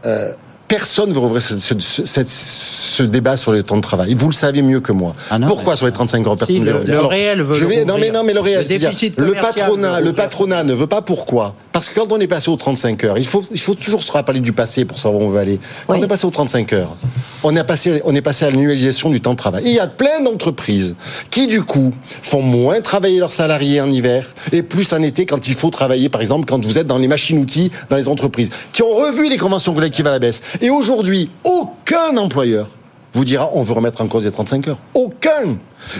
euh, Personne ne veut rouvrir ce, ce, ce, ce, débat sur les temps de travail. Vous le savez mieux que moi. Ah non, Pourquoi sur les 35 heures personne Si, le, le Alors, réel veut je vais, le non mais non mais le réel, Le le patronat, le patronat ne veut pas pourquoi Parce que quand on est passé aux 35 heures, il faut il faut toujours se rappeler du passé pour savoir où on veut aller. Quand on est passé aux 35 heures, on est passé on est passé à l'annualisation du temps de travail. Et il y a plein d'entreprises qui du coup font moins travailler leurs salariés en hiver et plus en été quand il faut travailler par exemple quand vous êtes dans les machines-outils dans les entreprises qui ont revu les conventions collectives à la baisse. Et aujourd'hui, aucun employeur vous dira on veut remettre en cause les 35 heures. Aucun.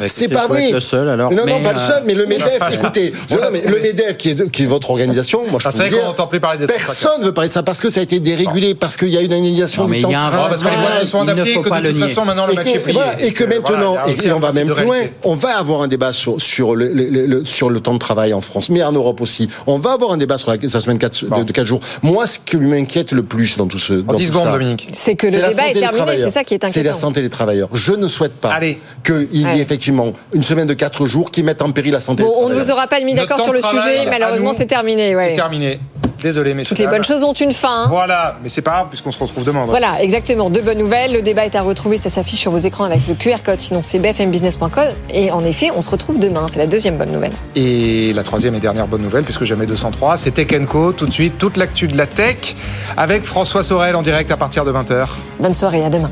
C'est pas vrai. le seul, alors. Non, non, Mais, pas le euh, seul, mais le MEDEF, écoutez, non, non, mais le MEDEF qui est, de- qui est votre organisation, moi je Ah, peux vrai qu'on dire, plus parler des 35 Personne ne veut parler de ça parce que ça a été dérégulé, parce qu'il y a une annulation Non, mais du temps il y a un de vrai- travail. parce que les moyens sont Il ne adaptés, faut que pas de le toute nier. façon maintenant le et match que, est plié. et que maintenant, et, on va même plus loin, on va avoir un débat sur, le, sur temps de travail en France, mais en Europe aussi. On va avoir un débat sur la, semaine 4, de, 4 jours. Moi, ce qui m'inquiète le plus dans tout ce. dans 10 tout secondes, ça, Dominique. C'est que le la débat santé est des terminé, travailleurs. c'est ça qui est C'est la inquiétant. santé des travailleurs. Je ne souhaite pas qu'il y ait. Effectivement une semaine de 4 jours qui mettent en péril la santé Bon, on ne vous aura pas mis d'accord sur le sujet, malheureusement c'est terminé. ouais. C'est terminé. Désolé, messieurs. Toutes les bonnes choses ont une fin. hein. Voilà, mais c'est pas grave puisqu'on se retrouve demain. Voilà, exactement. De bonnes nouvelles. Le débat est à retrouver. Ça s'affiche sur vos écrans avec le QR code. Sinon, c'est bfmbusiness.com. Et en effet, on se retrouve demain. C'est la deuxième bonne nouvelle. Et la troisième et dernière bonne nouvelle, puisque jamais 203, c'est Tech Co. Tout de suite, toute l'actu de la tech avec François Sorel en direct à partir de 20h. Bonne soirée. À demain.